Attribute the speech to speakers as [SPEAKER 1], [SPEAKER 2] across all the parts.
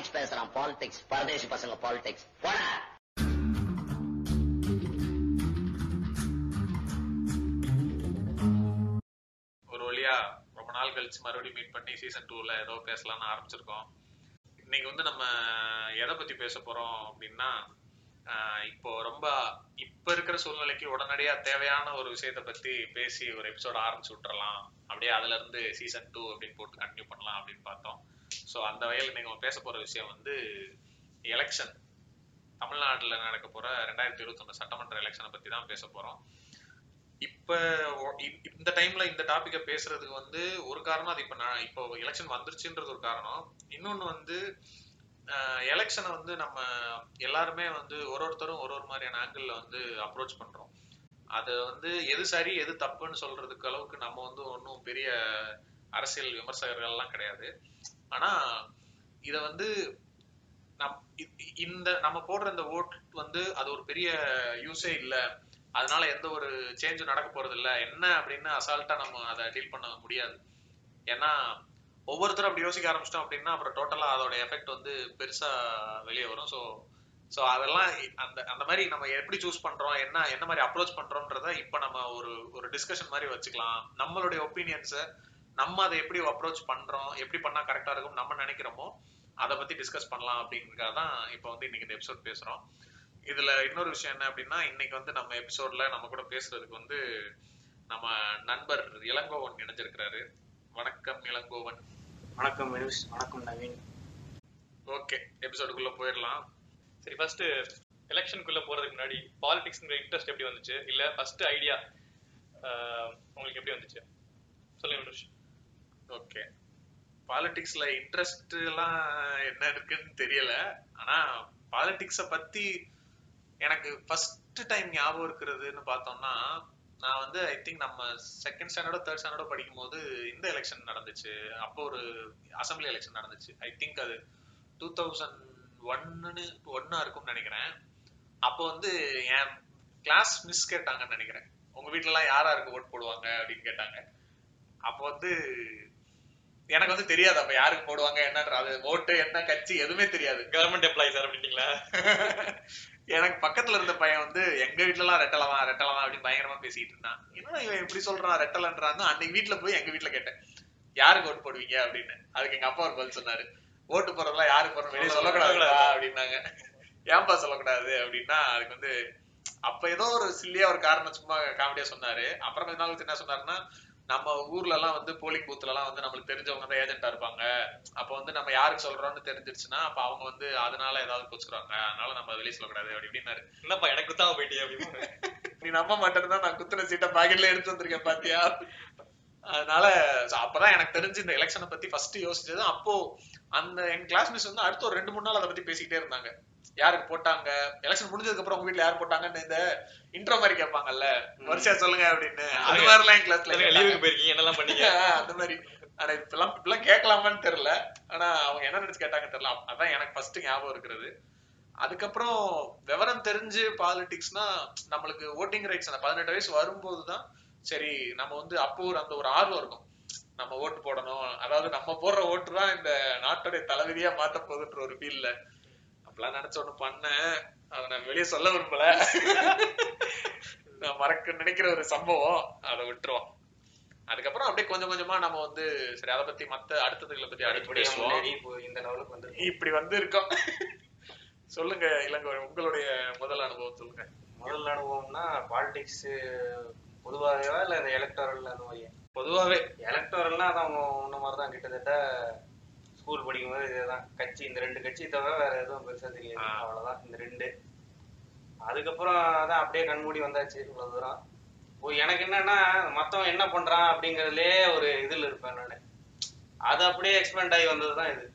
[SPEAKER 1] Politics பேசுறான் politics பரதேசி பசங்க politics போடா.
[SPEAKER 2] ஒரு வழியா ரொம்ப நாள் கழிச்சு மறுபடியும் மீட் பண்ணி சீசன் டூல ஏதோ பேசலாம்னு ஆரம்பிச்சிருக்கோம். இன்னைக்கு வந்து நம்ம எதை பத்தி பேச போறோம் அப்படின்னா இப்போ ரொம்ப இப்ப இருக்கிற சூழ்நிலைக்கு உடனடியா தேவையான ஒரு விஷயத்தை பத்தி பேசி ஒரு எபிசோட ஆரம்பிச்சு விட்டுறலாம். அப்படியே அதுல இருந்து சீசன் டூ அப்படின்னு போட்டு கண்டினியூ பண்ணலாம் அப்படின்னு பார்த்தோம். ஸோ அந்த வகையில் இன்னைக்கு நம்ம பேச போகிற விஷயம் வந்து எலெக்ஷன் தமிழ்நாட்டில் நடக்க போகிற ரெண்டாயிரத்தி இருபத்தொன்னு சட்டமன்ற எலெக்ஷனை பற்றி தான் பேச போகிறோம் இப்போ இந்த டைம்ல இந்த டாப்பிக்கை பேசுறதுக்கு வந்து ஒரு காரணம் அது இப்போ நான் இப்போ எலெக்ஷன் வந்துருச்சுன்றது ஒரு காரணம். இன்னொன்று வந்து எலெக்ஷனை வந்து நம்ம எல்லாருமே வந்து ஒரு ஒருத்தரும் ஒரு ஒரு மாதிரியான ஆங்கிள் வந்து அப்ரோச் பண்றோம். அது வந்து எது சரி எது தப்புன்னு சொல்றதுக்கு அளவுக்கு நம்ம வந்து ஒன்றும் பெரிய அரசியல் விமர்சகர்கள்லாம் கிடையாது. ஆனா இத வந்து நம் இந்த நம்ம போடுற இந்த ஓட் வந்து அது ஒரு பெரிய யூஸே இல்ல. அதனால எந்த ஒரு சேஞ்சும் நடக்க போறது இல்ல. என்ன அப்படின்னு அசால்ட்டா நம்ம அதை டீல் பண்ண முடியாது. ஏன்னா ஒவ்வொருத்தரும் அப்படி யோசிக்க ஆரம்பிச்சிட்டோம் அப்படின்னா அப்புறம் டோட்டலா அதோட எஃபெக்ட் வந்து பெருசா வெளியே வரும். ஸோ ஸோ அதெல்லாம் அந்த அந்த மாதிரி நம்ம எப்படி சூஸ் பண்றோம் என்ன என்ன மாதிரி அப்ரோச் பண்றோம்ன்றத இப்போ நம்ம ஒரு ஒரு டிஸ்கஷன் மாதிரி வச்சுக்கலாம். நம்மளுடைய ஒப்பீனியன்ஸை நம்ம அதை எப்படி அப்ரோச் பண்றோம் எப்படி பண்ணா கரெக்டா இருக்கும் நம்ம நினைக்கிறோமோ அதை பத்தி டிஸ்கஸ் பண்ணலாம் அப்படிங்கிறதுக்காக தான் இப்போ வந்து இன்னைக்கு இந்த எபிசோட் பேசுறோம். இதுல இன்னொரு விஷயம் என்ன அப்படின்னா இன்னைக்கு வந்து நம்ம எபிசோட்ல நம்ம கூட பேசுறதுக்கு வந்து நம்ம நண்பர் இளங்கோவன் இணைஞ்சிருக்கிறாரு. வணக்கம் இளங்கோவன்.
[SPEAKER 3] வணக்கம் வணக்கம் நவீன்.
[SPEAKER 2] ஓகே எபிசோடுக்குள்ள போயிடலாம்.
[SPEAKER 4] சரி ஃபர்ஸ்ட் எலெக்ஷனுக்குள்ள போறதுக்கு முன்னாடி பாலிடிக்ஸ்ங்கிற இன்ட்ரெஸ்ட் எப்படி வந்துச்சு? இல்ல ஃபர்ஸ்ட் ஐடியா உங்களுக்கு எப்படி வந்துச்சு? சொல்லுங்க
[SPEAKER 2] ஓகே பாலிடிக்ஸ்ல இன்ட்ரெஸ்ட் எல்லாம் என்ன இருக்குன்னு தெரியல. ஆனா பாலிடிக்ஸ பத்தி எனக்கு ஃபர்ஸ்ட் டைம் ஞாபகம் இருக்கிறதுன்னு பார்த்தோம்னா நான் வந்து ஐ திங்க் நம்ம செகண்ட் ஸ்டாண்டர்டோ தேர்ட் ஸ்டாண்டர்டோ படிக்கும்போது இந்த எலெக்ஷன் நடந்துச்சு. அப்போ ஒரு அசம்பிளி எலெக்ஷன் நடந்துச்சு. ஐ திங்க் அது டூ தௌசண்ட் ஒன்னு ஒன்னா இருக்கும்னு நினைக்கிறேன். அப்போ வந்து என் கிளாஸ் மிஸ் கேட்டாங்கன்னு நினைக்கிறேன். உங்க வீட்டுல எல்லாம் யாரா இருக்கு ஓட் போடுவாங்க அப்படின்னு கேட்டாங்க. அப்போ வந்து எனக்கு வந்து தெரியாது. அப்ப யாருக்கு போடுவாங்க? என்னன்ற அது ஓட்டு என்ன கட்சி எதுவுமே தெரியாது.
[SPEAKER 4] கவர்மெண்ட் எம்ப்ளாயி சார் அப்படின்ட்டீங்களா?
[SPEAKER 2] எனக்கு பக்கத்துல இருந்த பையன் வந்து எங்க வீட்ல எல்லாம் ரெட்டலவா ரெட்டலவா அப்படின்னு பயங்கரமா பேசிட்டு இருந்தான். என்ன இவன் இப்படி சொல்றான்? ரெட்டலன்றான்னு அன்னைக்கு வீட்ல போய் எங்க வீட்ல கேட்டேன். யாருக்கு ஓட்டு போடுவீங்க? அப்படின்னு. அதுக்கு எங்க அப்பா ஒரு பதில் சொன்னாரு. ஓட்டு போடுறதுலாம் யாருக்கு போடுறோம் வெளியே சொல்லக்கூடாதுடா அப்படின்னாங்க. ஏன்பா சொல்லக்கூடாது? அப்படின்னா அதுக்கு வந்து அப்ப ஏதோ ஒரு சில்லியா ஒரு காரணம் சும்மா காமெடியா சொன்னாரு. அப்புறம் கொஞ்ச நாள் என்ன சொன்னாருன்னா நம்ம ஊர்ல எல்லாம் வந்து போலிங் பூத்ல எல்லாம் வந்து நம்மளுக்கு தெரிஞ்சவங்க தான் ஏஜென்ட்டா இருப்பாங்க. அப்ப வந்து நம்ம யாருக்கு சொல்றோம்னு தெரிஞ்சிருச்சுன்னா அப்ப அவங்க வந்து அதனால ஏதாவது கோச்சுக்குறாங்க அதனால நம்ம வெளியே சொல்லக்கூடாது அப்படி இப்படின்னாரு
[SPEAKER 4] என்னப்பா எனக்கு தான் போயிட்டே அப்படின்னு
[SPEAKER 2] நீ நம்ப மாட்டேன்னு நான் குத்துன சீட்டை பாக்கெட்ல எடுத்து வந்திருக்கேன் பாத்தியா? அதனால அப்பதான் எனக்கு தெரிஞ்சு இந்த எலெக்ஷனை பத்தி ஃபர்ஸ்ட் யோசிச்சது. அப்போ அந்த எங்க கிளாஸ் மிஸ் வந்து அடுத்த ஒரு ரெண்டு மூணு நாள் அதை பத்தி பேசிக்கிட்டே இருந்தாங்க. யாருக்கு போட்டாங்க? எலெக்ஷன் முடிஞ்சதுக்கு அப்புறம் உங்க வீட்ல யார் போட்டாங்கன்னு இந்த இன்ட்ரோ மாதிரி கேட்பாங்கல்ல? வரிசையா சொல்லுங்க அப்படின்னு. அது மாதிரிலாம் என் கிளாஸ்ல
[SPEAKER 4] லீவுக்கு போயிருக்கீங்க? என்னெல்லாம் பண்ணீங்க?
[SPEAKER 2] அந்த மாதிரி. ஆனா இப்பெல்லாம் இப்பெல்லாம் கேட்கலாமான்னு தெரியல. ஆனா அவங்க என்ன நினைச்சு கேட்டாங்க தெரியல. அதான் எனக்கு ஃபர்ஸ்ட் ஞாபகம் இருக்கிறது. அதுக்கப்புறம் விவரம் தெரிஞ்சு பாலிடிக்ஸ்னா நம்மளுக்கு ஓட்டிங் ரைட்ஸ் அந்த பதினெட்டு வயசு வரும்போதுதான் சரி நம்ம வந்து அப்போ ஒரு அந்த ஒரு ஆர்வம் இருக்கும். நம்ம ஓட்டு போடணும். அதாவது நம்ம போடுற ஓட்டு தான் இந்த நாட்டுடைய தலைவிதியா மாத்த போகுதுன்ற ஒரு ஃபீல்ல அப்பெல்லாம் நினைச்ச ஒண்ணு பண்ணேன் அதை நான் வெளியே சொல்ல விரும்பல. நான் மறக்க நினைக்கிற ஒரு சம்பவம். அதை விட்டுருவோம். அதுக்கப்புறம் அப்படியே கொஞ்சம் கொஞ்சமா நம்ம வந்து சரி அதை பத்தி மத்த அடுத்ததுகளை பத்தி அடுத்து
[SPEAKER 3] இந்த லெவலுக்கு வந்து
[SPEAKER 2] இப்படி வந்து இருக்கோம் சொல்லுங்க இளங்கோ உங்களுடைய முதல் அனுபவம் சொல்லுங்க.
[SPEAKER 3] முதல் அனுபவம்னா பாலிடிக்ஸ் பொதுவாகவா இல்ல இந்த எலக்டோரல் அந்த மாதிரி
[SPEAKER 2] பொதுவாவே
[SPEAKER 3] எலக்டோரல்னா அது அவங்க முன்ன மாதிரி தான் கிட்டத்தட்ட ஸ்கூல் படிக்கும்போது இதுதான். கட்சி இந்த ரெண்டு கட்சி தவிர வேற எதுவும் பெருசா தெரியாது. அவ்வளவுதான். இந்த ரெண்டு. அதுக்கப்புறம் அதான் அப்படியே கண்மூடி வந்தாச்சு இவ்வளவு தூரம். எனக்கு என்னன்னா மத்தவன் என்ன பண்றான் அப்படிங்கறதுலயே ஒரு இதுல இருப்பேன் நானு. அது அப்படியே எக்ஸ்பேண்ட் ஆகி வந்ததுதான் இது.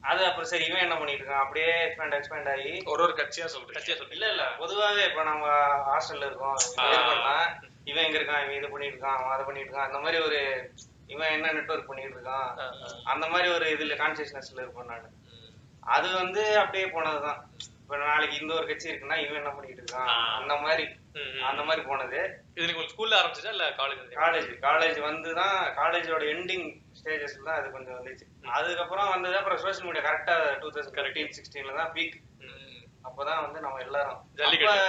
[SPEAKER 3] அது அப்புறம் சரி இவன் என்ன பண்ணிட்டு இருக்கான்? அப்படியே எக்ஸ்பேண்ட் எக்ஸ்பேண்ட் ஆகி
[SPEAKER 2] ஒரு ஒரு கட்சியா சொல்றீங்க.
[SPEAKER 4] கட்சியா சொல்லு
[SPEAKER 3] இல்ல இல்ல. பொதுவாவே இப்ப நம்ம ஹாஸ்டல்ல இருக்கோம். இவன் எங்க இருக்கான். இவன் இது பண்ணிட்டு இருக்கான். அவன் அதை பண்ணிட்டு இருக்கான். அந்த மாதிரி ஒரு இவன் என்ன நெட்வொர்க் பண்ணிட்டு இருக்கான்? அந்த மாதிரி ஒரு இதுல கான்சியஸ்னஸ்ல இருப்பேன் நான். அது வந்து அப்படியே போனதுதான். இப்ப நாளைக்கு இந்த ஒரு கட்சி இருக்குன்னா இவன் என்ன பண்ணிட்டு இருக்கான். அந்த மாதிரி. அந்த மாதிரி போனது.
[SPEAKER 4] இது நீங்க ஸ்கூல்ல ஆரம்பிச்சதா இல்ல காலேஜ்
[SPEAKER 3] காலேஜ் காலேஜ் வந்து தான் காலேஜோட எண்டிங் ஸ்டேஜஸ்ல தான் அது கொஞ்சம் வந்துச்சு. அதுக்கப்புறம் வந்தது அப்புறம் சோஷியல் மீடியா கரெக்டா டூ தௌசண்ட் கரெக்டீன் சிக்ஸ்டீன்ல தான் பீக் அப்பதான் வந்து நம்ம எல்லாரும்.
[SPEAKER 4] ஜல்லிக்கட்டு.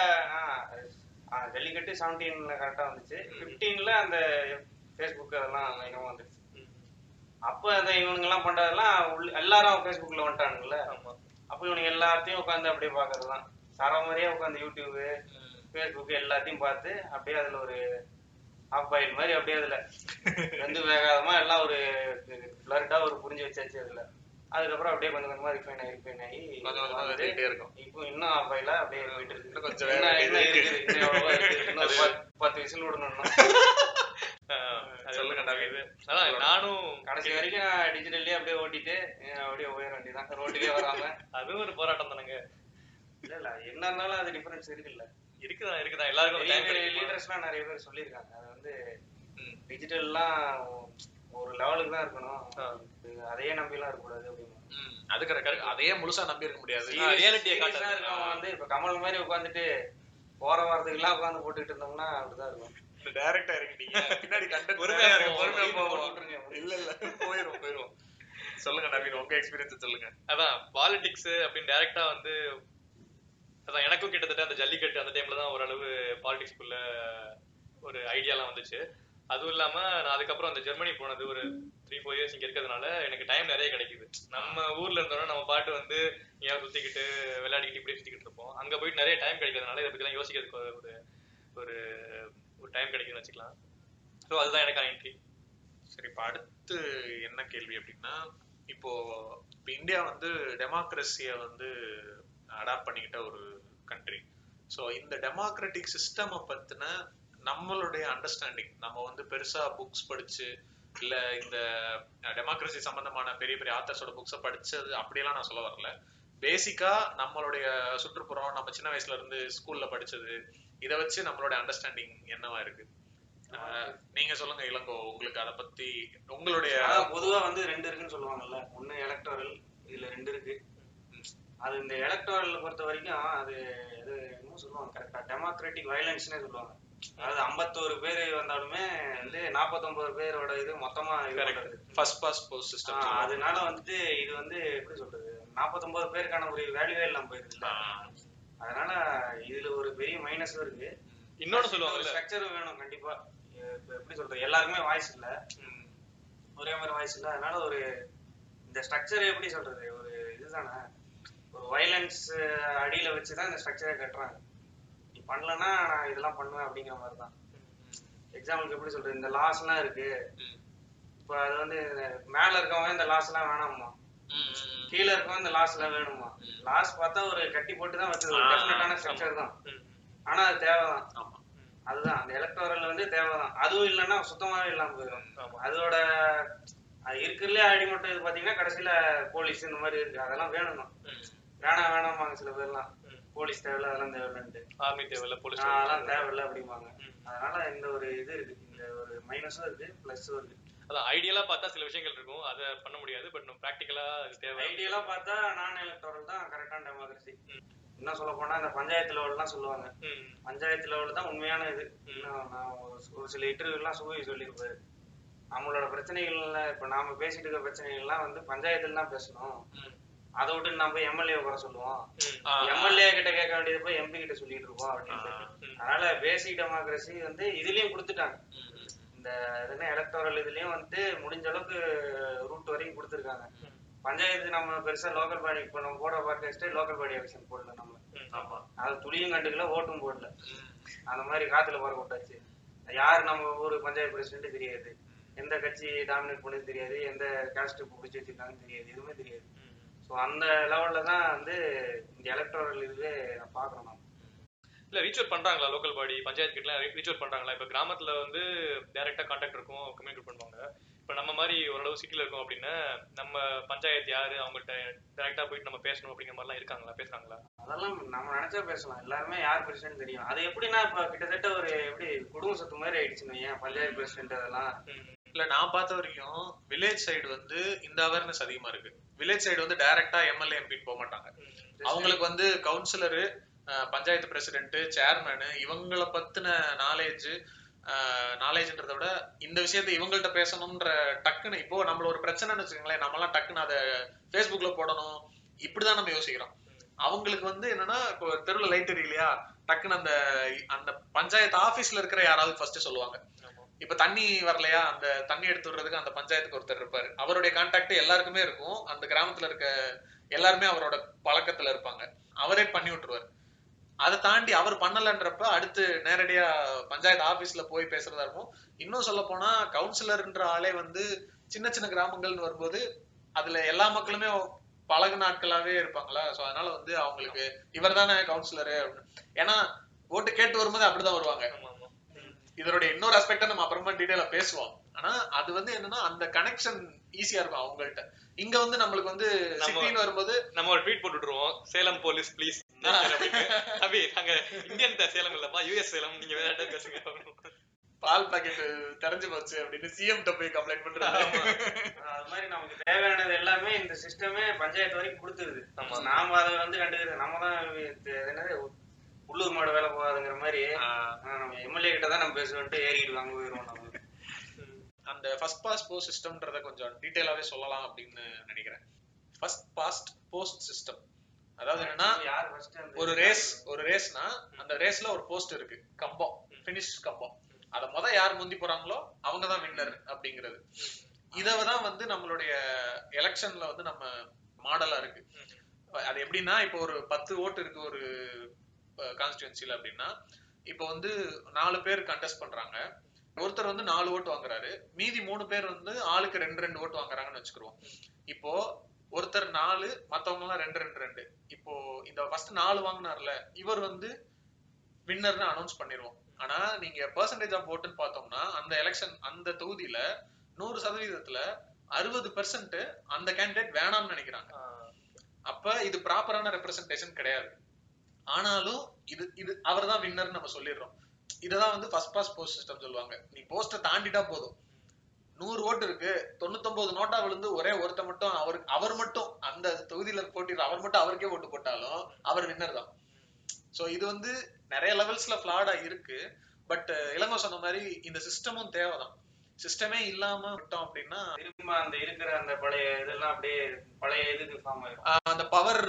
[SPEAKER 3] ஜல்லிக்கட்டு செவன்டீன்ல கரெக்டா வந்துச்சு. பிப்டீன்ல அந்த ஃபேஸ்புக் அதெல்லாம் பயங்கரமா வந்துச்சு அப்ப அந்த இவனுங்க எல்லாம் பண்றதெல்லாம் உள்ள- எல்லாரும் ஃபேஸ்புக்ல வந்துட்டானுங்கல்ல.
[SPEAKER 4] ஆமா.
[SPEAKER 3] அப்ப இவனுங்க எல்லாத்தையும் உட்காந்து அப்படியே பாக்குறதுதான். சர மாதிரியே உட்காந்து யூடியூப் ஃபேஸ்புக் எல்லாத்தையும் பார்த்து அப்படியே அதுல ஒரு ஆஃப் பாயில் மாதிரி அப்படியே அதுல வெந்து வேகாதமா எல்லாம் ஒரு பிளர்டா ஒரு புரிஞ்சு வச்சாச்சு அதுல. அதுக்கப்புறம் அப்படியே கொஞ்சம் கொஞ்சமா ரிஃபைன் ஆகி ரிஃபைன் ஆகி
[SPEAKER 2] வந்துட்டே இருக்கும்.
[SPEAKER 3] இப்போ இன்னும் ஆஃப் பாயிலா அப்படியே போயிட்டு இருக்கு.
[SPEAKER 2] கொஞ்சம்
[SPEAKER 3] பத்து- விசில் விடணும் இன்னும்.
[SPEAKER 4] அது
[SPEAKER 2] சொல்லுங்க நவீன்.
[SPEAKER 4] அதான் நானும்
[SPEAKER 3] கடைசி வரைக்கும் நான் டிஜிட்டல்லயே அப்படியே ஓட்டிட்டு அப்படியே உயர வேண்டியதான் ரோட்டுக்கே வராம.
[SPEAKER 4] அதுவும் ஒரு போராட்டம் தானங்க.
[SPEAKER 3] இல்ல இல்ல என்ன இருந்தாலும் அது டிஃபரன்ஸ் இருக்குல்ல.
[SPEAKER 4] இருக்குதான் இருக்குதான் எல்லாருக்கும்?
[SPEAKER 3] லீடர்ஸ்லாம் நிறைய பேர் சொல்லியிருக்காங்க. அது வந்து. டிஜிட்டல்லாம் ஒரு லெவலுக்கு தான் இருக்கணும். அதையே நம்பிலாம் இருக்கக்கூடாது அப்படின்னு.
[SPEAKER 2] அது கரெக்ட் அதையே முழுசா நம்பி இருக்க முடியாது.
[SPEAKER 3] வந்து இப்ப கமல் மாதிரி உட்காந்துட்டு போற வாரத்துக்குலாம் உட்காந்து போட்டுட்டு இருந்தோம்னா அப்படிதான் இருக்கும்.
[SPEAKER 2] டைரக்டா இருக்கீங்க பின்னாடி கண்டென்ட்
[SPEAKER 4] பொறுமையா
[SPEAKER 2] போவோம். இல்ல இல்ல. போயிரும் போயிரும். சொல்லுங்க நவீன் உங்க எக்ஸ்பீரியன்ஸ் சொல்லுங்க.
[SPEAKER 4] அதான் பாலிடிக்ஸ் அப்படின்னு டைரக்டா வந்து அதான் எனக்கும் கிட்டத்தட்ட அந்த ஜல்லிக்கட்டு அந்த டைம்ல தான் ஓரளவு பாலிடிக்ஸ்குள்ள ஒரு ஐடியாலாம் வந்துச்சு. அதுவும் இல்லாம நான் அதுக்கப்புறம் அந்த ஜெர்மனி போனது ஒரு த்ரீ ஃபோர் இயர்ஸ் இங்க இருக்கிறதுனால எனக்கு டைம் நிறைய கிடைக்குது. நம்ம ஊர்ல இருந்தோம்னா நம்ம பாட்டு வந்து ஏன் சுத்திக்கிட்டு விளையாடிக்கிட்டு இப்படி சுத்திக்கிட்டு இருப்போம். அங்க போயிட்டு நிறைய டைம் கிடைக்கிறதுனால இதை பத்தி யோசிக்கிறதுக்கு ஒரு ஒரு ஒரு டைம் கிடைக்குதுன்னு வச்சுக்கலாம். ஸோ அதுதான் எனக்கான என்ட்ரி
[SPEAKER 2] சரி இப்போ அடுத்து என்ன கேள்வி அப்படின்னா இப்போ இப்போ இந்தியா வந்து டெமோக்ரஸியை வந்து அடாப்ட் பண்ணிக்கிட்ட ஒரு கண்ட்ரி ஸோ இந்த டெமோக்ராட்டிக் சிஸ்டமை பற்றின நம்மளுடைய அண்டர்ஸ்டாண்டிங் நம்ம வந்து பெருசாக புக்ஸ் படித்து இல்லை இந்த டெமோக்ரஸி சம்பந்தமான பெரிய பெரிய ஆத்தர்ஸோட புக்ஸை படித்தது அப்படியெல்லாம் நான் சொல்ல வரல. பேசிக்காக நம்மளுடைய சுற்றுப்புறம் நம்ம சின்ன வயசுல இருந்து ஸ்கூல்ல இதை வச்சு நம்மளோட அண்டர்ஸ்டாண்டிங் என்னவா இருக்கு? நீங்க சொல்லுங்க இளங்கோ உங்களுக்கு அதை பத்தி உங்களுடைய
[SPEAKER 3] பொதுவா வந்து ரெண்டு இருக்குன்னு சொல்லுவாங்கல்ல. ஒண்ணு எலக்டோரல் இதுல ரெண்டு இருக்கு. அது இந்த எலக்டோரல் பொறுத்த வரைக்கும் அது இது என்னமோ சொல்லுவாங்க கரெக்டா டெமோக்ராட்டிக் வயலன்ஸ்னே சொல்லுவாங்க. அதாவது ஐம்பத்தோரு பேர் வந்தாலுமே வந்து நாற்பத்தொன்பது பேரோட இது மொத்தமா.
[SPEAKER 2] ஃபர்ஸ்ட் பாஸ் போஸ்ட் சிஸ்டம்
[SPEAKER 3] அதனால வந்துட்டு இது வந்து எப்படி சொல்றது நாற்பத்தொன்பது பேருக்கான ஒரு வேல்யூவே இல்லாம போயிருக்குல்ல அதனால இதுல ஒரு பெரிய மைனஸும் இருக்கு.
[SPEAKER 4] இன்னொன்னு சொல்லுவாங்கல்ல.
[SPEAKER 3] ஸ்ட்ரக்சர் வேணும் கண்டிப்பா. எப்படி சொல்றது? எல்லாருக்குமே வாய்ஸ் இல்ல. ஒரே மாதிரி வாய்ஸ் இல்ல. அதனால ஒரு இந்த ஸ்ட்ரக்சர் எப்படி சொல்றது? ஒரு இதுதானே? ஒரு வயலன்ஸ் அடியில வச்சுதான் இந்த ஸ்ட்ரக்சரை கட்டுறாங்க. நீ பண்ணலன்னா நான் இதெல்லாம் பண்ணுவேன் அப்படிங்கிற மாதிரி தான் எக்ஸாம்பிளுக்கு எப்படி சொல்றது? இந்த லாஸ் எல்லாம் இருக்கு. இப்ப அது வந்து மேல இருக்கவங்க இந்த லாஸ் எல்லாம் வேணாமா கீழ இருக்கவங்க இந்த லாஸ் எல்லாம் வேணுமா லாஸ் பார்த்தா ஒரு கட்டி போட்டு தான் வச்சது டெஃபினட்டான ஸ்ட்ரக்சர் தான். ஆனா அது தேவைதான். அதுதான் அந்த எலக்டோரல் வந்து தேவைதான். அதுவும் இல்லைன்னா சுத்தமாவே இல்லாம போயிடும். அதோட அது இருக்கிறதுலே அடிமட்டம் இது பாத்தீங்கன்னா கடைசியில போலீஸ் இந்த மாதிரி இருக்கு. அதெல்லாம் வேணும் தான் வேணாம் வேணாமாங்க சில பேர்லாம்.
[SPEAKER 4] ம்.
[SPEAKER 3] போலீஸ் தேவையில்ல அதெல்லாம் தேவையில்லைன்ட்டு.
[SPEAKER 4] ஆர்மி தேவையில்ல போலீஸ்
[SPEAKER 3] அதெல்லாம் தேவையில்ல அப்படிம்பாங்க. அதனால இந்த ஒரு இது இருக்கு. இந்த ஒரு மைனஸும் இருக்கு பிளஸும் இருக்கு.
[SPEAKER 4] அதான் ஐடியலா பார்த்தா சில விஷயங்கள் இருக்கும். அதை பண்ண முடியாது பட் நம்ம ப்ராக்டிக்கலா அது தேவை.
[SPEAKER 3] ஐடியலா பார்த்தா நான் எலக்டோரல் தான் கரெக்டான டெமோக்ரஸி இன்னும் சொல்ல போனா இந்த பஞ்சாயத்து லெவல்லாம் சொல்லுவாங்க.
[SPEAKER 4] ம்.
[SPEAKER 3] பஞ்சாயத்து லெவல் தான் உண்மையான இது. இன்னும் நான் ஒரு- ஒரு சில இன்டர்வியூலாம் சுவை சொல்லியிருப்பாரு. நம்மளோட பிரச்சனைகள்ல இப்ப நாம பேசிட்டு இருக்க பிரச்சனைகள்லாம் வந்து பஞ்சாயத்துல தான் பேசணும்.
[SPEAKER 4] ம்.
[SPEAKER 3] அதை விட்டு நம்ம எம்எல்ஏ குறை சொல்லுவோம்.
[SPEAKER 4] ம்.
[SPEAKER 2] ஆ,
[SPEAKER 3] எம்எல்ஏ கிட்ட கேட்க வேண்டியது போய் எம்பி கிட்ட சொல்லிட்டு இருக்கோம் அப்படின்னு
[SPEAKER 4] ம்.
[SPEAKER 3] அதனால பேசிக் டெமோக்ரஸி வந்து இதுலயும் கொடுத்துட்டாங்க.
[SPEAKER 2] ம்,
[SPEAKER 3] இந்த என்ன எலக்டோரல் இதுலயும் வந்து முடிஞ்ச அளவுக்கு ரூட் வரைக்கும் கொடுத்துருக்காங்க. பஞ்சாயத்து நம்ம பெருசா லோக்கல் பாடி இப்போ நம்ம போட பார்த்து லோக்கல் பாடி எலெக்ஷன் போடல நம்ம. அது துளியும் கண்டுக்கல ஓட்டும் போடல. அந்த மாதிரி காத்துல பறக்க விட்டாச்சு யார் நம்ம ஊர் பஞ்சாயத்து பிரசிடென்ட் தெரியாது. எந்த கட்சி டாமினேட் பண்ணது தெரியாது. எந்த காஸ்ட் பிடிச்சி வச்சிருக்காங்கன்னு தெரியாது. எதுவுமே தெரியாது. ஸோ அந்த லெவல்ல தான் வந்து இந்த எலக்டோரல் இதுவே நான் பாக்குறோம் நான்.
[SPEAKER 4] இல்ல ரீச் அவுட் பண்றாங்களா லோக்கல் பாடி பஞ்சாயத்து கிட்ட ரீச் அவுட் பண்றாங்களா? இப்ப கிராமத்துல வந்து டைரக்டா கான்டாக்ட் இருக்கும் கம்யூனிகேட் பண்ணுவாங்க. இப்ப நம்ம மாதிரி ஓரளவு சிட்டில இருக்கோம் அப்படின்னா நம்ம பஞ்சாயத்து யாரு? அவங்கள்ட்ட டைரக்டா போயிட்டு நம்ம பேசணும் அப்படிங்கிற மாதிரிலாம் இருக்காங்களா? பேசுறாங்களா?
[SPEAKER 3] அதெல்லாம் நம்ம நினைச்சா பேசலாம். எல்லாருமே யார் பிரசிடென்ட் தெரியும். அது எப்படின்னா இப்ப கிட்டத்தட்ட ஒரு எப்படி குடும்ப சொத்து மாதிரி ஆயிடுச்சுன்னு ஏன் பஞ்சாயத்து பிரசிடென்ட் அதெல்லாம்.
[SPEAKER 2] இல்ல நான் பார்த்த வரைக்கும் வில்லேஜ் சைடு வந்து இந்த அவேர்னஸ் அதிகமா இருக்கு. வில்லேஜ் சைடு வந்து டைரக்டா எம்எல்ஏ எம்பின்னு போக மாட்டாங்க அவங்களுக்கு வந்து கவுன்சிலரு பஞ்சாயத்து பிரசிடென்ட் சேர்மேனு இவங்கள பத்தின நாலேஜ் நாலேஜ்ன்றத விட இந்த விஷயத்த இவங்கள்ட்ட பேசணும்ன்ற டக்குன்னு இப்போ நம்மள ஒரு பிரச்சனைன்னு வச்சுக்கோங்களேன் நம்மலாம் டக்குன்னு அதை ஃபேஸ்புக்ல போடணும். இப்படிதான் நம்ம யோசிக்கிறோம். அவங்களுக்கு வந்து என்னன்னா இப்போ தெருவில் லைட் எரியலையா? டக்குன்னு அந்த அந்த பஞ்சாயத்து ஆபீஸ்ல இருக்கிற யாராவது ஃபர்ஸ்ட் சொல்லுவாங்க. இப்ப தண்ணி வரலையா? அந்த தண்ணி எடுத்து விடுறதுக்கு அந்த பஞ்சாயத்துக்கு ஒருத்தர் இருப்பாரு. அவருடைய கான்டாக்ட் எல்லாருக்குமே இருக்கும். அந்த கிராமத்துல இருக்க எல்லாருமே அவரோட பழக்கத்துல இருப்பாங்க. அவரே பண்ணி விட்டுருவாரு. அதை தாண்டி அவர் பண்ணலன்றப்ப அடுத்து நேரடியா பஞ்சாயத்து ஆபீஸ்ல போய் பேசுறதா இருக்கும். இன்னும் சொல்ல போனா கவுன்சிலர்ன்ற ஆளே வந்து சின்ன சின்ன கிராமங்கள்னு வரும்போது அதுல எல்லா மக்களுமே பழகு நாட்களாவே இருப்பாங்களா? சோ அதனால வந்து அவங்களுக்கு இவர் தானே கவுன்சிலரு ஏன்னா ஓட்டு கேட்டு வரும்போது அப்படிதான் வருவாங்க. இதனுடைய இன்னொரு அஸ்பெக்ட நம்ம அப்புறமா டீடைலா பேசுவோம். ஆனா அது வந்து என்னன்னா அந்த கனெக்ஷன் ஈஸியா இருக்கும் அவங்கள்ட்ட. இங்க வந்து நம்மளுக்கு வந்து சிட்டின்னு வரும்போது
[SPEAKER 4] நம்ம ஒரு ட்வீட் போட்டு விட்டுருவோம் சேலம் போலீஸ் ப்ளீஸ் அபி நாங்க இந்தியன் சேலம் இல்லப்பா யூஎஸ் சேலம் நீங்க வேற இடம் பேசுங்க.
[SPEAKER 2] பால் பாக்கெட் தெரிஞ்சு போச்சு அப்படின்னு சிஎம் கிட்ட போய் கம்ப்ளைண்ட் பண்றாங்க
[SPEAKER 3] அது மாதிரி நமக்கு தேவையானது எல்லாமே இந்த சிஸ்டமே பஞ்சாயத்து வரைக்கும் கொடுத்துருது. நாம அதை வந்து கண்டுக்கிறது நம்ம தான் என்னது உள்ளூர் மாடு வேலை போகாதுங்கிற மாதிரி நம்ம எம்எல்ஏ கிட்ட தான் நம்ம பேசுவோம்ட்டு ஏறிட்டு வாங்க போயிடுவோம் நம்ம
[SPEAKER 2] அந்த ஃபர்ஸ்ட் பாஸ்ட் போஸ்ட் சிஸ்டம்ன்றத கொஞ்சம் டீடைலாவே சொல்லலாம் அப்படின்னு நினைக்கிறேன். ஃபர்ஸ்ட் பாஸ்ட் போஸ்ட் சிஸ்டம் அதாவது என்னன்னா ஒரு ரேஸ் ஒரு ரேஸ்னா அந்த ரேஸ்ல ஒரு போஸ்ட் இருக்கு. கம்பம் பினிஷ் கம்பம். அத முத யார் முந்தி போறாங்களோ அவங்க தான் வின்னர் அப்படிங்கிறது. இத தான் வந்து நம்மளுடைய எலெக்ஷன்ல வந்து நம்ம மாடலா இருக்கு. அது எப்படின்னா இப்போ ஒரு பத்து ஓட்டு இருக்கு ஒரு கான்ஸ்டியூன்சில அப்படின்னா இப்போ வந்து நாலு பேர் கண்டெஸ்ட் பண்றாங்க. ஒருத்தர் வந்து நாலு ஓட்டு வாங்குறாரு. மீதி மூணு பேர் வந்து ஆளுக்கு ரெண்டு ரெண்டு ஓட்டு வாங்குறாங்கன்னு வச்சுக்கிருவோம். இப்போ ஒருத்தர் நாலு மத்தவங்க எல்லாம் ரெண்டு ரெண்டு ரெண்டு. இப்போ இந்த ஃபர்ஸ்ட் நாலு வாங்கினார்ல இவர் வந்து வின்னர்னு அனௌன்ஸ் பண்ணிடுவோம் ஆனா நீங்க பெர்சன்டேஜ் ஆஃப் ஓட்டுன்னு பார்த்தோம்னா அந்த எலெக்ஷன் அந்த தொகுதியில நூறு சதவீதத்துல அறுபது பெர்சன்ட் அந்த கேண்டிடேட் வேணாம்னு நினைக்கிறாங்க. அப்ப இது ப்ராப்பரான ரெப்ரசன்டேஷன் கிடையாது. ஆனாலும் இது இது அவர் தான் வின்னர்னு நம்ம சொல்லிடுறோம். இதுதான் வந்து ஃபர்ஸ்ட் பாஸ் போஸ்ட் சிஸ்டம் சொல்லுவாங்க. நீ போஸ்ட்டை தாண்டிட்டா போதும். நூறு ஓட்டு இருக்கு. தொண்ணூத்தொன்பது நோட்டா விழுந்து ஒரே ஒருத்த மட்டும் அவர் அவர் மட்டும் அந்த தொகுதியில போட்டிடுற அவர் மட்டும் அவருக்கே ஓட்டு போட்டாலும் அவர் வின்னர் தான். சோ இது வந்து நிறைய லெவல்ஸ்ல ஃபிளாடா இருக்கு. பட் இளங்கோ சொன்ன மாதிரி இந்த சிஸ்டமும் தேவைதான். சிஸ்டமே இல்லாம விட்டோம் அப்படின்னா
[SPEAKER 3] திரும்ப அந்த இருக்கிற அந்த பழைய இதெல்லாம் அப்படியே பழைய இதுக்கு ஃபார்ம் ஆயிடும்
[SPEAKER 2] அந்த பவர்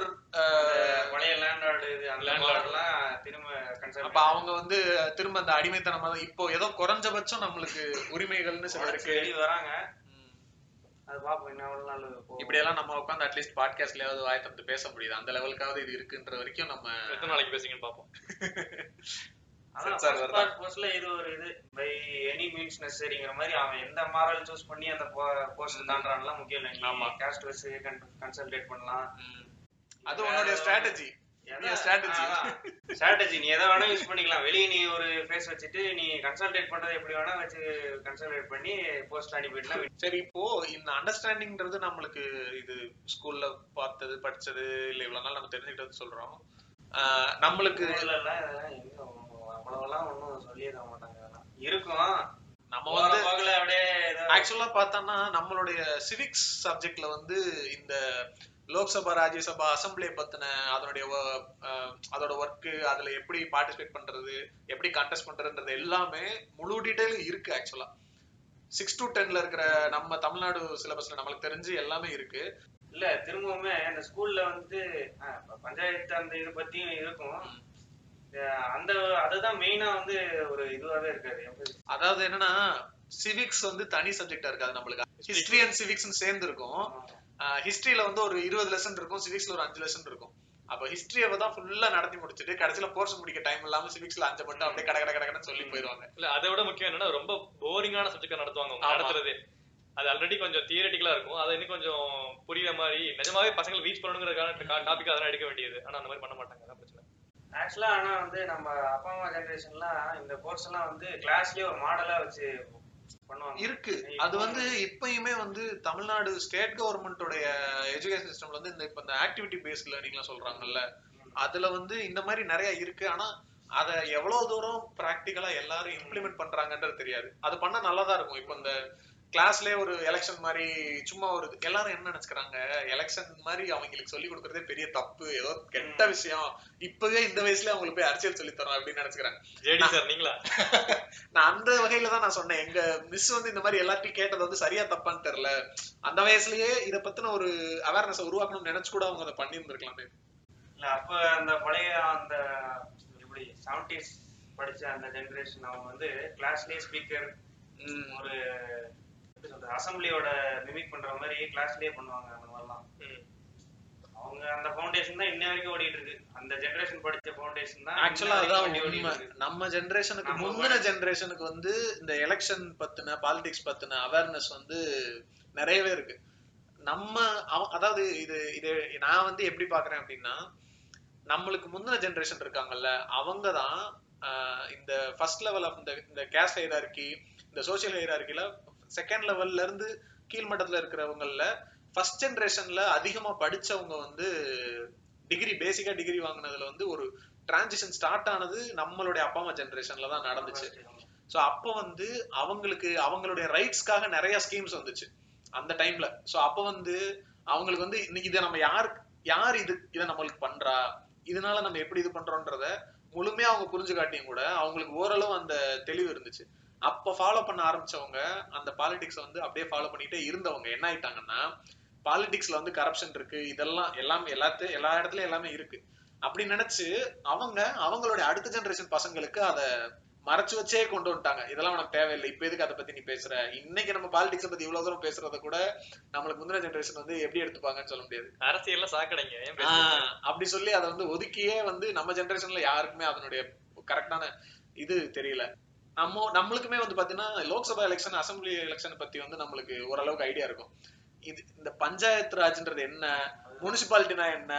[SPEAKER 3] பழைய லேண்ட்லார்டு இது அந்த. லேண்ட்லார்ட்லாம் திரும்ப கன்சல்ட்
[SPEAKER 2] அப்ப அவங்க வந்து திரும்ப அந்த அடிமைத்தனமா தான் இப்போ ஏதோ குறைஞ்சபட்சம் நம்மளுக்கு உரிமைகள்னு சில இருக்கு.
[SPEAKER 3] வெளியே வராங்க. அது பாப்போம் இன்னும் எவ்வளவு நாள்.
[SPEAKER 2] இப்படி எல்லாம் நம்ம உட்காந்து அட்லீஸ்ட் பாட்காஸ்ட்லயாவது வாய் திறந்து பேச முடியுது? அந்த லெவலுக்காவது இது இருக்குன்ற வரைக்கும் நம்ம
[SPEAKER 4] எத்தனை நாளைக்கு பேசுங்கன்னு பாப்போம்.
[SPEAKER 3] first
[SPEAKER 2] வருதா?
[SPEAKER 3] postல இது ஒரு இது பை எனி மீன்ஸ் நெசரிங்கிற மாதிரி அவன் எந்த மாரல் சூஸ் பண்ணி அந்த போஸ்ட் தாண்டான்லாம் முக்கியம் இல்லை
[SPEAKER 2] ஆமா.
[SPEAKER 3] காஸ்ட் வச்சு கன்சல்டேட் பண்ணலாம்.
[SPEAKER 2] அது உன்னுடைய ஸ்ட்ராட்டஜி.
[SPEAKER 3] ஸ்ட்ராட்டஜி நீ எதை வேணா யூஸ் பண்ணிக்கலாம் வெளியே நீ ஒரு ஃபேஸ் வச்சுட்டு நீ கன்சல்டேட் பண்றது எப்படி வேணா வச்சு கன்சல்டேட் பண்ணி போஸ்ட் அனுப்பிட்டுனா
[SPEAKER 2] சரி இப்போ இந்த அண்டர்ஸ்டாண்டிங்ன்றது நம்மளுக்கு இது ஸ்கூல்ல பார்த்தது படிச்சது இல்ல இவ்வளவு நாள் நம்ம தெரிஞ்சுக்கிட்டது சொல்றோம் நம்மளுக்கு
[SPEAKER 3] அவ்வளவெல்லாம் ஒண்ணும் சொல்லியே தர மாட்டாங்க. அதெல்லாம். இருக்கும்.
[SPEAKER 2] நம்ம வந்து
[SPEAKER 3] அப்படியே
[SPEAKER 2] ஆக்சுவலா பார்த்தோம்னா நம்மளுடைய சிவிக்ஸ் சப்ஜெக்ட்ல வந்து இந்த லோக்சபா ராஜ்யசபா அசம்பிளியை பத்தின அதனுடைய அதோட ஒர்க் அதுல எப்படி பார்ட்டிசிபேட் பண்றது எப்படி கண்டெஸ்ட் பண்றதுன்றது எல்லாமே முழு டீடைலும் இருக்கு ஆக்சுவலா சிக்ஸ் டு டென்ல இருக்கிற நம்ம தமிழ்நாடு சிலபஸ்ல நம்மளுக்கு தெரிஞ்சு எல்லாமே இருக்கு.
[SPEAKER 3] இல்ல திரும்பவுமே அந்த ஸ்கூல்ல வந்து பஞ்சாயத்து அந்த இது பத்தியும் இருக்கும். அந்த அதுதான் மெயினா வந்து ஒரு இதுவாவே இருக்காது.
[SPEAKER 2] அதாவது என்னன்னா சிவிக்ஸ் வந்து தனி சப்ஜெக்டா இருக்காது நம்மளுக்கு. ஹிஸ்டரி அண்ட் சிவிக்ஸ் சேர்ந்து இருக்கும் ஹிஸ்டரியில வந்து ஒரு இருபது லெசன் இருக்கும் சிவிக்ஸ்ல ஒரு அஞ்சு லெசன் இருக்கும். அப்ப ஹிஸ்டரியை தான் ஃபுல்லா நடத்தி முடிச்சுட்டு கடைசியில போர்ஷன் முடிக்க டைம் இல்லாம சிவிக்ஸ்ல அஞ்சு மட்டும் அப்படியே கட கட கடன்னு சொல்லி போயிருவாங்க
[SPEAKER 4] இல்ல அதை விட முக்கியம் என்னன்னா ரொம்ப போரிங்கான சப்ஜெக்ட் நடத்துவாங்க. நடத்துறது. அது ஆல்ரெடி கொஞ்சம் தியரட்டிக்கலா இருக்கும். அதை இன்னும் கொஞ்சம் புரியுற மாதிரி நிஜமாவே பசங்களை ரீச் பண்ணணுங்கிறதுக்கான டாபிக் அதெல்லாம் எடுக்க வேண்டியது. ஆனா அந்த மாதிரி பண்ண மாட்டாங்க அதான் பிரச்சனை.
[SPEAKER 3] ஆக்சுவலா ஆனா வந்து நம்ம அப்பா அம்மா ஜெனரேஷன்லாம் இந்த கோர்ஸ் எல்லாம் வந்து கிளாஸ்லயே ஒரு மாடலா வச்சு பண்ணுவாங்க.
[SPEAKER 2] இருக்கு. அது வந்து இப்பயுமே வந்து தமிழ்நாடு ஸ்டேட் கவர்மெண்டோடைய எஜுகேஷன் சிஸ்டம்ல வந்து இந்த இப்ப இந்த ஆக்டிவிட்டி பேஸ்ட் லேர்னிங்லாம் சொல்றாங்கல்ல அதுல வந்து இந்த மாதிரி நிறைய இருக்கு. ஆனா அத எவ்வளவு தூரம் பிராக்டிக்கலா எல்லாரும் இம்ப்ளிமெண்ட் பண்றாங்கன்றது தெரியாது. அது பண்ணா நல்லாதான் இருக்கும். இப்போ இந்த கிளாஸ்லயே ஒரு எலெக்ஷன் மாதிரி சும்மா ஒரு எல்லாரும் என்ன நினைச்சுக்கிறாங்க? எலெக்ஷன் மாதிரி அவங்களுக்கு சொல்லி கொடுக்கறதே பெரிய தப்பு. ஏதோ கெட்ட விஷயம். இப்பவே இந்த வயசுல அவங்களுக்கு போய் அரசியல் சொல்லி தரோம் அப்படின்னு நினைச்சுக்கிறாங்க.
[SPEAKER 4] ஜேடி சார் நீங்களா?
[SPEAKER 2] நான் அந்த வகையில தான் நான் சொன்னேன். எங்க மிஸ் வந்து இந்த மாதிரி எல்லாத்தையும் கேட்டது வந்து சரியா தப்பான்னு தெரியல. அந்த வயசுலயே இத பத்தின ஒரு அவேர்னஸ் உருவாக்கணும்னு நினைச்சு கூட அவங்க அதை பண்ணியிருந்திருக்கலாமே.
[SPEAKER 3] இல்ல அப்ப அந்த பழைய அந்த எப்படி செவன்டிஸ் படிச்ச அந்த ஜெனரேஷன் அவங்க வந்து கிளாஸ்லயே ஸ்பீக்கர் ஒரு எப்படி சொல்றது அசம்பிளியோட மிமிக் பண்ற மாதிரி கிளாஸ்லயே பண்ணுவாங்க அந்த மாதிரிலாம்.
[SPEAKER 4] ம்.
[SPEAKER 3] அவங்க அந்த ஃபவுண்டேஷன் தான் இன்ன வரைக்கும் ஓடிட்டு இருக்கு. அந்த ஜெனரேஷன் படிச்ச ஃபவுண்டேஷன் தான்
[SPEAKER 2] ஆக்சுவலா அதான். நம்ம ஜெனரேஷனுக்கு முந்தின ஜெனரேஷனுக்கு வந்து இந்த எலெக்ஷன் பத்தின பாலிடிக்ஸ் பத்தின அவேர்னஸ் வந்து நிறையவே இருக்கு. நம்ம அவ- அதாவது இது இது நான் வந்து எப்படி பாக்குறேன் அப்படின்னா நம்மளுக்கு முந்தின ஜெனரேஷன் இருக்காங்கல்ல அவங்க தான் இந்த ஃபர்ஸ்ட் லெவல் ஆஃப் இந்த இந்த கேஸ்ட் ஹைரார்கி இந்த சோசியல் ஹைரார்கில செகண்ட் லெவல்ல இருந்து கீழ்மட்டத்துல இருக்கிறவங்கல ஃபர்ஸ்ட் ஜென்ரேஷன்ல அதிகமா படிச்சவங்க வந்து டிகிரி பேசிக்கா டிகிரி வாங்குனதுல வந்து ஒரு டிரான்சிஷன் ஸ்டார்ட் ஆனது நம்மளுடைய அப்பா அம்மா ஜென்ரேஷன்ல தான் நடந்துச்சு. சோ அப்போ வந்து அவங்களுக்கு அவங்களுடைய ரைட்ஸ்க்காக நிறைய ஸ்கீம்ஸ் வந்துச்சு அந்த டைம்ல சோ அப்போ வந்து அவங்களுக்கு வந்து இன்னைக்கு இதை நம்ம யார் யார் இது இதை நம்மளுக்கு பண்றா? இதனால நம்ம எப்படி இது பண்றோன்றத முழுமையா அவங்க புரிஞ்சு காட்டியும் கூட அவங்களுக்கு ஓரளவு அந்த தெளிவு இருந்துச்சு. அப்ப ஃபாலோ பண்ண ஆரம்பிச்சவங்க அந்த பாலிடிக்ஸ் வந்து அப்படியே ஃபாலோ பண்ணிட்டே இருந்தவங்க என்ன ஆயிட்டாங்கன்னா பாலிடிக்ஸ்ல வந்து கரப்ஷன் இருக்கு இதெல்லாம் எல்லாமே எல்லாத்தையும் எல்லா இடத்துலயும் எல்லாமே இருக்கு. அப்படி நினைச்சு அவங்க அவங்களுடைய அடுத்த ஜெனரேஷன் பசங்களுக்கு அத மறைச்சு வச்சே கொண்டு வந்துட்டாங்க. இதெல்லாம் உனக்கு தேவையில்லை இப்ப எதுக்கு அதை பத்தி நீ பேசுற? இன்னைக்கு நம்ம பாலிடிக்ஸ் பத்தி இவ்வளவு தூரம் பேசுறத கூட நம்மளுக்கு முந்தின ஜெனரேஷன் வந்து எப்படி எடுத்துப்பாங்கன்னு சொல்ல முடியாது.
[SPEAKER 4] அரசியல்ல சாக்கடைங்க
[SPEAKER 2] அப்படி சொல்லி அதை வந்து ஒதுக்கியே வந்து நம்ம ஜெனரேஷன்ல யாருக்குமே அதனுடைய கரெக்டான இது தெரியல. நம்ம நம்மளுக்குமே வந்து பாத்தீங்கன்னா லோக்சபா எலெக்ஷன் அசம்பிளி எலெக்ஷன் பத்தி வந்து நம்மளுக்கு ஓரளவுக்கு ஐடியா இருக்கும். இது இந்த பஞ்சாயத்து ராஜ்ன்றது என்ன முனிசிபாலிட்டினா என்ன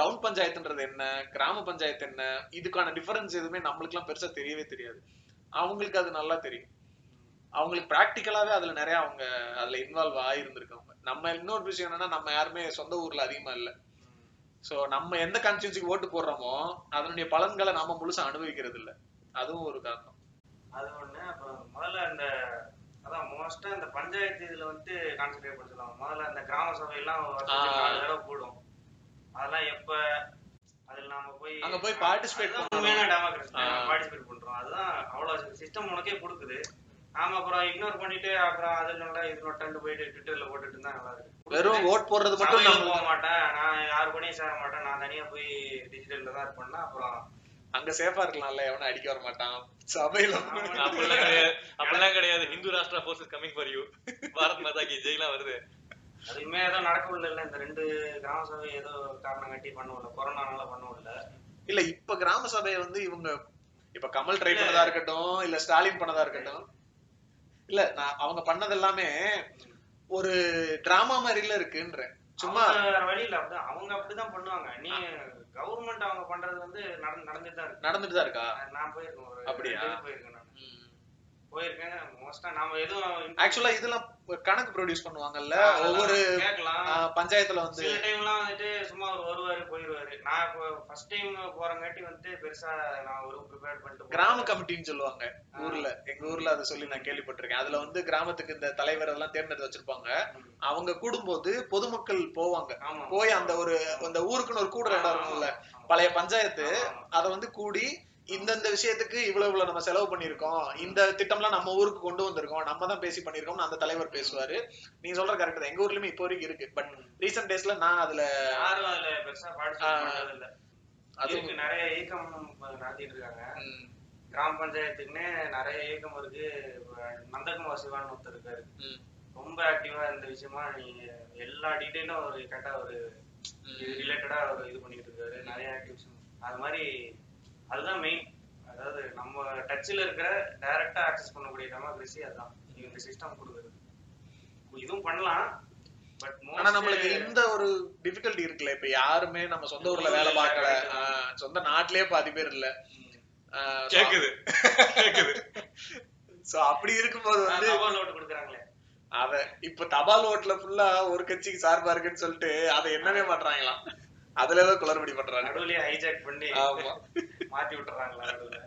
[SPEAKER 2] டவுன் பஞ்சாயத்துன்றது என்ன கிராம பஞ்சாயத்து என்ன இதுக்கான டிஃபரன்ஸ் எதுவுமே நம்மளுக்கு எல்லாம் பெருசா தெரியவே தெரியாது. அவங்களுக்கு அது நல்லா தெரியும். அவங்களுக்கு பிராக்டிக்கலாவே அதுல நிறைய அவங்க அதுல இன்வால்வ் ஆயிருந்திருக்காங்க நம்ம இன்னொரு விஷயம் என்னன்னா நம்ம யாருமே சொந்த ஊர்ல அதிகமா இல்ல. சோ நம்ம எந்த கான்ஸ்டியூன்சிக்கு ஓட்டு போடுறோமோ அதனுடைய பலன்களை நாம முழுசா அனுபவிக்கிறது இல்ல அதுவும் ஒரு காரணம்.
[SPEAKER 3] அது ஒண்ணு. அப்புறம் முதல்ல அந்த அதான் மோஸ்டா இந்த பஞ்சாயத்து இதுல வந்து கான்சென்ட்ரேட் பண்ண சொல்லுவாங்க. முதல்ல அந்த கிராம சபை எல்லாம். நாலு தடவை கூடும் அதெல்லாம் எப்ப அதுல நாம போய்
[SPEAKER 2] அங்க போய் பண்ணணும்.
[SPEAKER 3] உண்மையான டெமோக்ரஸி. பார்ட்டிசிபேட் பண்றோம். அதுதான் அவ்வளவு சிஸ்டம் உனக்கே கொடுக்குது. நாம அப்புறம் இக்னோர் பண்ணிட்டு அப்புறம் அது நல்லா இது நொட்டண்டு போயிட்டு ட்விட்டர்ல போட்டுட்டு இருந்தா நல்லா இருக்கு
[SPEAKER 2] வெறும் ஓட் போடுறது மட்டும் நம்ம
[SPEAKER 3] போக மாட்டேன். நான் யாரு கூடயும் சேர மாட்டேன். நான் தனியா போய் டிஜிட்டல்ல தான் இருப்பேன்னா அப்புறம்
[SPEAKER 2] அங்க சேஃபா இருக்கலாம்ல எவனும் அடிக்க வர மாட்டான். சபையில
[SPEAKER 4] அப்படிலாம் கிடையாது. அப்படிலாம் கிடையாது. Hindu Rashtra force coming for you Bharat Mata கி ஜெய்லாம் வருது.
[SPEAKER 3] அதுவுமே ஏதோ நடக்கவில்லை இல்ல இந்த ரெண்டு கிராம சபை ஏதோ காரணம் கட்டி பண்ணவில்ல கொரோனானால பண்ணவில்ல
[SPEAKER 2] இல்ல இப்ப கிராம சபையை வந்து இவங்க இப்ப கமல் ட்ரை பண்ணதா இருக்கட்டும் இல்ல ஸ்டாலின் பண்ணதா இருக்கட்டும். இல்ல நான் அவங்க பண்ணது எல்லாமே ஒரு டிராமா மாதிரில இருக்குன்றேன். சும்மா
[SPEAKER 3] அவங்க வேற வழி இல்ல. அப்படிதான் அவங்க அப்படிதான் பண்ணுவாங்க. நீ கவர்மெண்ட் அவங்க பண்றது வந்து நடந்து நடந்துட்டு தான் இருக்கு.
[SPEAKER 2] நடந்துட்டு தான் இருக்கா
[SPEAKER 3] நான் போயிருக்கேன்.
[SPEAKER 2] அப்படியா?
[SPEAKER 3] போயிருக்கேன் போயிருக்கேன். மோஸ்டா நாம எதுவும்
[SPEAKER 2] ஆக்சுவலா இதெல்லாம் கணக்கு ப்ரொடியூஸ் பண்ணுவாங்கல்ல?
[SPEAKER 3] அதெல்லாம்
[SPEAKER 2] ஒவ்வொரு பஞ்சாயத்துல வந்து.
[SPEAKER 3] சில டைம்லாம் வந்துட்டு சும்மா ஒரு வருவாரு போயிருவாரு. நான் இப்போ ஃபர்ஸ்ட் டைம் போறங்காட்டி வந்துட்டு பெருசா நான் ஒரு ப்ரிப்பேர் பண்ணிட்டு.
[SPEAKER 2] கிராம கமிட்டின்னு சொல்லுவாங்க. ஊர்ல. எங்க ஊர்ல அதை சொல்லி நான் கேள்விப்பட்டிருக்கேன். அதுல வந்து கிராமத்துக்கு இந்த தலைவர் எல்லாம் தேர்ந்தெடுத்து வச்சிருப்பாங்க. அவங்க கூடும்போது பொதுமக்கள் போவாங்க. போய் அந்த ஒரு அந்த ஊருக்குன்னு ஒரு கூடுற இடம் இருக்கும்ல. பழைய பஞ்சாயத்து. அத வந்து கூடி இந்தந்த விஷயத்துக்கு இவ்வளவு இவ்வளவு நம்ம செலவு பண்ணிருக்கோம் இந்த திட்டம்லாம் நம்ம ஊருக்கு கொண்டு வந்திருக்கோம். நம்ம தான் பேசி பண்ணிருக்கோம் அந்த தலைவர் பேசுவாரு. நீங்க சொல்ற கரெக்ட் தான். எங்க ஊர்லயுமே இப்போ வரைக்கும் இருக்கு. பட் ரீசெண்ட் டேஸ்ல நான் அதுல
[SPEAKER 3] யாரும் அதுல பெருசா. பார்ட்டிசிபேட் இல்ல இருக்கு நிறைய இயக்கம் நடத்திட்டு இருக்காங்க. கிராம பஞ்சாயத்துக்குன்னே நிறைய இயக்கம் இருக்கு. நந்தகுமார் சிவான்னு ஒருத்தர் இருக்காரு. ரொம்ப ஆக்டிவா இந்த விஷயமா நீங்க எல்லா டீடைலும் ஒரு கரெக்டா ஒரு. ரிலேட்டடா ஒரு இது பண்ணிட்டு இருக்காரு. நிறைய ஆக்டிவிஸ் அது மாதிரி அதுதான் மெயின் அதாவது நம்ம டச்ல இருக்கிற டைரக்டா ஆக்சஸ் பண்ணக்கூடிய டெமோக்ரஸி அதுதான். இந்த சிஸ்டம் கொடுக்குறது. இதுவும் பண்ணலாம் பட்
[SPEAKER 2] ஆனா நம்மளுக்கு இந்த ஒரு டிஃபிகல்ட்டி இருக்குல்ல. இப்ப யாருமே நம்ம சொந்த ஊர்ல வேலை பார்க்கல. ஆஹ், சொந்த நாட்டிலேயே பாதி பேர் இல்ல.
[SPEAKER 4] கேக்குது. கேக்குது.
[SPEAKER 2] so அப்படி இருக்கும்போது வந்து
[SPEAKER 3] தபால் நோட்டு கொடுக்குறாங்களே.
[SPEAKER 2] அத இப்ப தபால் ஓட்டுல ஃபுல்லா ஒரு கட்சிக்கு சார்பா இருக்குன்னு சொல்லிட்டு அதை என்னவே மாட்றாங்களாம். அதுல ஏதோ குளறுபடி பண்றாங்க.
[SPEAKER 3] நடுவுலயே ஹைஜாக் பண்ணி
[SPEAKER 2] ஆமா.
[SPEAKER 3] மாத்தி விட்டுறாங்களா நடுவுல?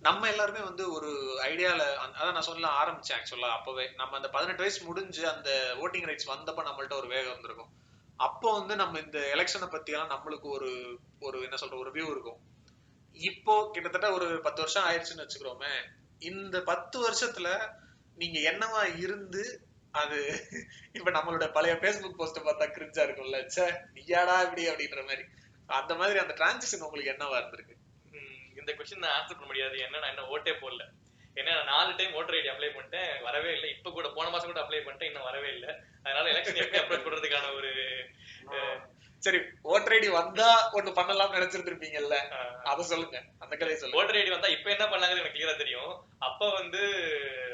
[SPEAKER 2] நம்ம எல்லாருமே வந்து ஒரு ஐடியால அதான் நான் சொல்ல ஆரம்பிச்சேன் ஆக்சுவலா அப்பவே. நம்ம அந்த பதினெட்டு வயசு முடிஞ்சு அந்த ஓட்டிங் ரைட்ஸ் வந்தப்ப நம்மள்ட்ட ஒரு வேகம் இருந்திருக்கும். அப்போ வந்து நம்ம இந்த எலெக்ஷனை பத்தி எல்லாம் நம்மளுக்கு ஒரு ஒரு என்ன சொல்ற ஒரு வியூ இருக்கும். இப்போ கிட்டத்தட்ட ஒரு பத்து வருஷம் ஆயிடுச்சுன்னு வச்சுக்கிறோமே இந்த பத்து வருஷத்துல நீங்க என்னவா இருந்து அது இப்ப நம்மளோட பழைய ஃபேஸ்புக் போஸ்ட் பார்த்தா கிரிஞ்சா இருக்கும்ல. ச்சே நீயாடா இப்படி அப்படின்ற மாதிரி. அந்த மாதிரி அந்த டிரான்சிஷன் உங்களுக்கு என்னவா இருந்திருக்கு?
[SPEAKER 4] இந்த கொஸ்டின் நான் ஆன்சர் பண்ண முடியாது. என்ன நான் என்ன ஓட்டே போடல. ஏன்னா நான் நாலு டைம் ஓட்டர் ஐடி அப்ளை பண்ணிட்டேன். வரவே இல்லை. இப்ப கூட போன மாசம் கூட அப்ளை பண்ணிட்டேன். இன்னும் வரவே இல்லை. அதனால எலெக்ஷன் எப்படி அப்ரோச் பண்றதுக்கான ஒரு
[SPEAKER 2] சரி ஓட்டர் ஐடி வந்தா ஒண்ணு பண்ணலாம்னு நினைச்சிருந்திருப்பீங்கல்ல. அத சொல்லுங்க. அந்த கதையை சொல்லுங்க.
[SPEAKER 4] ஓட்டர் ஐடி வந்தா இப்ப என்ன பண்ணாங்கன்னு எனக்கு கிளியரா தெரியும். அப்ப வந்து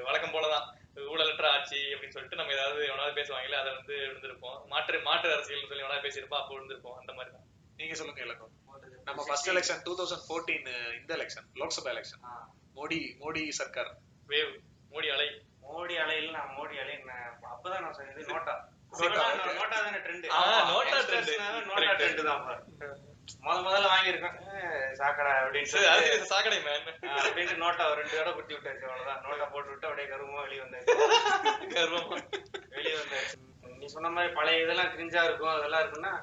[SPEAKER 4] வழக்கம் போலதான். ஊழலற்ற ஆட்சி அப்படின்னு சொல்லிட்டு நம்ம ஏதாவது எவனாவது பேசுவாங்கல்ல அதை வந்து இருந்திருப்போம் மாற்று மாற்று அரசியல் சொல்லி எவனாவது பேசியிருப்போம் அப்போ இருந்திருப்போம் அந்த மாதிரி தான்.
[SPEAKER 2] நீங்க சொல்லுங்க இலக்கம் நம்ம first election two thousand fourteen இந்த எலெக்ஷன் லோக்சபா எலெக்ஷன். மோடி மோடி சர்க்கார்.
[SPEAKER 4] வேவ். மோடி அலை.
[SPEAKER 3] மோடி அலையில் நான் மோடி அலை அப்பதான் நான் சொன்னது நோட்டா.
[SPEAKER 2] நோட்டா,
[SPEAKER 3] தானே ட்ரெண்ட்
[SPEAKER 4] நோட்டா.
[SPEAKER 3] நோட்டா. ட்ரெண்ட் தான். முத முதல்ல வாங்கியிருக்கேன். சாக்கடை அப்படின்னு
[SPEAKER 4] சாக்கடை மேன்
[SPEAKER 3] நோட்டா ரெண்டு தடவை குத்தி விட்டாச்சு அவ்வளவுதான். நோட்டா போட்டு விட்டு அப்படியே கருமா வெளியே வந்தாச்சு.
[SPEAKER 4] கர்வமா
[SPEAKER 3] வெளியே வந்தாச்சு. நீ சொன்ன மாதிரி பழைய இதெல்லாம் கிரிஞ்சா இருக்கும் அதெல்லாம் இருக்குன்னா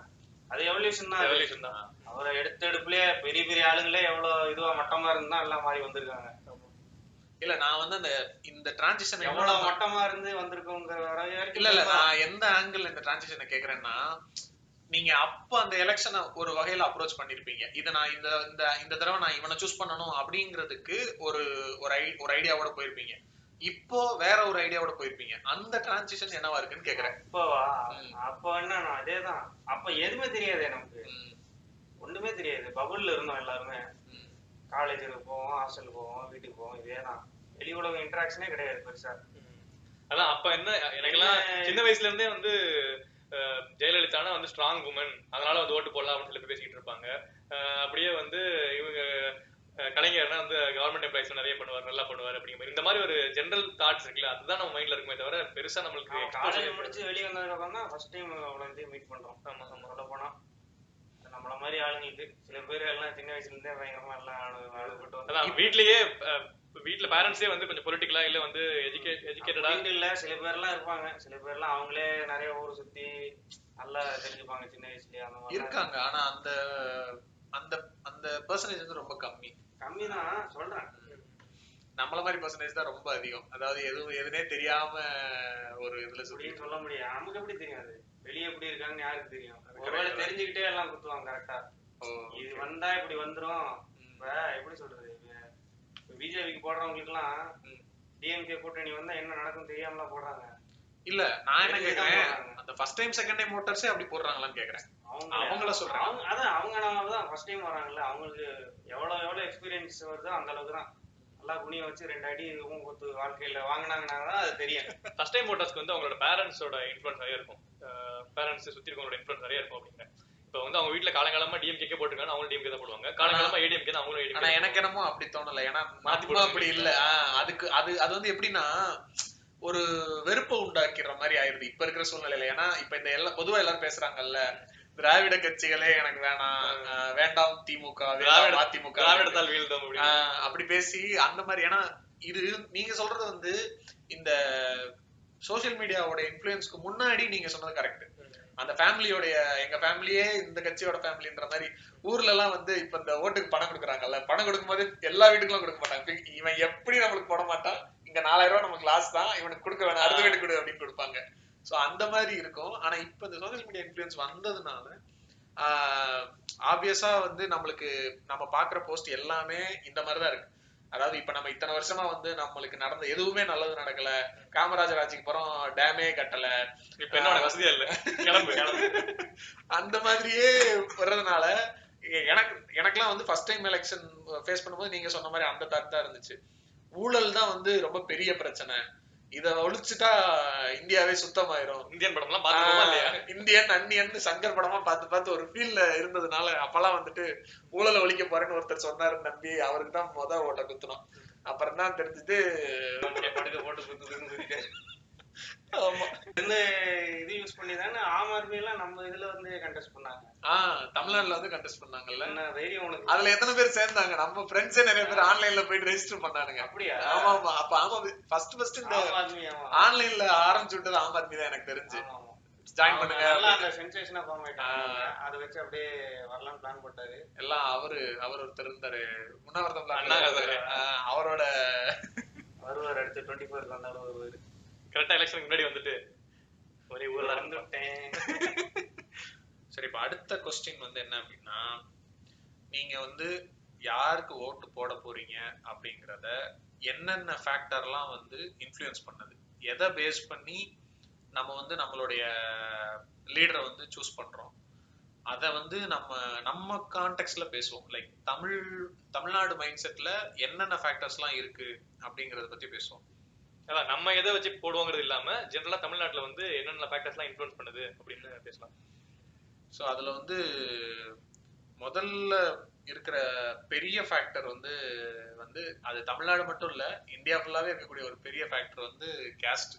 [SPEAKER 3] அது எவல்யூஷன் தான். அது.
[SPEAKER 4] ரெவல்யூஷன் தான்.
[SPEAKER 3] அவரை எடுத்த எடுப்புலயே பெரிய பெரிய ஆளுங்களே எவ்வளவு இதுவா மட்டமா இருந்தா எல்லாம் மாறி வந்திருக்காங்க.
[SPEAKER 2] இல்ல நான் வந்து அந்த இந்த டிரான்சிஷன்
[SPEAKER 3] எவ்வளவு மட்டமா இருந்து வந்திருக்கோங்கிற வரைக்கும்
[SPEAKER 2] இல்ல இல்ல நான் எந்த ஆங்கிள் இந்த டிரான்சிஷனை கேக்குறேன்னா நீங்க அப்ப அந்த எலெக்ஷனை ஒரு வகையில அப்ரோச் பண்ணிருப்பீங்க. இத நான் இந்த இந்த இந்த தடவை நான் இவனை சூஸ் பண்ணணும் அப்படிங்கிறதுக்கு ஒரு ஒரு ஐ ஒரு ஐடியாவோட போயிருப்பீங்க. இப்போ வேற ஒரு ஐடியாவோட போயிருப்பீங்க. அந்த டிரான்சிஷன் என்னவா இருக்குன்னு கேக்குறேன்.
[SPEAKER 3] அப்பவா?
[SPEAKER 2] ம்.
[SPEAKER 3] அப்ப என்ன அதேதான். அப்ப எதுவுமே தெரியாது நமக்கு. ஒண்ணுமே தெரியாது. பபுள்ல இருந்தோம் எல்லாருமே. காலேஜுக்கு போவோம் ஹாஸ்டல் போவோம் வீட்டுக்கு போவோம். இதேதான். வெளி உலக இன்டராக்ஷனே கிடையாது பெருசா.
[SPEAKER 4] அதான் அப்ப என்ன எனக்கெல்லாம் சின்ன வயசுல இருந்தே வந்து ஜெயலலிதானா வந்து ஸ்ட்ராங் உமன் அதனால வந்து ஓட்டு போடலாம் அப்படின்னு சொல்லி பேசிக்கிட்டு இருப்பாங்க. அப்படியே வந்து இவங்க கலைஞர்னா வந்து கவர்மெண்ட் எம்ப்ளாய்ஸ் நிறைய பண்ணுவார் நல்லா பண்ணுவார் அப்படிங்கிற மாதிரி. இந்த மாதிரி ஒரு ஜெனரல் தாட்ஸ் இருக்குல்ல அதுதான் நம்ம மைண்ட்ல இருக்குமே தவிர பெருசா நம்மளுக்கு
[SPEAKER 3] காலேஜ். முடிச்சு வெளியே வந்ததுக்கு அப்புறம் தான் ஃபர்ஸ்ட் டைம் அவ்வளவு மீட் பண்றோம்.
[SPEAKER 4] ஆமா ஆமா.
[SPEAKER 3] சொல்ல போனா நம்மள மாதிரி ஆளுங்களுக்கு சில பேர் எல்லாம் சின்ன வயசுல இருந்தே பயங்கரமா எல்லாம் வந்து
[SPEAKER 4] அதான் வீட்லயே வீட்ல பேரண்ட்ஸே வந்து கொஞ்சம் பொலிட்டிக்கலா இல்ல வந்து எஜுகேட் எஜுகேட்டடா
[SPEAKER 3] இல்ல சில பேர்லாம் இருப்பாங்க. சில பேர்லாம் அவங்களே நிறைய ஊர் சுத்தி நல்லா தெரிஞ்சுப்பாங்க சின்ன வயசுலயே அந்த மாதிரி
[SPEAKER 2] இருக்காங்க. ஆனா அந்த அந்த அந்த பெர்சன்டேஜ் வந்து ரொம்ப கம்மி.
[SPEAKER 3] கம்மி தான் சொல்றேன்.
[SPEAKER 2] நம்மள மாதிரி பெர்சன்டேஜ் தான் ரொம்ப அதிகம். அதாவது எதுவும் எதுனே தெரியாம ஒரு இதுல
[SPEAKER 3] அப்படின்னு சொல்ல முடியாது. நமக்கு எப்படி தெரியாது வெளியே எப்படி இருக்காங்கன்னு யாருக்கு தெரியும்? ஒருவேளை. தெரிஞ்சுக்கிட்டே எல்லாம் குத்துவாங்க கரெக்டா இது வந்தா இப்படி வந்துரும். இப்ப எப்படி சொல்றது? பிஜேபிக்கு போடுறவங்களுக்கு எல்லாம். டிஎம்கே கூட்டணி வந்தா என்ன நடக்கும் தெரியாமலாம் போடுறாங்க
[SPEAKER 2] இல்ல நான் என்ன கேக்குறேன். அந்த ஃபர்ஸ்ட் டைம் செகண்ட் டைம் மோட்டர்ஸே அப்படி போடுறாங்களான்னு கேக்குறேன்
[SPEAKER 3] அவங்க
[SPEAKER 2] அவங்கள சொல்றேன்.
[SPEAKER 3] அவங்க அதான் அவங்க நம்ம தான் ஃபர்ஸ்ட் டைம் வராங்கல்ல அவங்களுக்கு எவ்வளவு எவ்வளவு எக்ஸ்பீரியன்ஸ் வருதோ அந்த அளவுக்கு தான் நல்லா குனிய வச்சு ரெண்டு அடி கொடுத்து வாழ்க்கையில வாங்கினாங்கன்னா தான் அது தெரியும்
[SPEAKER 4] ஃபர்ஸ்ட் டைம் ஓட்டர்ஸ்க்கு வந்து அவங்களோட பேரண்ட்ஸோட இன்ஃபுளுன்ஸ் நிறைய இருக்கும் பேரண்ட்ஸ் சுத்தி இருக்கவங்களோட இன்ஃபுளுன்ஸ் நிறைய இருக்கும் அப்படிங்க இப்போ வந்து அவங்க வீட்ல காலங்காலமா டிஎம்கே போட்டுருக்காங்க அவங்களும் டிஎம்கே தான் போடுவாங்க. காலங்காலமா ஏடிஎம்கே தான் அவங்களும்
[SPEAKER 2] ஆனா எனக்கு என்னமோ அப்படி தோணல. ஏன்னா
[SPEAKER 4] மாத்தி.
[SPEAKER 2] அப்படி இல்ல. அதுக்கு அது அது வந்து எப்படின்னா ஒரு வெறுப்பை உண்டாக்கிற மாதிரி ஆயிருது. இப்ப இருக்கிற சூழ்நிலையில. ஏன்னா இப்ப இந்த எல்லாம் பொதுவா எல்லாரும் பேசுறாங்கல்ல திராவிட கட்சிகளே எனக்கு வேணாம். வேண்டாம் திமுக
[SPEAKER 4] திராவிட
[SPEAKER 2] அதிமுக.
[SPEAKER 4] திராவிடத்தால்
[SPEAKER 2] அப்படி பேசி அந்த மாதிரி ஏன்னா இது நீங்க சொல்றது வந்து இந்த சோஷியல் மீடியாவோட இன்ஃப்ளூயன்ஸ்க்கு முன்னாடி நீங்க சொன்னது கரெக்ட் அந்த ஃபேமிலியோடைய எங்க ஃபேமிலியே இந்த கட்சியோட ஃபேமிலின்ற மாதிரி ஊர்ல எல்லாம் வந்து இப்ப இந்த ஓட்டுக்கு பணம் கொடுக்குறாங்கல்ல பணம் கொடுக்கும்போது எல்லா வீட்டுக்கும் கொடுக்க மாட்டாங்க. இவன் எப்படி நம்மளுக்கு போட மாட்டான்? இங்க நாலாயிரம் ரூபாய் நமக்கு லாஸ் தான். இவனுக்கு கொடுக்க வேணாம். அடுத்த வீட்டுக்கு கொடு அப்படின்னு கொடுப்பாங்க. சோ அந்த மாதிரி இருக்கும். ஆனா இப்ப இந்த சோஷியல் மீடியா இன்ஃபுளுன்ஸ் வந்ததுனால ஆப்வியஸா வந்து நம்மளுக்கு நம்ம பாக்குற போஸ்ட் எல்லாமே இந்த மாதிரிதான் இருக்கு. அதாவது இப்ப நம்ம இத்தனை வருஷமா வந்து நம்மளுக்கு நடந்த எதுவுமே நல்லது நடக்கல. காமராஜர் ஆட்சிக்கு அப்புறம் டேமே கட்டல.
[SPEAKER 4] இப்ப என்ன வசதியா இல்ல. கிளம்பு
[SPEAKER 2] அந்த மாதிரியே வர்றதுனால எனக்கு எனக்கெல்லாம் வந்து ஃபர்ஸ்ட் டைம் எலெக்ஷன் ஃபேஸ் பண்ணும்போது நீங்க சொன்ன மாதிரி அந்த தாட் தான் இருந்துச்சு. ஊழல் தான் வந்து ரொம்ப பெரிய பிரச்சனை. இத ஒழிச்சுட்டா இந்தியாவே சுத்தமாயிரும்.
[SPEAKER 4] இந்தியன் படம் எல்லாம் பாத்துக்கோமா
[SPEAKER 2] இந்தியன் அந்நியன் சங்கர் படமா பார்த்து பார்த்து ஒரு ஃபீல்ல இருந்ததுனால அப்பெல்லாம் வந்துட்டு ஊழலை ஒழிக்க போறேன்னு ஒருத்தர் சொன்னாரு நம்பி அவருக்கு தான் முத ஓட்ட குத்துனோம். அப்புறம் தான் தெரிஞ்சது
[SPEAKER 3] படுக்க போட்டு குத்து குத்து குத்திட்டு
[SPEAKER 2] ஆமா.
[SPEAKER 3] இந்த இது யூஸ் பண்ணி தானே ஆம் ஆத்மி எல்லாம் நம்ம இதுல வந்து கண்டெஸ்ட் பண்ணாங்க.
[SPEAKER 2] ஆஹ் தமிழ்நாட்டுல வந்து கண்டெஸ்ட் பண்ணாங்கல்ல?
[SPEAKER 3] என்ன தைரியம் உனக்கு?
[SPEAKER 2] அதுல எத்தனை பேர் சேர்ந்தாங்க? நம்ம ஃப்ரெண்ட்ஸே நிறைய பேர் ஆன்லைன்ல போயிட்டு ரெஜிஸ்டர் பண்ணானுங்க.
[SPEAKER 3] அப்படியா?
[SPEAKER 2] ஆமா ஆமா. அப்ப ஆமா ஃபர்ஸ்ட் ஃபர்ஸ்ட் இந்த ஆன்லைன்ல ஆரம்பிச்சு விட்டது ஆம் ஆத்மி தான் எனக்கு தெரிஞ்சு. ஜாயின் பண்ணுங்க.
[SPEAKER 3] அந்த சென்சேஷனா ஃபார்ம் ஆயிட்டாங்க. அதை வச்சு அப்படியே வரலாம்னு பிளான் போட்டாரு.
[SPEAKER 2] எல்லாம் அவரு அவர் ஒருத்தர் இருந்தாரு. உண்ணாவிரதம் அவரோட
[SPEAKER 3] வருவார் அடுத்து டுவெண்ட்டி ஃபோர்ல இருந்தாலும் வருவாரு.
[SPEAKER 4] கரெக்டா எலெக்ஷனுக்கு முன்னாடி வந்துட்டு ஒரே ஊர்ல
[SPEAKER 3] இருந்துட்டேன்.
[SPEAKER 2] சரி இப்ப அடுத்த கொஸ்டின் வந்து என்ன அப்படின்னா நீங்க வந்து யாருக்கு ஓட்டு போட போறீங்க அப்படிங்கறத என்னென்ன ஃபேக்டர்லாம் வந்து இன்ஃப்ளூயன்ஸ் பண்ணுது? எதை பேஸ் பண்ணி நம்ம வந்து நம்மளுடைய லீடரை வந்து சூஸ் பண்றோம்? அதை வந்து நம்ம நம்ம கான்டெக்ட்ல பேசுவோம். லைக் தமிழ் தமிழ்நாடு மைண்ட் செட்ல என்னென்ன ஃபேக்டர்ஸ்லாம் இருக்கு அப்படிங்கறத பத்தி பேசுவோம்.
[SPEAKER 4] அதான் நம்ம எதை வச்சு போடுவோங்கிறது இல்லாம ஜென்ரலா தமிழ்நாட்டுல வந்து என்னென்ன ஃபேக்டர்ஸ் எல்லாம் இன்ஃபுளுன்ஸ் பண்ணுது அப்படின்னு பேசலாம்.
[SPEAKER 2] ஸோ அதுல வந்து முதல்ல இருக்கிற பெரிய ஃபேக்டர் வந்து வந்து அது தமிழ்நாடு மட்டும் இல்ல இந்தியா ஃபுல்லாவே இருக்கக்கூடிய ஒரு பெரிய ஃபேக்டர் வந்து கேஸ்ட்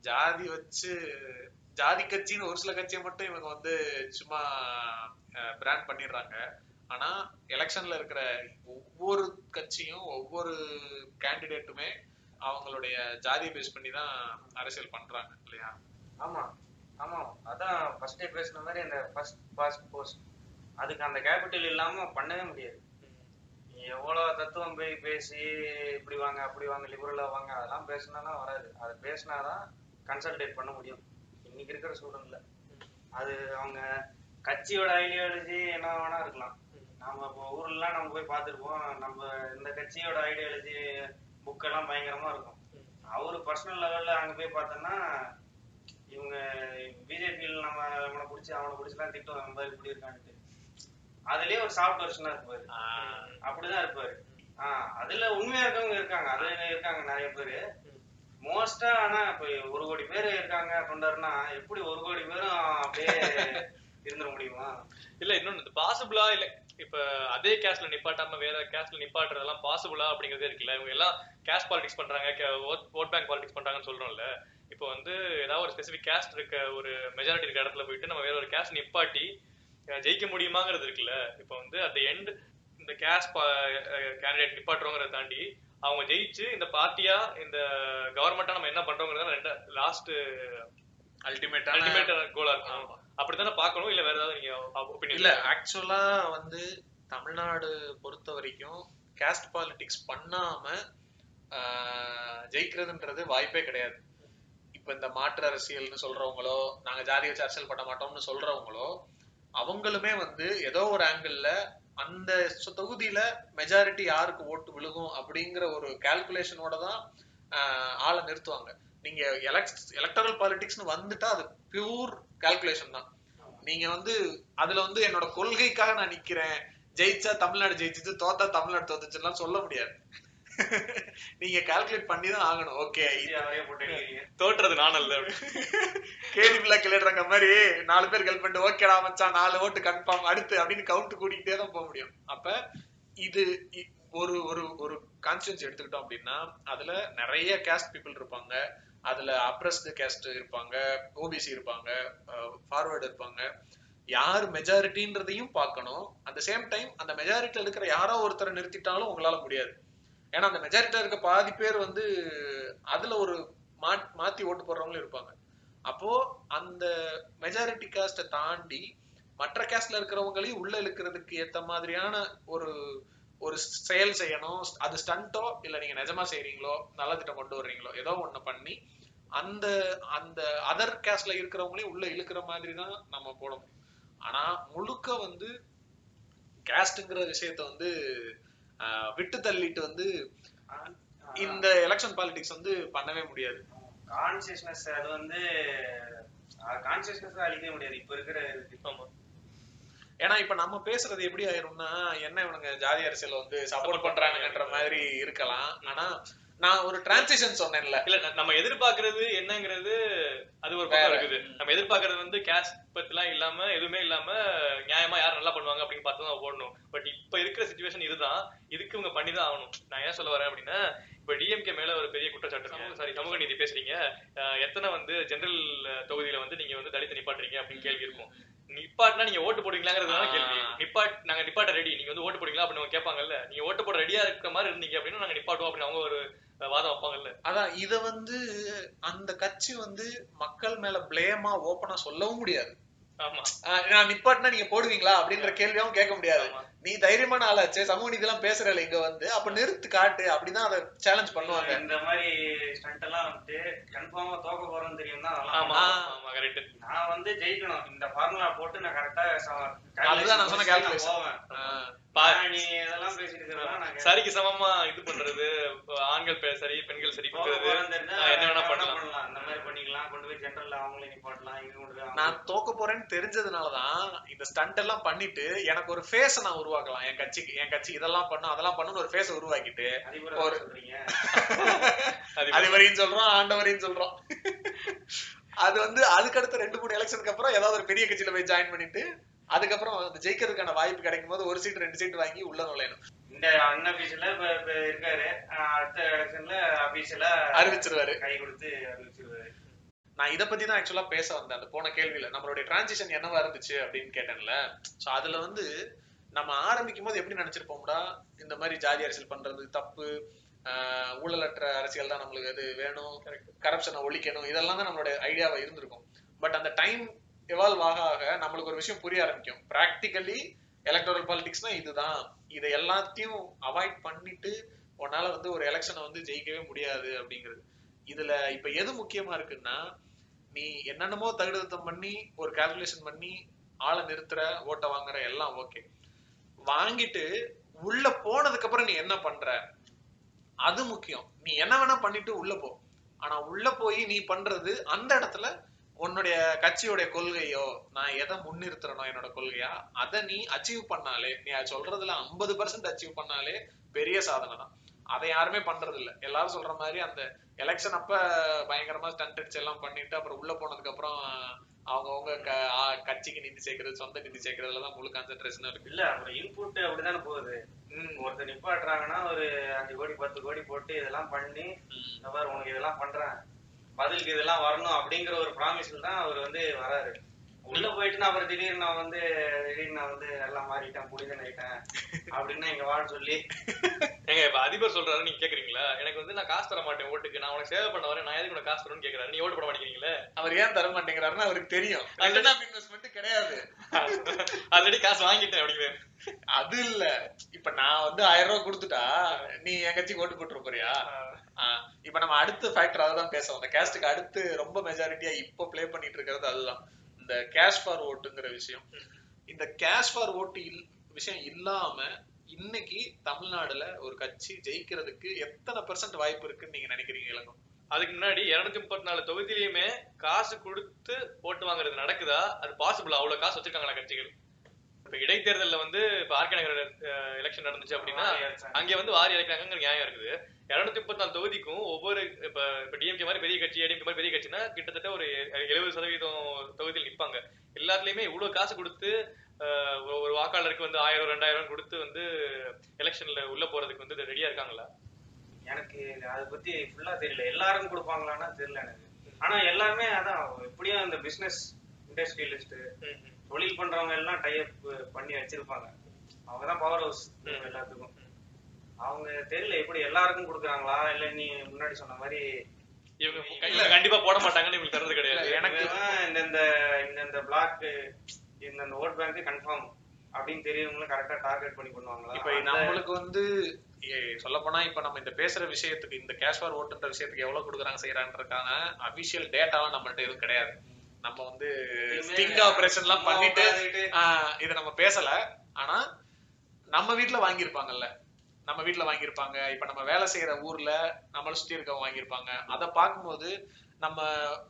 [SPEAKER 2] ஜாதி வச்சு ஜாதி கட்சின்னு ஒரு சில கட்சியை மட்டும் இவங்க வந்து சும்மா பிராண்ட் பண்ணிடுறாங்க. ஆனா எலெக்ஷன்ல இருக்கிற ஒவ்வொரு கட்சியும் ஒவ்வொரு கேண்டிடேட்டுமே அவங்களுடைய ஜாதியை பேஸ் பண்ணி தான் அரசியல் பண்றாங்க இல்லையா?
[SPEAKER 3] ஆமா ஆமா. அதான் ஃபர்ஸ்ட் டே பேசின மாதிரி அந்த ஃபர்ஸ்ட் பாஸ்ட் போஸ்ட் அதுக்கு அந்த கேபிட்டல் இல்லாம பண்ணவே முடியாது. நீ எவ்வளவு தத்துவம் போய் பேசி இப்படி வாங்க அப்படி வாங்க லிபரலா வாங்க அதெல்லாம் பேசினாலாம் வராது. அதை பேசினாதான் கன்சல்டேட் பண்ண முடியும். இன்னைக்கு இருக்கிற சூழல்ல அது அவங்க கட்சியோட ஐடியாலஜி என்ன வேணா இருக்கலாம். நம்ம இப்போ ஊர்லாம் நம்ம போய் பார்த்துருப்போம். நம்ம இந்த கட்சியோட ஐடியாலஜி புக்கெல்லாம் பயங்கரமா இருக்கும். அவரு பர்சனல் லெவல்ல அங்க போய் பார்த்தோம்னா இவங்க பிஜேபியில் நம்ம இவனை பிடிச்சி அவனை பிடிச்சலாம் திட்டம் நம்ம இப்படி இருக்கான்ட்டு. அதுலயே ஒரு சாஃப்ட் வெர்ஷனா இருப்பாரு.
[SPEAKER 2] ஆஹ்
[SPEAKER 3] அப்படிதான் இருப்பாரு. ஆஹ் அதுல உண்மையா இருக்கவங்க இருக்காங்க. அதுல இருக்காங்க? நிறைய பேரு. மோஸ்டா ஆனா இப்ப ஒரு கோடி பேர் இருக்காங்க தொண்டர்னா எப்படி ஒரு கோடி பேரும் அப்படியே இருந்துட முடியுமா?
[SPEAKER 4] இல்ல இன்னொன்னு பாசிபிளா இல்ல. இப்ப அதே கேஸ்ட்ல நிப்பாட்டாம வேற கேஸ்ட்ல நிப்பாட்டுறதெல்லாம் பாசிபிளா அப்படிங்கறதே இருக்குல்ல. இவங்க எல்லாம் கேஸ்ட் பாலிடிக்ஸ் பண்றாங்க ஓட் பேங்க் பாலிடிக்ஸ் பண்றாங்கன்னு சொல்றோம்ல. இப்போ வந்து ஏதாவது ஒரு ஸ்பெசிபிக் கேஸ்ட் இருக்க ஒரு மெஜாரிட்டி இருக்க இடத்துல போயிட்டு நம்ம வேற ஒரு கேஸ்ட் நிப்பாட்டி ஜெயிக்க முடியுமாங்கிறது இருக்குல்ல. இப்போ வந்து அட் எண்ட் இந்த கேஸ்ட் கேண்டிடேட் நிப்பாட்டுறோங்கிறத தாண்டி அவங்க ஜெயிச்சு இந்த பார்ட்டியா இந்த கவர்மெண்டா நம்ம என்ன பண்றோங்கிறத ரெண்டு லாஸ்ட்
[SPEAKER 2] அல்டிமேட்
[SPEAKER 4] அல்டிமேட் கோலா இருக்கும். அப்படித்தானே பார்க்கணும்? இல்ல வேற ஏதாவது நீங்க
[SPEAKER 2] இல்ல ஆக்சுவலா வந்து தமிழ்நாடு பொறுத்த வரைக்கும் கேஸ்ட் பாலிடிக்ஸ் பண்ணாம ஜெயிக்கிறதுன்றது வாய்ப்பே கிடையாது. இப்ப இந்த மாற்று அரசியல்னு சொல்றவங்களோ நாங்க ஜாதி வச்சு அரசியல் பண்ண மாட்டோம்னு சொல்றவங்களோ அவங்களுமே வந்து ஏதோ ஒரு ஆங்கிள் அந்த தொகுதியில மெஜாரிட்டி யாருக்கு ஓட்டு விழுகும் அப்படிங்கிற ஒரு கால்குலேஷனோட தான் ஆளை நிறுத்துவாங்க. நீங்க எலக்ட் எலக்டரல் பாலிடிக்ஸ்னு வந்துட்டா அது பியூர் கால்குலேஷன் தான். நீங்க வந்து அதுல வந்து என்னோட கொள்கைக்காக நான் நிக்கிறேன். ஜெயிச்சா தமிழ்நாடு ஜெயிச்சிச்சு தோத்தா தமிழ்நாடு தோத்துச்சுலாம் சொல்ல முடியாது. நீங்க கால்குலேட் பண்ணி தான் ஆகணும் ஓகே
[SPEAKER 4] தோற்றது நான் அல்ல.
[SPEAKER 2] கேடி பிள்ளை கிளடுறாங்க மாதிரி நாலு பேர் ஹெல்ப் பண்ணிட்டு ஓகேடா மச்சான் நாலு ஓட்டு கன்ஃபார்ம் அடுத்து அப்படின்னு கவுண்ட் கூட்டிகிட்டே தான் போக முடியும். அப்ப இது இ- ஒரு ஒரு ஒரு கான்ஸ்டியன்ஸ் எடுத்துக்கிட்டோம் அப்படின்னா அதுல நிறைய கேஸ்ட் பீப்புள் இருப்பாங்க. அதுல அப்ரஸ்டு கேஸ்ட் இருப்பாங்க ஓபிசி இருப்பாங்க ஃபார்வர்டு இருப்பாங்க. யார் மெஜாரிட்டின்றதையும் பார்க்கணும். அட் சேம் டைம் அந்த மெஜாரிட்டியில் இருக்கிற யாரோ ஒருத்தரை நிறுத்திட்டாலும் உங்களால முடியாது. ஏன்னா அந்த மெஜாரிட்டியில் இருக்க பாதி பேர் வந்து அதுல ஒரு மா- மாத்தி ஓட்டு போடுறவங்களும் இருப்பாங்க. அப்போ அந்த மெஜாரிட்டி காஸ்ட்டை தாண்டி மற்ற கேஸ்ட்ல இருக்கிறவங்களையும் உள்ள இழுக்கிறதுக்கு ஏத்த மாதிரியான ஒரு ஒரு செயல் செய்யணும் அது ஸ்டண்டோ இல்ல நீங்க நிஜமா செய்றீங்களோ நல்ல திட்டம் கொண்டு வர்றீங்களோ ஏதோ ஒண்ணு பண்ணி அந்த அந்த அதர் கேஸ்ட்ல இருக்கிறவங்களையும் உள்ள இழுக்கிற மாதிரி தான் நம்ம போட முடியும் ஆனா முழுக்க வந்து கேஸ்ட்ங்கிற விஷயத்த வந்து விட்டு தள்ளிட்டு வந்து இந்த எலெக்ஷன் பாலிடிக்ஸ் வந்து பண்ணவே முடியாது.
[SPEAKER 3] கான்சியஸ்னஸ் அது வந்து கான்சியஸ்னஸ் அழிக்க முடியாது. இப்ப இருக்கிற
[SPEAKER 2] ஏன்னா இப்ப நம்ம பேசுறது எப்படி ஆயிரும்னா என்ன இவனுங்க ஜாதி அரசியல் வந்து சப்போர்ட் பண்றானுங்கன்ற மாதிரி இருக்கலாம். ஆனா நான் ஒரு டிரான்சிஷன் சொன்னேன்ல.
[SPEAKER 4] இல்ல நம்ம எதிர்பார்க்கறது என்னங்கிறது அது ஒரு பக்கம். இருக்குது. நம்ம எதிர்பார்க்கறது வந்து கேஸ்ட் பத்திலாம் இல்லாம எதுவுமே இல்லாம நியாயமா யார் நல்லா பண்ணுவாங்க அப்படின்னு பார்த்து தான் போடணும் பட் இப்ப இருக்கிற சுச்சுவேஷன் இதுதான். இதுக்கு இவங்க பண்ணி தான் ஆகணும். நான் ஏன் சொல்ல வரேன் அப்படின்னா இப்ப டிஎம்கே மேல ஒரு பெரிய குற்றச்சாட்டு சாரி சமூக நீதி பேசுறீங்க. எத்தனை வந்து ஜெனரல் தொகுதியில வந்து நீங்க வந்து தலித்து நிப்பாட்டுறீங்க அப்படின்னு கேள்வி இருக்கும். நிப்பாட்டினா நீங்க ஓட்டு போடுவீங்களாங்கிறதுனால கேள்வி. நிப்பாட் நாங்க நிப்பாட்ட ரெடி நீங்க வந்து ஓட்டு போடுவீங்களா? அப்படின்னு அவங்க கேட்பாங்கல்ல. நீங்க ஓட்டு போட ரெடியா இருக்கிற மாதிரி இருந்தீங்க அப்படின்னா நாங்க நிப்பாட்டுவோம் அப்படின்னு அவங்க ஒரு வாதம் வைப்பாங்கல்ல.
[SPEAKER 2] அதான் இத வந்து அந்த கட்சி வந்து மக்கள் மேல பிளேமா ஓப்பனா சொல்லவும் முடியாது.
[SPEAKER 4] ஆமா.
[SPEAKER 2] நான் நிப்பாட்டினா நீங்க போடுவீங்களா? அப்படின்ற கேள்வியும் கேட்க முடியாது. நீ தைரியமான ஆளாச்சே சமூக நீதி எல்லாம் பேசுறல இங்க வந்து. அப்ப நிறுத்து காட்டு. அப்படிதான் அதை சேலஞ்ச் பண்ணுவாங்க.
[SPEAKER 3] இந்த மாதிரி ஸ்டண்ட் எல்லாம் வந்துட்டு கன்ஃபார்மா தோக்க போறோம்னு தெரியும் தான்
[SPEAKER 4] ஆமா. ஆமா, கரெக்ட்
[SPEAKER 3] நான் வந்து ஜெயிக்கணும். இந்த ஃபார்முலா போட்டு நான் கரெக்டா
[SPEAKER 2] அதுதான் நான் சொன்ன calculation.
[SPEAKER 3] போவேன்.
[SPEAKER 4] சரிக்கு சமமா இது பண்றது ஆண்கள் சரி பெண்கள் சரி ஆஹ் என்ன வேணா பண்ணலாம்.
[SPEAKER 3] இந்த மாதிரி பண்ணிக்கலாம். கொண்டு போய் ஜெனரல்ல அவங்களே நிப்பாட்டலாம் இங்க கொண்டு
[SPEAKER 2] நான் தோக்க போறேன்னு தெரிஞ்சதுனாலதான் இந்த ஸ்டண்ட் எல்லாம் பண்ணிட்டு எனக்கு ஒரு ஃபேஸ நான் உருவாக்கலாம். என் கட்சிக்கு என் கட்சி இதெல்லாம் பண்ணும் அதெல்லாம் பண்ணுன்னு ஒரு ஃபேஸ உருவாக்கிட்டு ஒரு-
[SPEAKER 3] சொல்றீங்க.
[SPEAKER 4] அது
[SPEAKER 2] அதிபரையும் சொல்றோம் ஆண்டவரையும் சொல்றோம். அது வந்து அதுக்கடுத்த ரெண்டு மூணு எலெக்ஷனுக்கு அப்புறம் ஏதாவது ஒரு பெரிய கட்சியில போய் ஜாயின் பண்ணிட்டு அதுக்கப்புறம் ஜெயிக்கிறதுக்கான வாய்ப்பு கிடைக்கும் போது ஒரு சீட் ரெண்டு சீட் வாங்கி உள்ள நுழையணும்.
[SPEAKER 3] இந்த அன்அபிஷியலா இப்ப இருக்காரு. அடுத்த எலெக்ஷன்ல அபிஷியலா
[SPEAKER 2] அறிவிச்சிருவாரு.
[SPEAKER 3] கை கொடுத்து அறிவிச்சிருவாரு.
[SPEAKER 2] நான் இத பத்தி தான் ஆக்சுவலா பேச வந்தேன். அந்த போன கேள்வியில நம்மளுடைய டிரான்சிஷன் என்னவா இருந்துச்சு அப்படின்னு கேட்டேன்ல. சோ அதுல வந்து நம்ம ஆரம்பிக்கும் போது எப்படி நினைச்சிருப்போம்டா? இந்த மாதிரி ஜாதி அரசியல் பண்றது தப்பு. ஊழலற்ற அரசியல் தான் நம்மளுக்கு அது வேணும். கரப்ஷனை ஒழிக்கணும். இதெல்லாம் தான் நம்மளோட ஐடியாவா இருந்திருக்கும். பட் அந்த டைம் எவால்வ் ஆக ஆக நம்மளுக்கு ஒரு விஷயம் புரிய ஆரம்பிக்கும். ப்ராக்டிக்கலி எலக்டோரல் பாலிடிக்ஸ்னா இதுதான். இதை எல்லாத்தையும் அவாய்ட் பண்ணிட்டு உன்னால வந்து ஒரு எலெக்ஷனை வந்து ஜெயிக்கவே முடியாது அப்படிங்கிறது. இதுல இப்ப எது முக்கியமா இருக்குன்னா நீ என்னென்னமோ தகுதித்தம் பண்ணி ஒரு கால்குலேஷன் பண்ணி ஆளை நிறுத்துற ஓட்டை வாங்குற எல்லாம் ஓகே வாங்கிட்டு உள்ள போனதுக்கு அப்புறம் நீ என்ன பண்ற? அது முக்கியம். நீ என்ன வேணா பண்ணிட்டு உள்ள போ. ஆனா உள்ள போய் நீ பண்றது அந்த இடத்துல உன்னுடைய கட்சியோட கொள்கையோ நான் எதை முன்னிறுத்துறனோ என்னோட கொள்கையா? அதை நீ அச்சீவ் பண்ணாலே நீ அது சொல்றதுல ஐம்பது பர்சன்ட் அச்சீவ் பண்ணாலே பெரிய சாதனை தான். அதை யாருமே பண்றது இல்ல எல்லாரும் சொல்ற மாதிரி அந்த எலெக்ஷன் அப்ப பயங்கரமா ஸ்டண்ட் அடிச்சு எல்லாம் பண்ணிட்டு அப்புறம் உள்ள போனதுக்கு அப்புறம் அவங்கவுங்க கட்சிக்கு நிதி சேர்க்கறது சொந்த நிதி சேர்க்கறதுல தான் முழு கான்சென்ட்ரேஷன் இருக்கு.
[SPEAKER 3] இல்ல அப்புறம் இன்புட் அப்படிதானே போகுது. ஒருத்தர் நிப்பாட்டுறாங்கன்னா ஒரு அஞ்சு கோடி பத்து கோடி போட்டு இதெல்லாம் பண்ணி. இந்த மாதிரி உனக்கு இதெல்லாம் பண்றேன். பதிலுக்கு இதெல்லாம் வரணும் அப்படிங்கிற ஒரு ப்ராமிஸ்ல தான் அவர் வந்து வராரு. உள்ள போயிட்டு நான் அப்புறம் திடீர்னு நான் வந்து திடீர்னு நான் வந்து எல்லாம் மாறிட்டேன் புனிதன் ஆயிட்டேன் அப்படின்னு எங்க வாழ சொல்லி.
[SPEAKER 4] ஏங்க இப்ப அதிபர் சொல்றாரு நீங்க கேக்குறீங்களா? எனக்கு வந்து நான் காசு தர மாட்டேன் ஓட்டுக்கு. நான் உனக்கு சேவை பண்ண வரேன். நான் எதுக்கு உனக்கு காசு தரணும்னு கேக்குறாரு? நீ ஓட்டு போட மாட்டேங்கிறீங்களே?
[SPEAKER 2] அவர் ஏன் தர மாட்டேங்கிறாருன்னு அவருக்கு தெரியும். இன்வெஸ்ட்மெண்ட் கிடையாது.
[SPEAKER 4] ஆல்ரெடி காசு வாங்கிட்டேன் அப்படிங்கிறேன்
[SPEAKER 2] அது இல்ல. இப்ப நான் வந்து ஆயிரம் ரூபாய் கொடுத்துட்டா நீ என் கட்சிக்கு ஓட்டு போட்டுற போறியா? இப்ப நம்ம அடுத்த ஃபேக்டர் அதான் பேசுவோம் அந்த கேஸ்டுக்கு அடுத்து ரொம்ப மெஜாரிட்டியா இப்போ ப்ளே பண்ணிட்டு இருக்கிறது அதுதான். இந்த கேஷ் ஃபார் ஓட்டுங்கிற விஷயம். இந்த கேஷ் ஃபார் ஓட்டு இல் விஷயம் இல்லாம இன்னைக்கு தமிழ்நாடுல ஒரு கட்சி ஜெயிக்கிறதுக்கு எத்தனை பெர்சன்ட் வாய்ப்பு இருக்குன்னு நீங்க நினைக்கிறீங்க இளங்கம்
[SPEAKER 4] அதுக்கு முன்னாடி இருநூத்தி முப்பத்தி நாலு தொகுதியிலுமே காசு கொடுத்து ஓட்டு வாங்குறது நடக்குதா? அது பாசிபிள் அவ்வளவு காசு வச்சிருக்காங்களா கட்சிகள்? இப்ப இடைத்தேர்தல்ல வந்து இப்ப ஆர்கே நகர் எலெக்ஷன் நடந்துச்சு அப்படின்னா அங்க வந்து வாரி இறக்குறாங்கிற நியாயம் இருக்குது. இருநூத்தி முப்பத்தி நாலு தொகுதிக்கும் ஒவ்வொரு இப்ப இப்ப டிஎம்கே மாதிரி பெரிய கட்சி ஏடிஎம்கே மாதிரி பெரிய கட்சினா கிட்டத்தட்ட ஒரு எழுபது சதவீதம் தொகுதியில் நிப்பாங்க. எல்லாத்துலயுமே இவ்வளவு காசு கொடுத்து ஒரு- வாக்காளருக்கு வந்து ஆயிரம் ரெண்டாயிரம் கொடுத்து வந்து எலெக்ஷன்ல உள்ள போறதுக்கு வந்து ரெடியா இருக்காங்களா?
[SPEAKER 3] எனக்கு அதை பத்தி ஃபுல்லா தெரியல. எல்லாரும் கொடுப்பாங்களான்னா தெரியல எனக்கு. ஆனா எல்லாருமே அதான் எப்படியும் இந்த பிசினஸ் இண்டஸ்ட்ரியலிஸ்ட்
[SPEAKER 4] ம், ம்.
[SPEAKER 3] தொழில் பண்றவங்க எல்லாம் டைப் பண்ணி வச்சிருப்பாங்க. அவங்க தான் பவர் ஹவுஸ். எல்லாத்துக்கும். அவங்க தெரியல எப்படி எல்லாருக்கும் கொடுக்குறாங்களா? இல்ல நீ முன்னாடி சொன்ன மாதிரி
[SPEAKER 4] இவங்க இவங்க கண்டிப்பா போட மாட்டாங்கன்னு இவங்களுக்கு தரது கிடையாது.
[SPEAKER 2] எனக்கு
[SPEAKER 3] இந்தந்த இந்தந்த பிளாக் இந்தந்த ஓட் பேங்க் கன்ஃபார்ம் அப்படின்னு தெரியவங்களும் கரெக்டா டார்கெட் பண்ணி பண்ணுவாங்களா?
[SPEAKER 2] இப்ப நம்மளுக்கு வந்து சொல்ல போனா இப்ப நம்ம இந்த பேசுற விஷயத்துக்கு இந்த கேஷ் ஃபார் ஓட்டுன்ற விஷயத்துக்கு எவ்வளவு கொடுக்குறாங்க செய்யறான்றதுக்கான அபிஷியல் டேட்டாலாம் நம்மள்ட்ட எதுவும் கிடையாது. நம்ம வந்து ஸ்டிங் ஆபரேஷன் எல்லாம் பண்ணிட்டு இத நம்ம பேசல. ஆனா நம்ம வீட்ல வாங்கியிருப்பாங்கல்ல. நம்ம வீட்டுல வாங்கியிருப்பாங்க. இப்ப நம்ம வேலை செய்யற ஊர்ல நம்மள சுத்தி இருக்கவங்க வாங்கியிருப்பாங்க. அதை பார்க்கும்போது நம்ம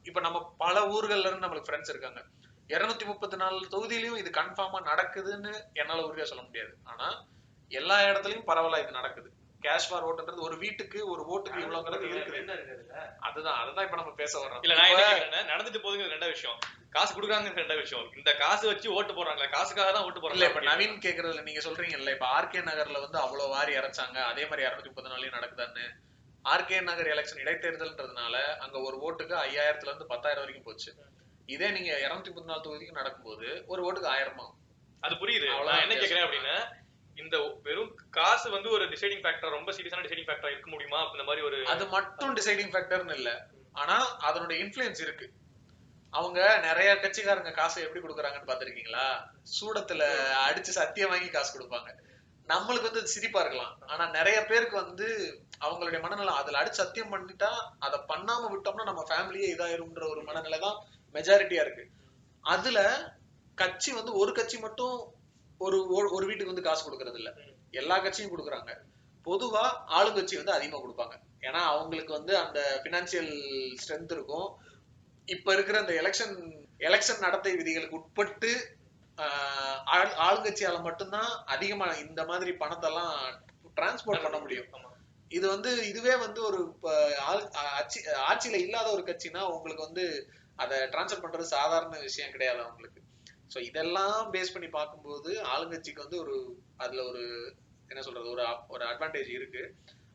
[SPEAKER 2] இப்ப நம்ம பல ஊர்கள்ல இருந்து நம்மளுக்கு ஃப்ரெண்ட்ஸ் இருக்காங்க. இருநூத்தி முப்பத்தி நாலு தொகுதியிலயும் இது கன்ஃபார்மா நடக்குதுன்னு என்னால உறுதியா சொல்ல முடியாது. ஆனா எல்லா இடத்துலயும் பரவலா இது நடக்குது. கேஷ் ஃபார் ஓட்டுன்றது ஒரு வீட்டுக்கு ஒரு ஓட்டுக்கு இவ்வளவுங்கிறது இருக்குது. அதுதான் அதுதான் இப்ப நம்ம பேச வர்றோம்.
[SPEAKER 4] இல்ல நான் என்ன நடந்துட்டு போகுதுங்கிறது ரெண்டா விஷயம். காசு கொடுக்குறாங்க ரெண்டா விஷயம். இந்த காசு வச்சு ஓட்டு போடுறாங்களா காசுக்காக தான் ஓட்டு
[SPEAKER 2] இல்ல இப்ப நவீன் கேக்குறதுல நீங்க சொல்றீங்கல்ல இப்ப ஆர்கே நகர்ல வந்து அவ்வளவு வாரி இறைச்சாங்க அதே மாதிரி இருநூத்தி முப்பது நாளையும் நடக்குதான்னு. ஆர்கே நகர் எலெக்ஷன் இடைத்தேர்தல்ன்றதுனால அங்க ஒரு ஓட்டுக்கு ஐயாயிரத்துல இருந்து பத்தாயிரம் வரைக்கும் போச்சு. இதே நீங்க இருநூத்தி முப்பத்தி நாலு தொகுதிக்கு நடக்கும்போது ஒரு ஓட்டுக்கு ஆயிரமா?
[SPEAKER 4] அது புரியுது. நான் என்ன. கேக்குறேன் அப்படின்னா இந்த வெறும் காசு வந்து ஒரு டிசைடிங் ஃபேக்டர் ரொம்ப சீரியஸான டிசைடிங் ஃபேக்டர் இருக்க முடியுமா? அந்த மாதிரி ஒரு
[SPEAKER 2] அது மட்டும் டிசைடிங் ஃபேக்டர்னு இல்ல. ஆனா அதனுடைய இன்ஃப்ளூயன்ஸ் இருக்கு. அவங்க நிறைய கட்சிக்காரங்க காசை எப்படி கொடுக்குறாங்கன்னு பாத்திருக்கீங்களா சூடத்துல அடிச்சு சத்தியம் வாங்கி காசு கொடுப்பாங்க. நம்மளுக்கு வந்து அது சிரிப்பா இருக்கலாம். ஆனா நிறைய பேருக்கு வந்து அவங்களுடைய மனநிலை அதுல அடிச்சு சத்தியம் பண்ணிட்டா அதை பண்ணாம விட்டோம்னா நம்ம ஃபேமிலியே இதாயிரும்ன்ற ஒரு மனநிலை தான் மெஜாரிட்டியா இருக்கு. அதுல கட்சி வந்து ஒரு கட்சி மட்டும் ஒரு ஒரு- ஒரு வீட்டுக்கு வந்து காசு கொடுக்கறது இல்ல எல்லா கட்சியும் கொடுக்குறாங்க. பொதுவா ஆளுங்கட்சி வந்து அதிகமா கொடுப்பாங்க. ஏன்னா அவங்களுக்கு வந்து அந்த பினான்சியல் ஸ்ட்ரென்த் இருக்கும். இப்ப இருக்கிற அந்த எலெக்ஷன் எலெக்ஷன் நடத்தை விதிகளுக்கு உட்பட்டு ஆளுங்கட்சியால மட்டும்தான் அதிகமா இந்த மாதிரி பணத்தெல்லாம் டிரான்ஸ்போர்ட் பண்ண முடியும். இது வந்து இதுவே வந்து ஒரு ஆள்- ஆட்சி ஆட்சியில இல்லாத ஒரு கட்சினா உங்களுக்கு வந்து அதை டிரான்ஸ்ஃபர் பண்றது சாதாரண விஷயம் கிடையாது அவங்களுக்கு. ஸோ இதெல்லாம் பேஸ் பண்ணி பார்க்கும்போது ஆளுங்கட்சிக்கு வந்து ஒரு அதுல ஒரு என்ன சொல்றது ஒரு ஒரு அட்வான்டேஜ் இருக்கு.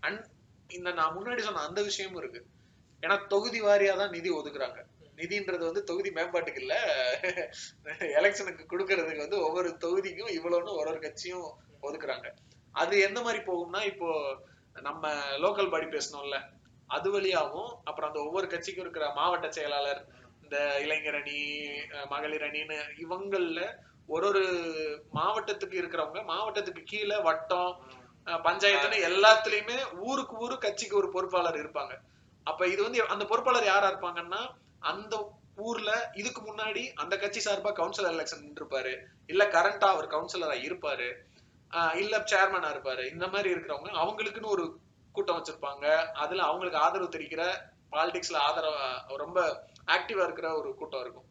[SPEAKER 2] அண்ட் இந்த நான் முன்னாடி சொன்ன அந்த விஷயமும் இருக்கு. ஏன்னா தொகுதி வாரியா தான் நிதி ஒதுக்குறாங்க. நிதின்றது வந்து தொகுதி மேம்பாட்டுக்கு இல்ல. எலெக்ஷனுக்கு கொடுக்கறதுக்கு வந்து ஒவ்வொரு தொகுதிக்கும் இவ்வளவுன்னு ஒரு ஒரு கட்சியும் ஒதுக்குறாங்க. அது எந்த மாதிரி போகும்னா இப்போ நம்ம லோக்கல் பாடி பேசணும்ல. அது வழியாவும் அப்புறம் அந்த ஒவ்வொரு கட்சிக்கும் இருக்கிற மாவட்ட செயலாளர் இந்த இளைஞர் அணி அஹ் மகளிர் அணின்னு இவங்கள்ல ஒரு ஒரு மாவட்டத்துக்கு இருக்கிறவங்க மாவட்டத்துக்கு கீழே வட்டம் பஞ்சாயத்துன்னு எல்லாத்துலயுமே ஊருக்கு ஊரு கட்சிக்கு ஒரு பொறுப்பாளர் இருப்பாங்க. அப்ப இது வந்து அந்த பொறுப்பாளர் யாரா இருப்பாங்கன்னா அந்த ஊர்ல இதுக்கு முன்னாடி அந்த கட்சி சார்பா கவுன்சிலர் எலெக்ஷன் இருப்பாரு இல்ல கரண்டா அவர் கவுன்சிலரா இருப்பாரு. ஆஹ் இல்ல சேர்மனா இருப்பாரு. இந்த மாதிரி இருக்கிறவங்க அவங்களுக்குன்னு ஒரு கூட்டம் வச்சிருப்பாங்க. அதுல அவங்களுக்கு ஆதரவு தெரிவிக்கிற பாலிடிக்ஸ்ல ஆதரவு ரொம்ப ஆக்டிவா இருக்கிற ஒரு கூட்டம் இருக்கும்.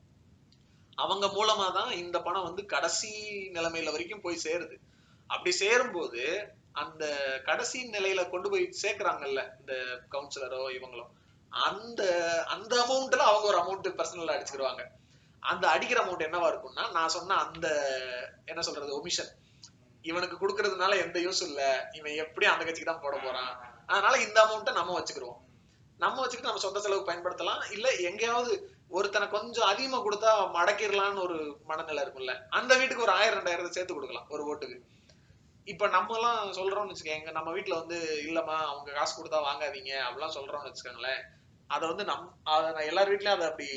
[SPEAKER 2] அவங்க மூலமா தான் இந்த பணம் வந்து கடைசி நிலைமையில வரைக்கும் போய் சேருது. அப்படி சேரும்போது அந்த கடைசி நிலையில கொண்டு போய் சேர்க்கிறாங்கல்ல இந்த கவுன்சிலரோ இவங்களோ அந்த அந்த அமௌண்ட்ல அவங்க ஒரு அமௌண்ட் பர்சனலா அடிச்சுக்கிடுவாங்க அந்த அடிக்கிற அமௌண்ட் என்னவா இருக்கும்னா நான் சொன்ன அந்த என்ன சொல்றது ஒமிஷன் இவனுக்கு கொடுக்கறதுனால எந்த யூஸ் இல்ல. இவன் எப்படி அந்த கட்சிக்கு தான் போட போறான். அதனால இந்த அமௌண்ட்டை நம்ம வச்சுக்கிருவோம். நம்ம வச்சுக்கிட்டு நம்ம சொந்த செலவுக்கு பயன்படுத்தலாம். இல்ல எங்கேயாவது ஒருத்தனை கொஞ்சம் அதிகமா கொடுத்தா மடக்கிடலாம்னு ஒரு மனநிலை இருக்கும்ல. அந்த வீட்டுக்கு ஒரு ஆயிரம் ரெண்டாயிரத்தை சேர்த்து கொடுக்கலாம் ஒரு ஓட்டுக்கு. இப்ப நம்ம எல்லாம் சொல்றோம்னு வச்சுக்கோங்க நம்ம வீட்டுல வந்து இல்லம்மா அவங்க காசு கொடுத்தா வாங்காதீங்க அப்படிலாம் சொல்றோம்னு வச்சுக்கோங்களேன். அதை வந்து நம் அதை எல்லார் வீட்லயும் அதை அப்படி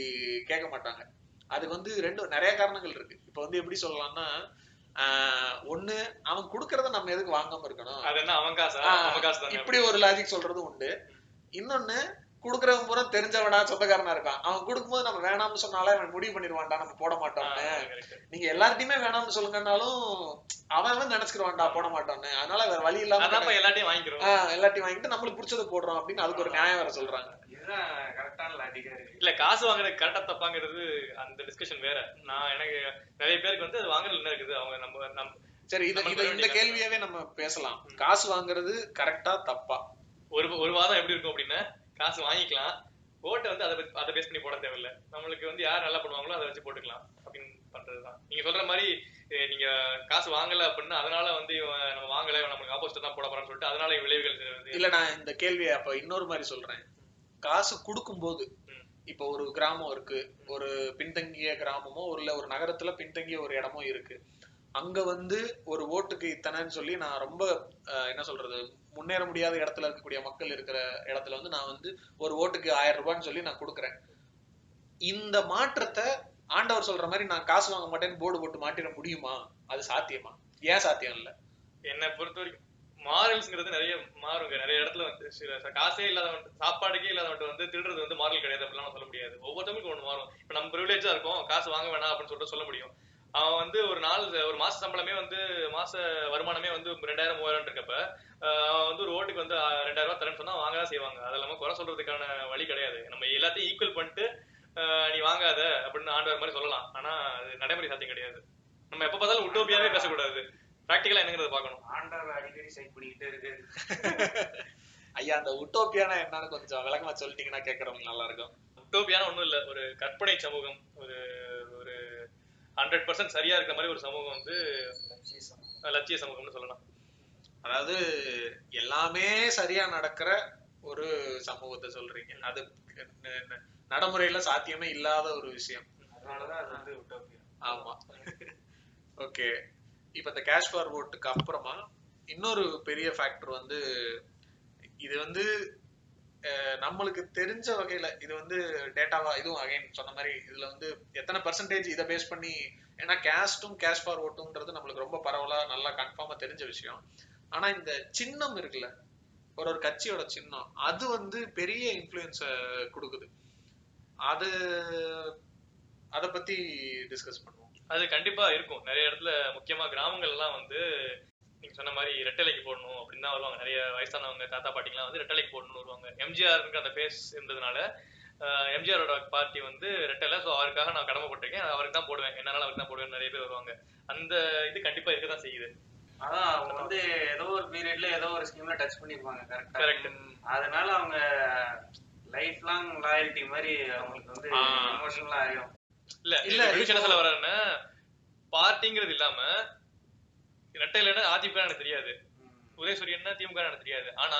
[SPEAKER 2] கேட்க மாட்டாங்க. அதுக்கு வந்து ரெண்டு நிறைய காரணங்கள் இருக்கு. இப்ப வந்து எப்படி சொல்லலாம்னா ஆஹ் ஒண்ணு அவன் கொடுக்கறத நம்ம எதுக்கு வாங்காம இருக்கணும்?
[SPEAKER 4] அது என்ன அவன் காசா?
[SPEAKER 2] இப்படி ஒரு லாஜிக் சொல்றதும் உண்டு. இன்னொன்னு குடுக்கறவன் பூரா தெரிஞ்சவனா சொந்தக்காரனா இருக்கான். அவன் கொடுக்கும்போது நம்ம வேணாம்னு சொன்னாலே அவன் முடிவு பண்ணிடுவான்டா நம்ம போட மாட்டோம்னு. நீங்க எல்லார்ட்டையுமே வேணாம்னு சொல்லுங்கன்னாலும் அவன் அவன் நினைச்சுக்கிடுவான்டா போட மாட்டோம்னு. அதனால வேற வழி இல்லாம
[SPEAKER 4] எல்லாத்தையும் வாங்கிக்கிறோம்.
[SPEAKER 2] எல்லாத்தையும் வாங்கிட்டு நம்மளுக்கு பிடிச்சதை போடுறோம் அப்படின்னு அதுக்கு ஒரு நியாயம் வேற சொல்றாங்க.
[SPEAKER 4] இல்ல காசு வாங்குறது கரெக்டா தப்பாங்கிறது அந்த டிஸ்கஷன் வேற. நான் எனக்கு நிறைய பேருக்கு வந்து அது வாங்குறது என்ன இருக்குது? அவங்க நம்ம
[SPEAKER 2] சரி இந்த கேள்வியாவே நம்ம பேசலாம். காசு வாங்குறது கரெக்டா தப்பா?
[SPEAKER 4] ஒரு ஒரு வாதம் எப்படி இருக்கும் அப்படின்னா காசு வாங்கிக்கலாம். ஓட்டை வந்து அதை அதை பேஸ் பண்ணி போட தேவையில்ல. நம்மளுக்கு வந்து யார் நல்லா பண்ணுவாங்களோ அதை வச்சு போட்டுக்கலாம் அப்படின்னு பண்றதுதான். நீங்க சொல்ற மாதிரி நீங்க காசு வாங்கல அப்படின்னா அதனால வந்து இவன் நம்ம வாங்கல நம்மளுக்கு ஆப்போசிட் தான் போட போறான்னு சொல்லிட்டு அதனால விளைவுகள்.
[SPEAKER 2] இல்ல நான் இந்த கேள்வியை அப்ப இன்னொரு மாதிரி சொல்றேன். காசு கொடுக்கும்போது. இப்ப ஒரு கிராமம் இருக்கு ஒரு பின்தங்கிய கிராமமோ இல்ல ஒரு நகரத்துல பின்தங்கிய ஒரு இடமோ இருக்கு. அங்க வந்து ஒரு ஓட்டுக்கு இத்தனைன்னு சொல்லி நான் ரொம்ப என்ன சொல்றது முன்னேற முடியாத இடத்துல இருக்கக்கூடிய மக்கள் இருக்கிற இடத்துல வந்து நான் வந்து ஒரு ஓட்டுக்கு ஆயிரம் ரூபான்னு சொல்லி நான் கொடுக்குறேன். இந்த மாற்றத்தை ஆண்டவர் சொல்ற மாதிரி நான் காசு வாங்க மாட்டேன்னு போர்டு போட்டு மாட்டிட முடியுமா? அது சாத்தியமா? ஏன் சாத்தியம் இல்ல?
[SPEAKER 4] என்னை பொறுத்த வரைக்கும் மாரல்ஸ்ங்கிறது நிறைய மாறுங்க. நிறைய இடத்துல வந்து சில காசே இல்லாதவன் சாப்பாடுக்கே இல்லாதவன் வந்து திருடுறது வந்து மாரல் கிடையாது அப்படிலாம் சொல்ல முடியாது. ஒவ்வொருத்தவங்களுக்கும் ஒன்று மாறும். இப்ப நம்ம ப்ரிவிலேஜா இருக்கும் காசு வாங்க வேணாம் அப்படின்னு சொல்லிட்டு சொல்ல முடியும். அவன் வந்து ஒரு நாள் ஒரு மாச சம்பளமே வந்து மாச வருமானமே வந்து ரெண்டாயிரம் மூவாயிரம் இருக்கப்ப அவன் வந்து ஒரு ஓட்டுக்கு வந்து ரெண்டாயிரம் ரூபாய் தரேன்னு சொன்னா வாங்க தான் செய்வாங்க. அது இல்லாம குறை சொல்றதுக்கான வழி கிடையாது. நம்ம எல்லாத்தையும் ஈக்குவல் பண்ணிட்டு நீ வாங்காத அப்படின்னு ஆண்டவர் மாதிரி சொல்லலாம். ஆனா அது நடைமுறை சாத்தியம் கிடையாது. நம்ம எப்ப பார்த்தாலும் உட்டோப்பியாவே பேசக்கூடாது. பிராக்டிக்கலா என்னங்கிறத பார்க்கணும்.
[SPEAKER 3] ஆண்டவர் அடிக்கடி சைட் பண்ணிக்கிட்டே இருக்கு.
[SPEAKER 2] ஐயா அந்த உட்டோப்பியானா என்னன்னு கொஞ்சம் விளக்கமா சொல்லிட்டீங்கன்னா கேட்கறவங்க நல்லா இருக்கும்.
[SPEAKER 4] உட்டோப்பியான ஒண்ணும் இல்ல. ஒரு கற்பனை சமூகம். ஒரு ஹண்ட்ரட் பர்சன்ட் சரியா இருக்கிற மாதிரி ஒரு சமூகம் வந்து லட்சிய சமூகம்னு சொல்லலாம்.
[SPEAKER 2] அதாவது எல்லாமே சரியா நடக்கிற ஒரு சமூகத்தை சொல்றீங்க. அது நடைமுறையில சாத்தியமே இல்லாத ஒரு விஷயம். ஆமா. ஓகே. இப்ப இந்த கேஷ் ஃபார்வர்டுக்கு அப்புறமா இன்னொரு பெரிய ஃபேக்டர் வந்து இது வந்து நம்மளுக்கு தெரிஞ்ச வகையில இது வந்து டேட்டாவா இதுவும் அகைன் சொன்ன மாதிரி இதுல வந்து எத்தனை பர்சன்டேஜ் இதை பேஸ் பண்ணி ஏன்னா கேஸ்டும் கேஷ் ஃபார்வர்டுன்றது நம்மளுக்கு ரொம்ப பரவலா நல்லா கன்ஃபார்மா தெரிஞ்ச விஷயம். ஆனா இந்த சின்னம் இருக்குல்ல ஒரு ஒரு கட்சியோட சின்னம் அது வந்து பெரிய இன்ஃப்ளூயன்ஸ கொடுக்குது. அது அதை பத்தி டிஸ்கஸ் பண்ணுவோம்.
[SPEAKER 4] அது கண்டிப்பா இருக்கும். நிறைய இடத்துல முக்கியமா கிராமங்கள்லாம் வந்து நீங்க சொன்ன மாதிரி ரெட்டலைக்கு போடணும் அப்படின்னு தான் வருவாங்க. நிறைய வயசானவங்க தாத்தா பாட்டிங்கலாம் வந்து ரெட்டலைக்கு போடணும்னு வருவாங்க. எம்ஜிஆருக்கு அந்த பேஸ் இருந்ததுனால எம்ஜிஆரோட பார்ட்டி வந்து ரெட்டலை ஸோ அவருக்காக நான் கடமைப்பட்டிருக்கேன். அவருக்கு தான் போடுவேன். என்னால அவருக்கு தான் போடுவேன் நிறைய பேர் வருவாங்க. அந்த இது கண்டிப்பா இருக்க தான் செய்யுது.
[SPEAKER 3] அதான் அவங்க வந்து ஏதோ ஒரு பீரியட்ல ஏதோ ஒரு ஸ்கீம்ல டச் பண்ணிருப்பாங்க கரெக்டா
[SPEAKER 4] கரெக்ட்
[SPEAKER 3] அதனால அவங்க லைஃப் லாங் லாயல்ட்டி மாதிரி அவங்களுக்கு வந்து. எமோஷனலா ஆயிடும்
[SPEAKER 2] இல்ல,
[SPEAKER 4] இல்ல சொல்ல வர்றேன்னா பார்ட்டிங்கிறது இல்லாம ரெட்டையில அதிமுக எனக்கு தெரியாது. உதயசூரியன் திமுக எனக்கு தெரியாது. ஆனா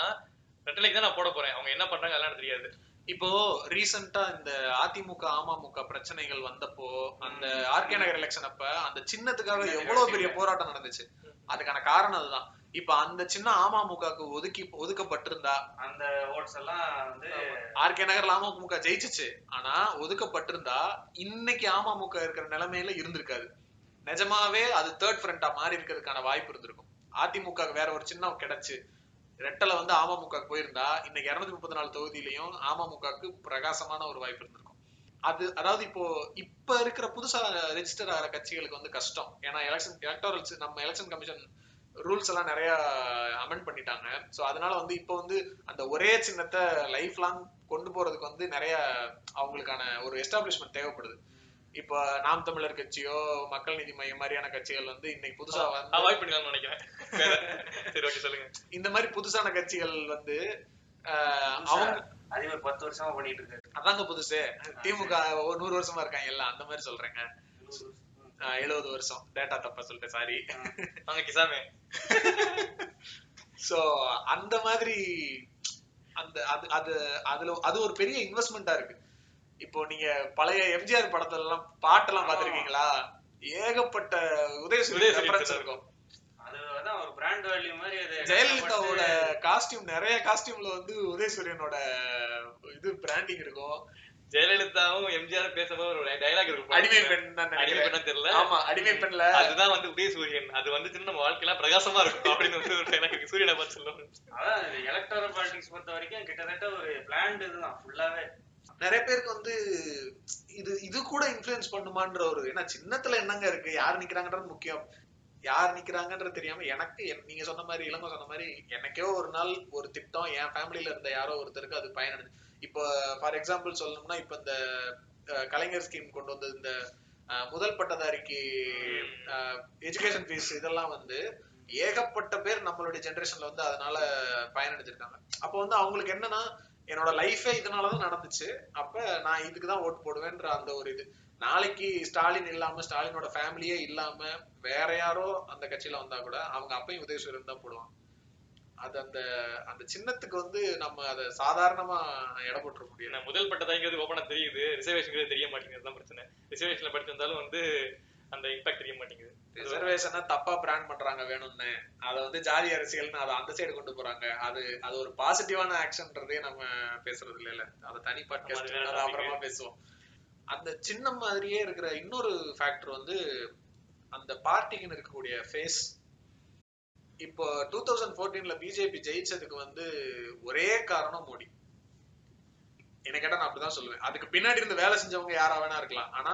[SPEAKER 4] ரெட்டலைக்கு தான் நான் போட போறேன். அவங்க என்ன பண்றாங்க அதெல்லாம் எனக்கு தெரியாது.
[SPEAKER 2] இப்போ ரீசெண்டா இந்த அதிமுக அமமுக பிரச்சனைகள் வந்தப்போ அந்த ஆர்கே நகர் எலெக்ஷன் அப்ப அந்த சின்னத்துக்காக எவ்வளவு பெரிய போராட்டம் நடந்துச்சு. அதுக்கான காரணம் அதுதான். இப்ப அந்த சின்ன அமமுகக்கு ஒதுக்கி ஒதுக்கப்பட்டிருந்தா
[SPEAKER 3] அந்த ஓட்ஸ் எல்லாம் வந்து
[SPEAKER 2] ஆர்கே நகர்ல அமமுக ஜெயிச்சுச்சு. ஆனா ஒதுக்கப்பட்டிருந்தா இன்னைக்கு அமமுக இருக்கிற நிலைமையில இருந்திருக்காது. நிஜமாவே அது தேர்ட் ஃப்ரண்டா மாறி இருக்கிறதுக்கான வாய்ப்பு இருந்திருக்கும். அதிமுக வேற ஒரு சின்னம் கிடைச்சு ரெட்டல வந்து அமமுக போயிருந்தா இன்னைக்கு இருநூத்தி முப்பத்தி நாலு தொகுதியிலையும் அமமுகவுக்கு பிரகாசமான ஒரு வாய்ப்பு இருந்திருக்கும். அது அதாவது இப்போ இப்ப இருக்கிற புதுசா ரெஜிஸ்டர் ஆகிற கட்சிகளுக்கு வந்து கஷ்டம். ஏன்னா எலெக்ஷன் எலக்டோரல்ஸ் நம்ம எலெக்ஷன் கமிஷன் ரூல்ஸ் எல்லாம் நிறைய அமெண்ட் பண்ணிட்டாங்க. ஸோ அதனால வந்து இப்போ வந்து அந்த ஒரே சின்னத்தை லைஃப் லாங் கொண்டு போறதுக்கு வந்து நிறைய அவங்களுக்கான ஒரு எஸ்டாப்ளிஷ்மெண்ட் தேவைப்படுது. இப்போ நாம் தமிழர் கட்சியோ மக்கள் நீதி மையம் மாதிரியான கட்சிகள் வந்து இன்னைக்கு புதுசா வந்து
[SPEAKER 4] அவாய்ட் பண்ணிடலாம்னு நினைக்கிறேன். வேற. சரி ஓகே சொல்லுங்க.
[SPEAKER 2] இந்த மாதிரி புதுசான கட்சிகள் வந்து ஆஹ், அவங்க
[SPEAKER 3] அது பத்து வருஷமா பண்ணிட்டு இருக்காரு.
[SPEAKER 2] அதாங்க புதுசு. திமுக ஒரு நூறு வருஷமா இருக்காங்க எல்லாம். அந்த மாதிரி சொல்றேங்க. எழுபது வருஷம். டேட்டா தப்பா சொல்லிட்டேன் சாரி
[SPEAKER 4] வாங்க கிசாமே.
[SPEAKER 2] சோ அந்த மாதிரி அந்த அது அது அதுல அது ஒரு பெரிய இன்வெஸ்ட்மெண்டா இருக்கு. இப்போ நீங்க பழைய எம்ஜிஆர் படத்துல எல்லாம் பாட்டெல்லாம் பாத்திருக்கீங்களா ஏகப்பட்ட உதயசூரிய ரெஃபரன்ஸ் இருக்கும்.
[SPEAKER 3] அது அதான் ஒரு பிராண்ட் வேல்யூ மாதிரி அது
[SPEAKER 2] ஜெயலலிதாவோட காஸ்டியூம் நிறைய காஸ்டியூம்ல வந்து உதயசூரியனோட இது பிராண்டிங் இருக்கும்.
[SPEAKER 4] ஜெயலலிதாவும் எம்ஜிஆர் பேசும்போது ஒரு டைலாக் இருக்கும்.
[SPEAKER 2] அடிமை பெண்
[SPEAKER 4] அடிமை பெண்ணா தெரியல.
[SPEAKER 2] ஆமா அடிமை பெண்ல.
[SPEAKER 4] அதுதான் வந்து உதயசூரியன். அது வந்துச்சுன்னா நம்ம வாழ்க்கையெல்லாம் பிரகாசமா இருக்கும் அப்படின்னு வந்து ஒரு டைலாக் சூரியனை பார்த்து சொல்லுவாங்க
[SPEAKER 3] அதான் எலக்டோரல் பாலிடிக்ஸ் பொறுத்த வரைக்கும் கிட்டத்தட்ட ஒரு பிளான்ட் இதுதான். ஃபுல்லாவே
[SPEAKER 2] நிறைய பேருக்கு வந்து இது இது கூட இன்ஃபுளுன்ஸ் பண்ணுமான்ற ஒரு ஏன்னா சின்னத்துல என்னங்க இருக்கு? யார் நிக்கிறாங்கன்றது முக்கியம். யார் நிக்கிறாங்கன்றது தெரியாம எனக்கு என்- நீங்க சொன்ன மாதிரி இளங்க சொன்ன மாதிரி எனக்கே ஒரு நாள் ஒரு திட்டம் என் ஃபேமிலியில இருந்த யாரோ ஒருத்தருக்கு அது பயனடைஞ்சு இப்போ ஃபார் எக்ஸாம்பிள் சொல்லணும்னா இப்ப இந்த கலைஞர் ஸ்கீம் கொண்டு வந்தது இந்த அஹ், முதல் பட்டதாரிக்கு எஜுகேஷன் ஃபீஸ் இதெல்லாம் வந்து ஏகப்பட்ட பேர் நம்மளுடைய ஜெனரேஷன்ல வந்து அதனால பயனடைஞ்சிருக்காங்க. அப்போ வந்து அவங்களுக்கு என்னன்னா என்னோட லைஃபே இதனாலதான் நடந்துச்சு. அப்ப நான் இதுக்கு தான் ஓட்டு போடுவேன்ற அந்த ஒரு இது. நாளைக்கு ஸ்டாலின் இல்லாம ஸ்டாலினோட ஃபேமிலியே இல்லாம வேற யாரோ அந்த கட்சியில வந்தா கூட அவங்க அப்பையும் உதயசூரியன் தான் போடுவாங்க அது அந்த அந்த சின்னத்துக்கு வந்து நம்ம அதை சாதாரணமா எடை போட்டுற
[SPEAKER 4] முடியும் முதல் பட்டதாங்கிறது ஓப்பனா தெரியுது. ரிசர்வேஷன் தெரிய மாட்டேங்கிறது தான் பிரச்சனை. ரிசர்வேஷன்ல படிச்சிருந்தாலும் வந்து அந்த இம்பாக்ட் தெரிய மாட்டேங்குது.
[SPEAKER 2] ரிசர்வேஷனை தப்பா பிராண்ட் பண்றாங்க வேணும்னு. அதை வந்து ஜாதி அரசியல்னு அதை அந்த சைடு கொண்டு போறாங்க. அது அது ஒரு பாசிட்டிவான ஆக்ஷன்றதே நம்ம பேசுறது இல்ல அதை தனி பாட்காஸ்ட் அப்புறமா பேசுவோம். அந்த சின்னம் மாதிரியே இருக்கிற இன்னொரு ஃபேக்டர் வந்து அந்த பார்ட்டிக்குன்னு இருக்கக்கூடிய ஃபேஸ் இப்போ டூ தௌசண்ட் ஃபோர்டீன்ல பிஜேபி ஜெயிச்சதுக்கு வந்து ஒரே காரணம் மோடி. என்ன கேட்டா நான் அப்படிதான் சொல்லுவேன். அதுக்கு பின்னாடி இருந்து வேலை செஞ்சவங்க யாரா வேணா இருக்கலாம். ஆனா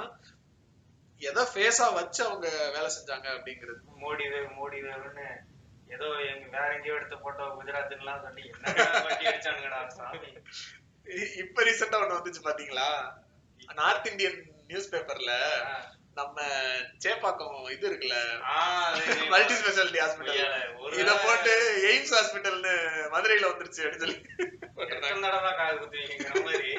[SPEAKER 2] எதை ஃபேஸா வச்சு அவங்க வேலை செஞ்சாங்க அப்படிங்கிறது.
[SPEAKER 3] மோடி மோடி வேவ்னு ஏதோ எங்க வேற எங்கேயோ எடுத்த போட்டோ குஜராத்லாம் சொல்லி அடிச்சானுங்கடா சாமி.
[SPEAKER 2] இப்ப ரீசெண்டா ஒண்ணு வந்துச்சு பாத்தீங்களா? நார்த் இந்தியன் நியூஸ் பேப்பர்ல நம்ம சேப்பாக்கம் இது இருக்குல்ல? மல்டி ஸ்பெஷாலிட்டி ஹாஸ்பிட்டல் இத போட்டு எய்ம்ஸ் ஹாஸ்பிட்டல்னு மதுரையில வந்துருச்சு அப்படின்னு சொல்லி
[SPEAKER 3] தடவை காது குத்துவீங்கிற மாதிரி?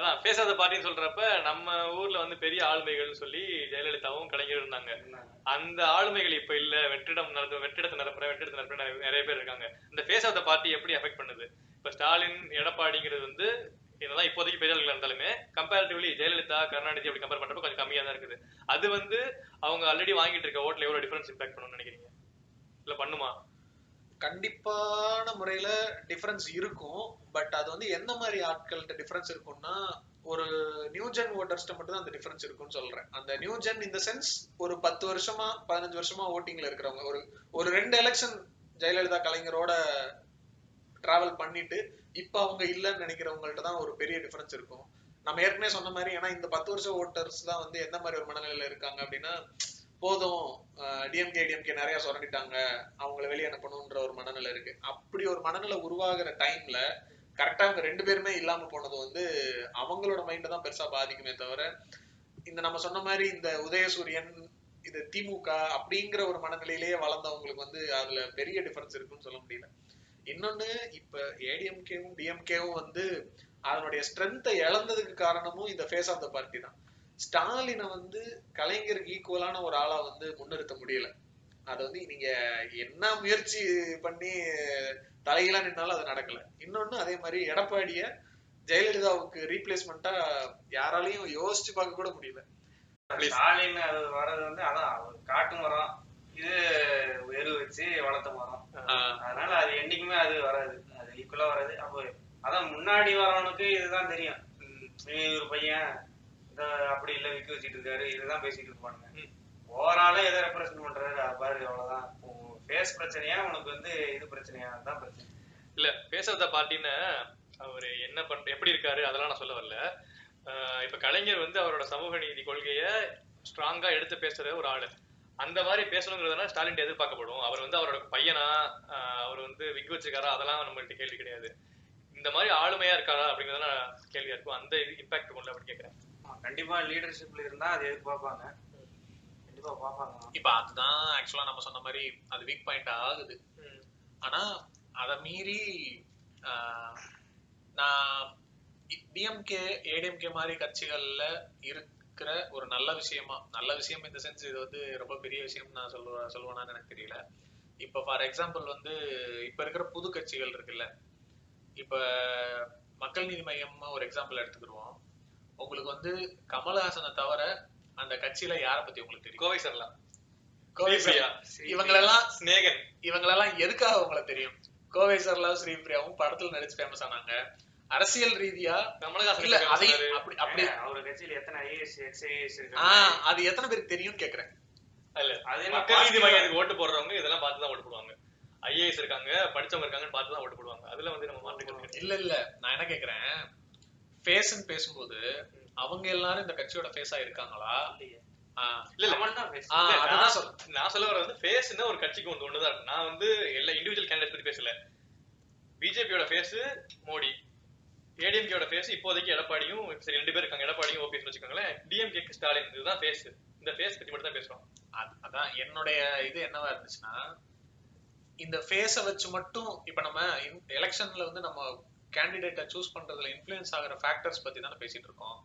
[SPEAKER 4] அதான் பேசாத பார்ட்டின்னு சொல்றப்ப நம்ம ஊர்ல வந்து பெரிய ஆளுமைகள்னு சொல்லி ஜெயலலிதாவும் கலைஞர் இருந்தாங்க. அந்த ஆளுமைகள் இப்ப இல்ல. வெற்றிடம் நடத்த வெற்றிடத்தை நிரப்புற வெற்றிடத்தை நிரப்புற நிறைய- பேர் இருக்காங்க. இந்த பேசாத ஆஃப் பார்ட்டி எப்படி அஃபெக்ட் பண்ணுது? இப்ப ஸ்டாலின் எடப்பாடிங்கிறது வந்து என்னதான் இப்போதைக்கு பெரிய ஆளுகள் இருந்தாலுமே கம்பேரிட்டிவ்லி ஜெயலலிதா கருணாநிதி அப்படி கம்பேர் பண்றப்ப கொஞ்சம் கம்மியா தான் இருக்குது. அது வந்து அவங்க ஆல்ரெடி வாங்கிட்டு இருக்க ஓட்ல எவ்வளவு டிஃபரன்ஸ் இம்பாக்ட் பண்ணணும்னு நினைக்கிறீங்க? இல்ல பண்ணுமா?
[SPEAKER 2] கண்டிப்பான முறையில டிஃபரன்ஸ் இருக்கும். பட் அது வந்து எந்த மாதிரி ஆட்கள்கிட்ட டிஃபரன்ஸ் இருக்கும்னா ஒரு நியூ ஜென் ஓட்டர்ஸ்ட்ட மட்டும் தான் அந்த டிஃபரன்ஸ் இருக்கும்னு சொல்றேன். அந்த நியூ ஜென் இந்த சென்ஸ் ஒரு பத்து வருஷமா பதினஞ்சு வருஷமா ஓட்டிங்ல இருக்கிறவங்க ஒரு ஒரு ரெண்டு எலெக்ஷன் ஜெயலலிதா கலைஞரோட டிராவல் பண்ணிட்டு இப்ப அவங்க இல்லைன்னு நினைக்கிறவங்கள்ட்ட தான் ஒரு பெரிய டிஃபரன்ஸ் இருக்கும். நம்ம ஏற்கனவே சொன்ன மாதிரி ஏன்னா இந்த பத்து வருஷம் ஓட்டர்ஸ் தான் வந்து எந்த மாதிரி ஒரு மனநிலையில இருக்காங்க அப்படின்னா போதும் டிஎம்கே டிஎம்கே நிறைய சுரண்டிட்டாங்க. அவங்கள வெளியே அனுப்பணுன்ற ஒரு மனநிலை இருக்கு. அப்படி ஒரு மனநிலை உருவாகிற டைம்ல கரெக்டா அவங்க ரெண்டு பேருமே இல்லாம போனது வந்து அவங்களோட மைண்டை தான் பெருசா பாதிக்குமே தவிர இந்த நம்ம சொன்ன மாதிரி இந்த உதயசூரியன் இது திமுக அப்படிங்கிற ஒரு மனநிலையிலேயே வளர்ந்தவங்களுக்கு வந்து அதுல பெரிய டிஃபரன்ஸ் இருக்குன்னு சொல்ல முடியல. இன்னொன்னு இப்ப ஏடிஎம்கேவும் டிஎம்கேவும் வந்து அதனுடைய ஸ்ட்ரென்த்தை இழந்ததுக்கு காரணமும் இந்த ஃபேஸ் ஆஃப் த பார்ட்டி தான். ஸ்டாலினை வந்து கலைஞருக்கு ஈக்குவலான ஒரு ஆளா வந்து முன்னிறுத்த முடியல. அது வந்து நீங்க என்ன முயற்சி பண்ணி தலையில நின்னாலும் அது நடக்கல. இன்னொன்னு அதே மாதிரி எடப்பாடிய ஜெயலலிதாவுக்கு ரீப்ளேஸ்மெண்டா யாராலையும் யோசிச்சு பார்க்க கூட முடியல.
[SPEAKER 3] ஸ்டாலின் அது வர்றது வந்து அதான் காட்டு மரம் இது எரு வச்சு வளர்த்த மரம். அதனால அது என்னைக்குமே அது வராது. அது ஈக்குவலா வராது. அப்போ அதான் முன்னாடி வரவனுக்கு இதுதான் தெரியும். இவன் ஒரு பையன் அப்படி இல்ல விக்க வச்சிட்டு இருக்காரு இதுதான் பேசிட்டு இருப்பானுங்க. ஓவரால எதை ரெப்ரசன்ட் பண்றாரு பாரு அவ்வளவுதான். ஃபேஸ் பிரச்சனையா உனக்கு வந்து இது பிரச்சனையா தான் பிரச்சனை.
[SPEAKER 4] இல்ல பேசுறத பாத்தீங்கன்னா அவர் என்ன பண்ற எப்படி இருக்காரு அதெல்லாம் நான் சொல்ல வரல. இப்ப கலைஞர் வந்து அவரோட சமூக நீதி கொள்கைய ஸ்ட்ராங்கா எடுத்து பேசுற ஒரு ஆளு. அந்த மாதிரி பேசணுங்கிறதுனால ஸ்டாலின் எதிர்பார்க்கப்படும். அவர் வந்து அவரோட பையனா? அவர் வந்து விக்கு வச்சிருக்காரா? அதெல்லாம் நம்மள்ட்ட கேள்வி கிடையாது. இந்த மாதிரி ஆளுமையா இருக்காரா? அப்படிங்கறதுனா கேள்வியா இருக்கும். அந்த இம்பாக்ட் கொண்டு அப்படி கேக்குறேன்.
[SPEAKER 3] கண்டிப்பா லீடர்ஷிப்ல இருந்தா அது எதிர்பார்ப்பாங்க கண்டிப்பா பார்ப்பாங்க.
[SPEAKER 2] இப்ப அதுதான் ஆக்சுவலா நம்ம சொன்ன மாதிரி அது வீக் பாயிண்ட் ஆகுது. ஆனா அத மீறி நான் டிஎம்கே ஏடிஎம்கே மாதிரி கட்சிகள்ல இருக்கிற ஒரு நல்ல விஷயமா நல்ல விஷயம் இந்த சென்ஸ் இது வந்து ரொம்ப பெரிய விஷயம் நான் சொல்லுவ சொல்லுவேனான்னு எனக்கு தெரியல. இப்ப ஃபார் எக்ஸாம்பிள் வந்து இப்ப இருக்கிற புது கட்சிகள் இருக்குல்ல. இப்ப மக்கள் நீதி மையம் ஒரு எக்ஸாம்பிள் எடுத்துக்கிடுவோம். உங்களுக்கு வந்து கமலஹாசனை தவிர அந்த கட்சியில யாரை பத்தி உங்களுக்கு தெரியும்?
[SPEAKER 4] கோவை சரலாம்
[SPEAKER 2] கோவை
[SPEAKER 4] ஸ்ரீபிரியா.
[SPEAKER 2] இவங்களெல்லாம்
[SPEAKER 4] ஸ்நேகன்
[SPEAKER 2] இவங்களெல்லாம் எதுக்காக உங்களுக்கு தெரியும்? கோவை சர்லா ஸ்ரீபிரியாவும் படத்துல நடிச்சு ஃபேமஸ் ஆனாங்க. அரசியல் ரீதியா
[SPEAKER 4] கமலஹாசன்
[SPEAKER 2] இல்ல. அப்படி அப்படி
[SPEAKER 3] அவர் கட்சியில எத்தனை ஐஏஎஸ் இருக்காங்க
[SPEAKER 2] அது எத்தனை பேருக்கு தெரியும்னு கேக்குறேன்.
[SPEAKER 4] இல்ல
[SPEAKER 3] அது
[SPEAKER 4] மக்கள் நீதி
[SPEAKER 3] positive-
[SPEAKER 4] மையத்துக்கு ஓட்டு போடுறவங்க இதெல்லாம் பார்த்து தான் ஓட்டு போடுவாங்க. ஐஏஎஸ் இருக்காங்க படிச்சவங்க இருக்காங்கன்னு பார்த்து தான் ஓட்டு போடுவாங்க. அதுல வந்து நம்ம கிடையாது.
[SPEAKER 2] இல்ல இல்ல நான் என்ன கேக்குறேன்? ஃபேஸ்ன்னு பேசும்போது அவங்க எல்லாரும் இந்த கட்சியோட ஃபேஸா இருக்காங்களா?
[SPEAKER 4] இல்ல நான் சொல்ல வர வந்து ஃபேஸ்னா ஒரு கட்சிக்கு வந்து ஒண்ணுதான். நான் வந்து எல்லா இண்டிவிஜுவல் கேண்டிடேட் பத்தி பேசல. பிஜேபியோட ஃபேஸ் மோடி. ஏடிஎம்கேயோட ஃபேஸ் இப்போதைக்கு எடப்பாடியும் சரி ரெண்டு பேர் இருக்காங்க. எடப்பாடியும் ஓபிஎஸ் வச்சுக்கோங்களேன். டிஎம்கே ஸ்டாலின் இதுதான் ஃபேஸ் இந்த ஃபேஸ் பத்தி மட்டும் தான் பேசுறோம்.
[SPEAKER 2] அது- அதான் என்னுடைய இது என்னவா இருந்துச்சுன்னா இந்த ஃபேஸை வச்சு மட்டும் இப்ப நம்ம எலெக்ஷன்ல வந்து நம்ம கேண்டிடேட்டை சூஸ் பண்றதுல இன்ஃப்ளூயன்ஸ் ஆகிற ஃபேக்டர்ஸ் பத்தி தானே பேசிட்டு இருக்கோம்.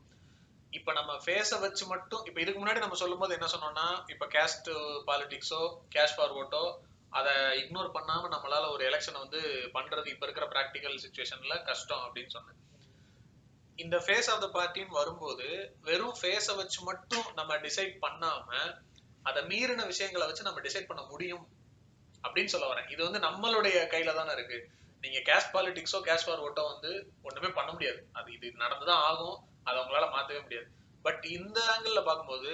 [SPEAKER 2] இப்ப நம்ம ஃபேஸ வச்சு மட்டும் இப்ப இதுக்கு முன்னாடி நம்ம சொல்லும்போது என்ன சொன்னோம்னா இப்ப கேஸ்ட் பாலிடிக்ஸோ கேஷ் ஃபார்வர்டோ அதை இக்னோர் பண்ணாம நம்மளால ஒரு எலெக்ஷனை வந்து பண்றது இப்ப இருக்கிற பிராக்டிக்கல் சுச்சுவேஷன்ல கஷ்டம் அப்படின்னு சொன்னேன். இந்த ஃபேஸ் ஆஃப் த பார்ட்டின்னு வரும்போது வெறும் ஃபேஸை வச்சு மட்டும் நம்ம டிசைட் பண்ணாம அதை மீறின விஷயங்களை வச்சு நம்ம டிசைட் பண்ண முடியும் அப்படின்னு சொல்ல வரேன். இது வந்து நம்மளுடைய கையில தானே இருக்கு. நீங்க கேஷ் பாலிடிக்ஸோ கேஷ் ஃபார் ஓட்டோ வந்து ஒண்ணுமே பண்ண முடியாது. அது இது நடந்துதான் ஆகும். அதை அவங்களால மாத்தவே முடியாது. பட் இந்த ஆங்கிள் பார்க்கும்போது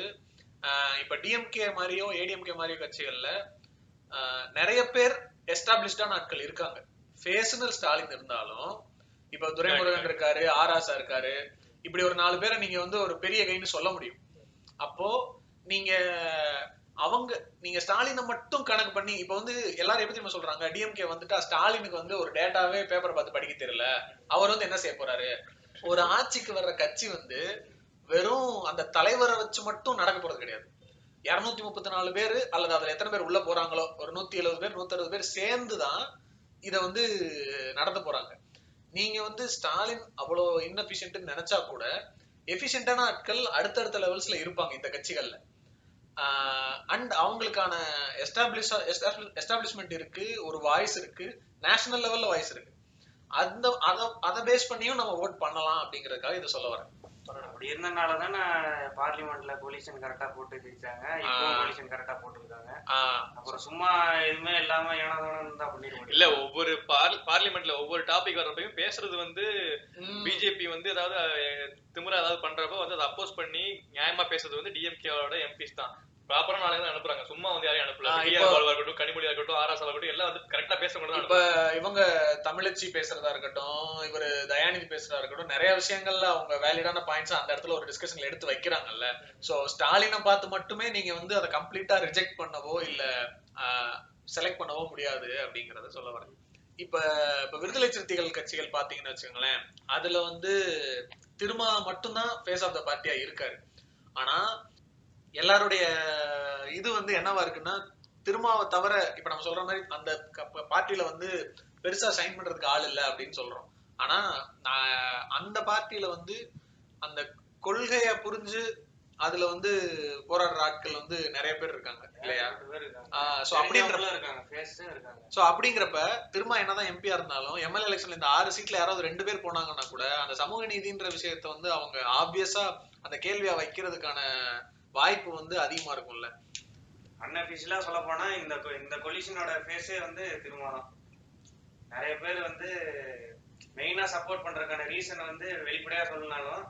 [SPEAKER 2] இப்ப டிஎம்கே மாதிரியோ ஏடிஎம்கே மாதிரியோ கட்சிகள்ல நிறைய பேர் எஸ்டாப்ளிஷ்டான ஆட்கள் இருக்காங்க. ஃபேஷனல் ஸ்டாலின் இருந்தாலும் இப்ப துரைமுருகன் இருக்காரு ஆராசா இருக்காரு இப்படி ஒரு நாலு பேரை நீங்க வந்து ஒரு பெரிய கைன்னு சொல்ல முடியும். அப்போ நீங்க அவங்க நீங்க ஸ்டாலினை மட்டும் கணக்கு பண்ணி இப்ப வந்து எல்லாரும் எப்படி தெரியுமா சொல்றாங்க? டிஎம்கே வந்துட்டா ஸ்டாலினுக்கு வந்து ஒரு டேட்டாவே பேப்பர் பார்த்து படிக்க தெரியல. அவர் வந்து என்ன செய்ய போறாரு? ஒரு ஆட்சிக்கு வர்ற கட்சி வந்து வெறும் அந்த தலைவரை வச்சு மட்டும் நடக்க போறது கிடையாது. இருநூத்தி முப்பத்தி நாலு பேர் அல்லது அதுல எத்தனை பேர் உள்ள போறாங்களோ ஒரு நூத்தி எழுபது பேர் நூத்தி அறுபது பேர் சேர்ந்துதான் இதை வந்து நடத்த போறாங்க. நீங்க வந்து ஸ்டாலின் அவ்வளோ இன்னபிஷியன்ட் நினைச்சா கூட எஃபிஷியன்டான ஆட்கள் அடுத்தடுத்த லெவல்ஸ்ல இருப்பாங்க இந்த கட்சிகள்ல. அண்ட் அவங்களுக்கான எஸ்டாப்ளிஷ் எஸ்டாப்ளிஷ்மெண்ட் இருக்கு ஒரு வாய்ஸ் இருக்கு நேஷனல் லெவல்ல வாய்ஸ் இருக்கு. அந்த அத அதை பேஸ் பண்ணியும் நம்ம ஓட் பண்ணலாம் அப்படிங்கறதுக்காக இதை சொல்ல வரேன்.
[SPEAKER 3] அப்படி இருந்தனால தானே பார்லிமெண்ட்ல பொலிஷன் கரெக்டா போட்டு ஜெயிச்சாங்க. பொலிஷன் கரெக்டா போட்டுருக்காங்க. அப்புறம் சும்மா எதுவுமே இல்லாம ஏனாதானு முடியும்.
[SPEAKER 4] இல்ல ஒவ்வொரு பார்ல்- பார்லிமெண்ட்ல ஒவ்வொரு டாபிக் வர்றப்பையும் பேசுறது வந்து பிஜேபி வந்து ஏதாவது திமிரா ஏதாவது பண்றப்போ வந்து அதை அப்போஸ் பண்ணி நியாயமா பேசுறது வந்து டிஎம்கேவோட எம்பிஸ் தான். ப்ராப்பரா நாளை தான் அனுப்புறாங்க. சும்மா வந்து யாரையும் அனுப்பல. பாலுவா இருக்கட்டும் கனிமொழியா இருக்கட்டும் ஆர்எஸ் இருக்கட்டும் எல்லாம் வந்து கரெக்டா தான்
[SPEAKER 2] இப்ப இவங்க தமிழச்சி பேசுறதா இருக்கட்டும் இவரு தயாநிதி பேசுறதா இருக்கட்டும் நிறைய விஷயங்கள்ல அவங்க வேலிடான பாயிண்ட்ஸ் அந்த இடத்துல ஒரு டிஸ்கஷன்ல எடுத்து வைக்கிறாங்கல்ல. சோ ஸ்டாலினை பார்த்து மட்டுமே நீங்க வந்து அதை கம்ப்ளீட்டா ரிஜெக்ட் பண்ணவோ இல்ல செலக்ட் பண்ணவோ முடியாது அப்படிங்கறத சொல்ல வரேன். இப்ப இப்ப விடுதலை சிறுத்தைகள் கட்சிகள் பாத்தீங்கன்னு வச்சுக்கோங்களேன் அதுல வந்து திருமா மட்டும்தான் ஃபேஸ் ஆஃப் த பார்ட்டியா இருக்காரு. ஆனா எல்லாருடைய இது வந்து என்னவா இருக்குன்னா திருமாவை தவிர இப்ப நம்ம சொல்ற மாதிரி அந்த பார்ட்டியில வந்து பெருசா சைன் பண்றதுக்கு ஆள் இல்ல அப்படின்னு சொல்றோம். ஆனா நான் அந்த பார்ட்டியில வந்து அந்த கொள்கைய புரிஞ்சு அதுல வந்து போராடுற ஆட்கள் வந்து நிறைய பேர் இருக்காங்க இல்லையா? சோ அப்படின்ற
[SPEAKER 3] தெரிஞ்சவங்களும் இருக்காங்க ஃபேஸும் இருக்காங்க.
[SPEAKER 2] சோ அப்படிங்கிறப்ப திரும்ப என்னதான் எம்பியா இருந்தாலும் எம்எல்ஏ எலெக்ஷன்ல இந்த ஆறு சீட்ல யாராவது ரெண்டு பேர் போனாங்கன்னா கூட அந்த சமூக நீதின்ற விஷயத்த வந்து அவங்க ஆப்வியஸா அந்த கேள்வியா வைக்கிறதுக்கான வாய்ப்பு வந்து அதிகமா இருக்கும்ல?
[SPEAKER 3] அன்அபிஷியலா சொல்ல போனா இந்த கொ- இந்த கொலிஷனோட ஃபேஸே வந்து திருமாதான் நிறைய பேர் வந்து மெயினா சப்போர்ட் பண்றதுக்கான ரீசன் வந்து வெளிப்படையா சொல்லனாலும்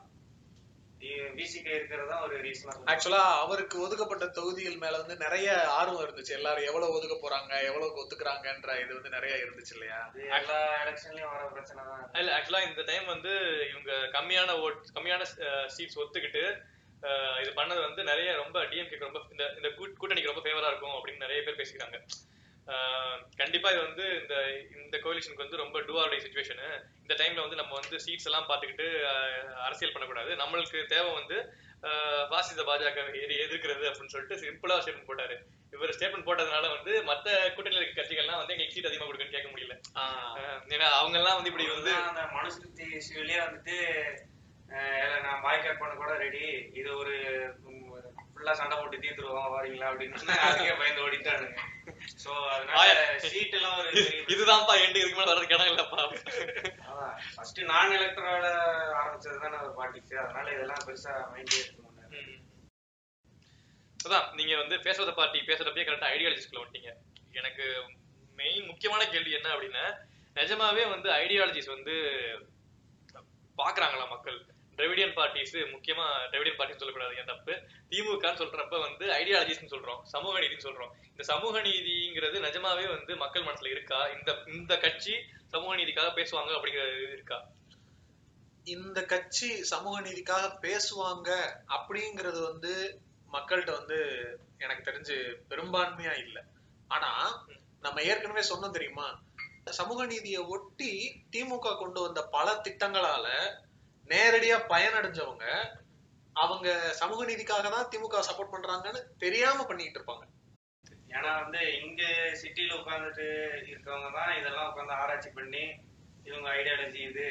[SPEAKER 3] பிசிகே இருக்கிறதா ஒரு ரீசனா
[SPEAKER 2] ஆக்சுவலா அவருக்கு ஒதுக்கப்பட்ட தொகுதிகள் மேல வந்து நிறைய ஆர்வம் இருந்துச்சு. எல்லாரும் எவ்வளவு ஒதுக்க போறாங்க எவ்வளவு ஒத்துக்குறாங்கன்ற இது வந்து நிறைய இருந்துச்சு இல்லையா?
[SPEAKER 3] எல்லா எலெக்ஷன்லயும் வர பிரச்சனை தான்.
[SPEAKER 4] இல்ல ஆக்சுவலா இந்த டைம் வந்து இவங்க கம்மியான ஓட் கம்மியான சீட்ஸ் ஒத்துக்கிட்டு இது பண்ணது வந்து நிறைய ரொம்ப டிஎம்கே ரொம்ப இந்த இந்த கூட்- கூட்டணிக்கு ரொம்ப ஃபேவரா இருக்கும் அப்படின்னு நிறைய பேர் பேசிக்கிறாங்க. கண்டிப்பா இது வந்து இந்த இந்த கோலிஷனுக்கு வந்து ரொம்ப டூஆர்டை சுச்சுவேஷனு இந்த டைம்ல வந்து நம்ம வந்து சீட்ஸ் எல்லாம் பார்த்துக்கிட்டு அரசியல் பண்ணக்கூடாது. நம்மளுக்கு தேவை வந்து பாசிச பாஜக எதிர்க்கிறது அப்படின்னு சொல்லிட்டு சிம்பிளா ஸ்டேட்மெண்ட் போட்டாரு. இவர் ஸ்டேட்மெண்ட் போட்டதுனால வந்து மத்த கூட்டணியில் இருக்க கட்சிகள்லாம் வந்து எங்களுக்கு சீட் அதிகமா கொடுக்குன்னு கேட்க முடியல. ஏன்னா அவங்க எல்லாம் வந்து இப்படி வந்து
[SPEAKER 3] இஷ்யூலயே வந்துட்டு நான் பாய்காட் பண்ண கூட ரெடி இது ஒரு ஃபுல்லா சண்டை போட்டு தீர்த்துருவோம் வரீங்களா அப்படின்னு அதுக்கே பயந்து ஓடிட்டானுங்க. சோ அதனால. சீட் எல்லாம் ஒரு
[SPEAKER 4] இதுதான்ப்பா எண்டு இதுக்கு மேல வர்றதுக்கு இடம் இல்லப்பா.
[SPEAKER 3] ஃபர்ஸ்ட் நான் எலக்ட்ரோட ஆரம்பிச்சது தானே ஒரு பாலிடிக்ஸ் அதனால இதெல்லாம் பெருசா மைண்டே
[SPEAKER 4] ம். அதான் நீங்க வந்து பேசுறத பார்ட்டி பேசுறப்பயே கரெக்டா ஐடியாலஜிஸ்குள்ள வந்துட்டீங்க. எனக்கு மெயின் முக்கியமான கேள்வி என்ன அப்படின்னா நிஜமாவே வந்து ஐடியாலஜிஸ் வந்து பாக்குறாங்களா மக்கள்? டிராவிடியன் பார்ட்டிஸ் முக்கியமா டிராவிடியன் பார்ட்டின்னு சொல்லக்கூடாது என் தப்பு? திமுகன்னு சொல்றப்ப வந்து ஐடியாலஜிஸ்னு சொல்றோம் சமூக நீதினு சொல்றோம். இந்த சமூக நீதிங்கிறது நிஜமாவே வந்து மக்கள் மனசுல இருக்கா? இந்த இந்த கட்சி சமூக நீதிக்காக பேசுவாங்க அப்படிங்கிறது இது இருக்கா?
[SPEAKER 2] இந்த கட்சி சமூக நீதிக்காக பேசுவாங்க அப்படிங்கிறது வந்து மக்கள்கிட்ட வந்து எனக்கு தெரிஞ்சு பெரும்பான்மையா இல்லை. ஆனா நம்ம ஏற்கனவே சொன்னோம் தெரியுமா? சமூக நீதியை ஒட்டி திமுக கொண்டு வந்த பல திட்டங்களால நேரடியா பயனடைஞ்சவங்க அவங்க சமூக நீதிக்காக தான் திமுக சப்போர்ட் பண்றாங்கன்னு தெரியாம பண்ணிட்டு இருப்பாங்க.
[SPEAKER 3] ஏன்னா வந்து இங்க சிட்டில உட்காந்துட்டு இருக்கவங்க தான் இதெல்லாம் உட்காந்து ஆராய்ச்சி பண்ணி இவங்க ஐடியாலஜி இது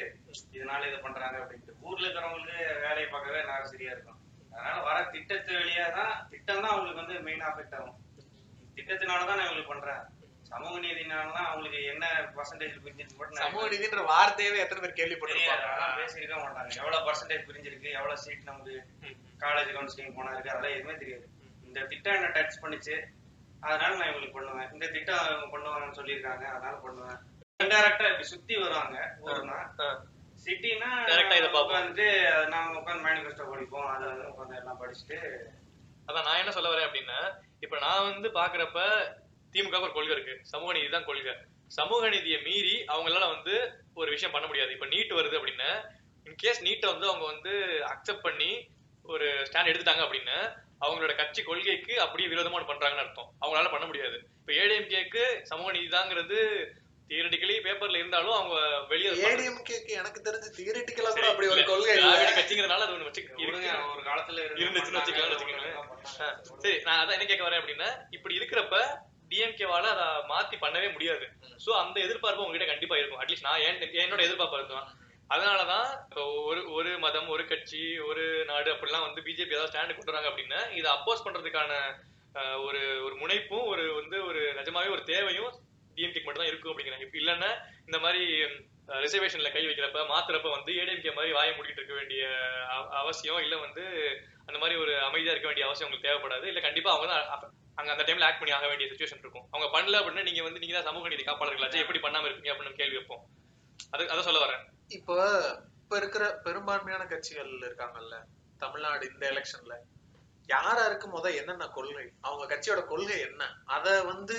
[SPEAKER 3] இதனால இதை பண்றாங்க அப்படின்ட்டு. ஊர்ல இருக்கிறவங்களுக்கு வேலையை பார்க்கவே நேரம் சரியா இருக்கும். அதனால வர திட்டத்து வழியா தான் திட்டம் தான் அவங்களுக்கு வந்து மெயின் அஃபெக்ட் ஆகும். திட்டத்தினால தான் நான் இவங்களுக்கு பண்றேன். சமூக நீதினால தான் அவங்களுக்கு என்ன பர்சன்டேஜ் பிரிஞ்சிருக்கு நான்
[SPEAKER 2] சமூக நீதின்ற வார்த்தையவே எத்தனை பேர்
[SPEAKER 3] தெரியாது.
[SPEAKER 2] கேள்விப்பட்டிருப்பாங்க
[SPEAKER 3] அதெல்லாம் பேசியிருக்க மாட்டாங்க. எவ்வளவு பர்சன்டேஜ் பிரிஞ்சிருக்கு? எவ்வளவு சீட் நமக்கு காலேஜ் கவுன்சிலிங் போனா இருக்கு அதெல்லாம் எதுவுமே தெரியாது. இந்த திட்டம் என்ன டச் பண்ணுச்சு? அதனால நான் இவங்களுக்கு பண்ணுவேன். இந்த திட்டம் இவங்க பண்ணுவாங்கன்னு சொல்லியிருக்காங்க. அதனால பண்ணுவேன். இன்டெரக்டா இப்படி சுத்தி வருவாங்க ஊர்னா. சிட்டினா. உட்காந்துட்டு நாம உட்காந்து மேனிஃபெஸ்டோ படிப்போம். அதை உட்காந்து எல்லாம் படிச்சுட்டு.
[SPEAKER 4] அதான் நான் என்ன சொல்ல வரேன் அப்படின்னா இப்ப நான் வந்து பாக்குறப்ப திமுக ஒரு கொள்கை இருக்கு. சமூக நீதி தான் கொள்கை. சமூக நீதியை மீறி அவங்களால வந்து ஒரு விஷயம் பண்ண முடியாது. இப்ப நீட் வருது அப்படின்னா இன்கேஸ் நீட்டை வந்து அவங்க வந்து அக்செப்ட் பண்ணி ஒரு ஸ்டாண்ட் எடுத்துட்டாங்க அப்படின்னா அவங்களோட கட்சி கொள்கைக்கு அப்படியே விரோதமா ஒண்ணு பண்றாங்கன்னு அர்த்தம். அவங்களால பண்ண முடியாது. இப்ப ஏடிஎம்கேக்கு சமூக நீதி தாங்கிறது தியரட்டிக்கலி பேப்பர்ல இருந்தாலும் அவங்க வெளியே
[SPEAKER 2] ஏடிஎம்கேக்கு எனக்கு தெரிஞ்சு தியரிட்டிக்கலா கூட அப்படி ஒரு கொள்கை இல்ல.
[SPEAKER 4] கட்சிங்கிறதுனால அது ஒண்ணு வச்சு
[SPEAKER 3] விடுங்க,
[SPEAKER 4] இருக்கு.
[SPEAKER 3] ஒரு காலத்துல இருந்து
[SPEAKER 4] இருந்துச்சுன்னு வச்சுக்கலாம்னு ஆ, சரி நான் அதான் என்ன கேட்க வரேன் அப்படின்னா இப்படி இருக்கிறப்ப டிஎம்கேவால அதை மாத்தி பண்ணவே முடியாது. சோ அந்த எதிர்பார்ப்பு உங்ககிட்ட கண்டிப்பா இருக்கும். அட்லீஸ்ட் நான் என் என்னோட எதிர்பார்ப்பு இருக்கும் அதனாலதான் ஒரு ஒரு மதம் ஒரு கட்சி ஒரு நாடு அப்படிலாம் வந்து பிஜேபி ஏதாவது ஸ்டாண்ட் கொண்டு வராங்க அப்படின்னா இதை அப்போஸ் பண்றதுக்கான ஒரு ஒரு முனைப்பும் ஒரு வந்து ஒரு நிஜமாவே ஒரு தேவையும் டிஎம்கே மட்டும் தான் இருக்கும் அப்படிங்கிறாங்க. இப்ப இல்லைன்னா இந்த மாதிரி ரிசர்வேஷன்ல கை வைக்கிறப்ப மாத்துறப்ப வந்து ஏடிஎம்கே மாதிரி வாய மூடிட்டு இருக்க வேண்டிய அவ- அவசியம் இல்ல வந்து அந்த மாதிரி ஒரு அமைதியா இருக்க வேண்டிய அவசியம் உங்களுக்கு தேவைப்படாது. இல்ல கண்டிப்பா அவங்க தான் அங்க அந்த டைம்ல ஆக்ட் பண்ணி ஆக வேண்டிய சுச்சுவேஷன் இருக்கும். அவங்க பண்ணல அப்படின்னா நீங்க வந்து நீங்க தான் சமூக நீதி காப்பாளர்களாச்சு எப்படி பண்ணாம இருப்பீங்க அப்படின்னு கேள்வி வைப்போம். அது அதை சொல்ல வரேன்.
[SPEAKER 2] இப்போ இப்ப இருக்கிற பெரும்பான்மையான கட்சிகள் இருக்காங்கல்ல தமிழ்நாடு இந்த எலெக்ஷன்ல யாராருக்கு முத என்னென்ன கொள்கை? அவங்க கட்சியோட கொள்கை என்ன? அத வந்து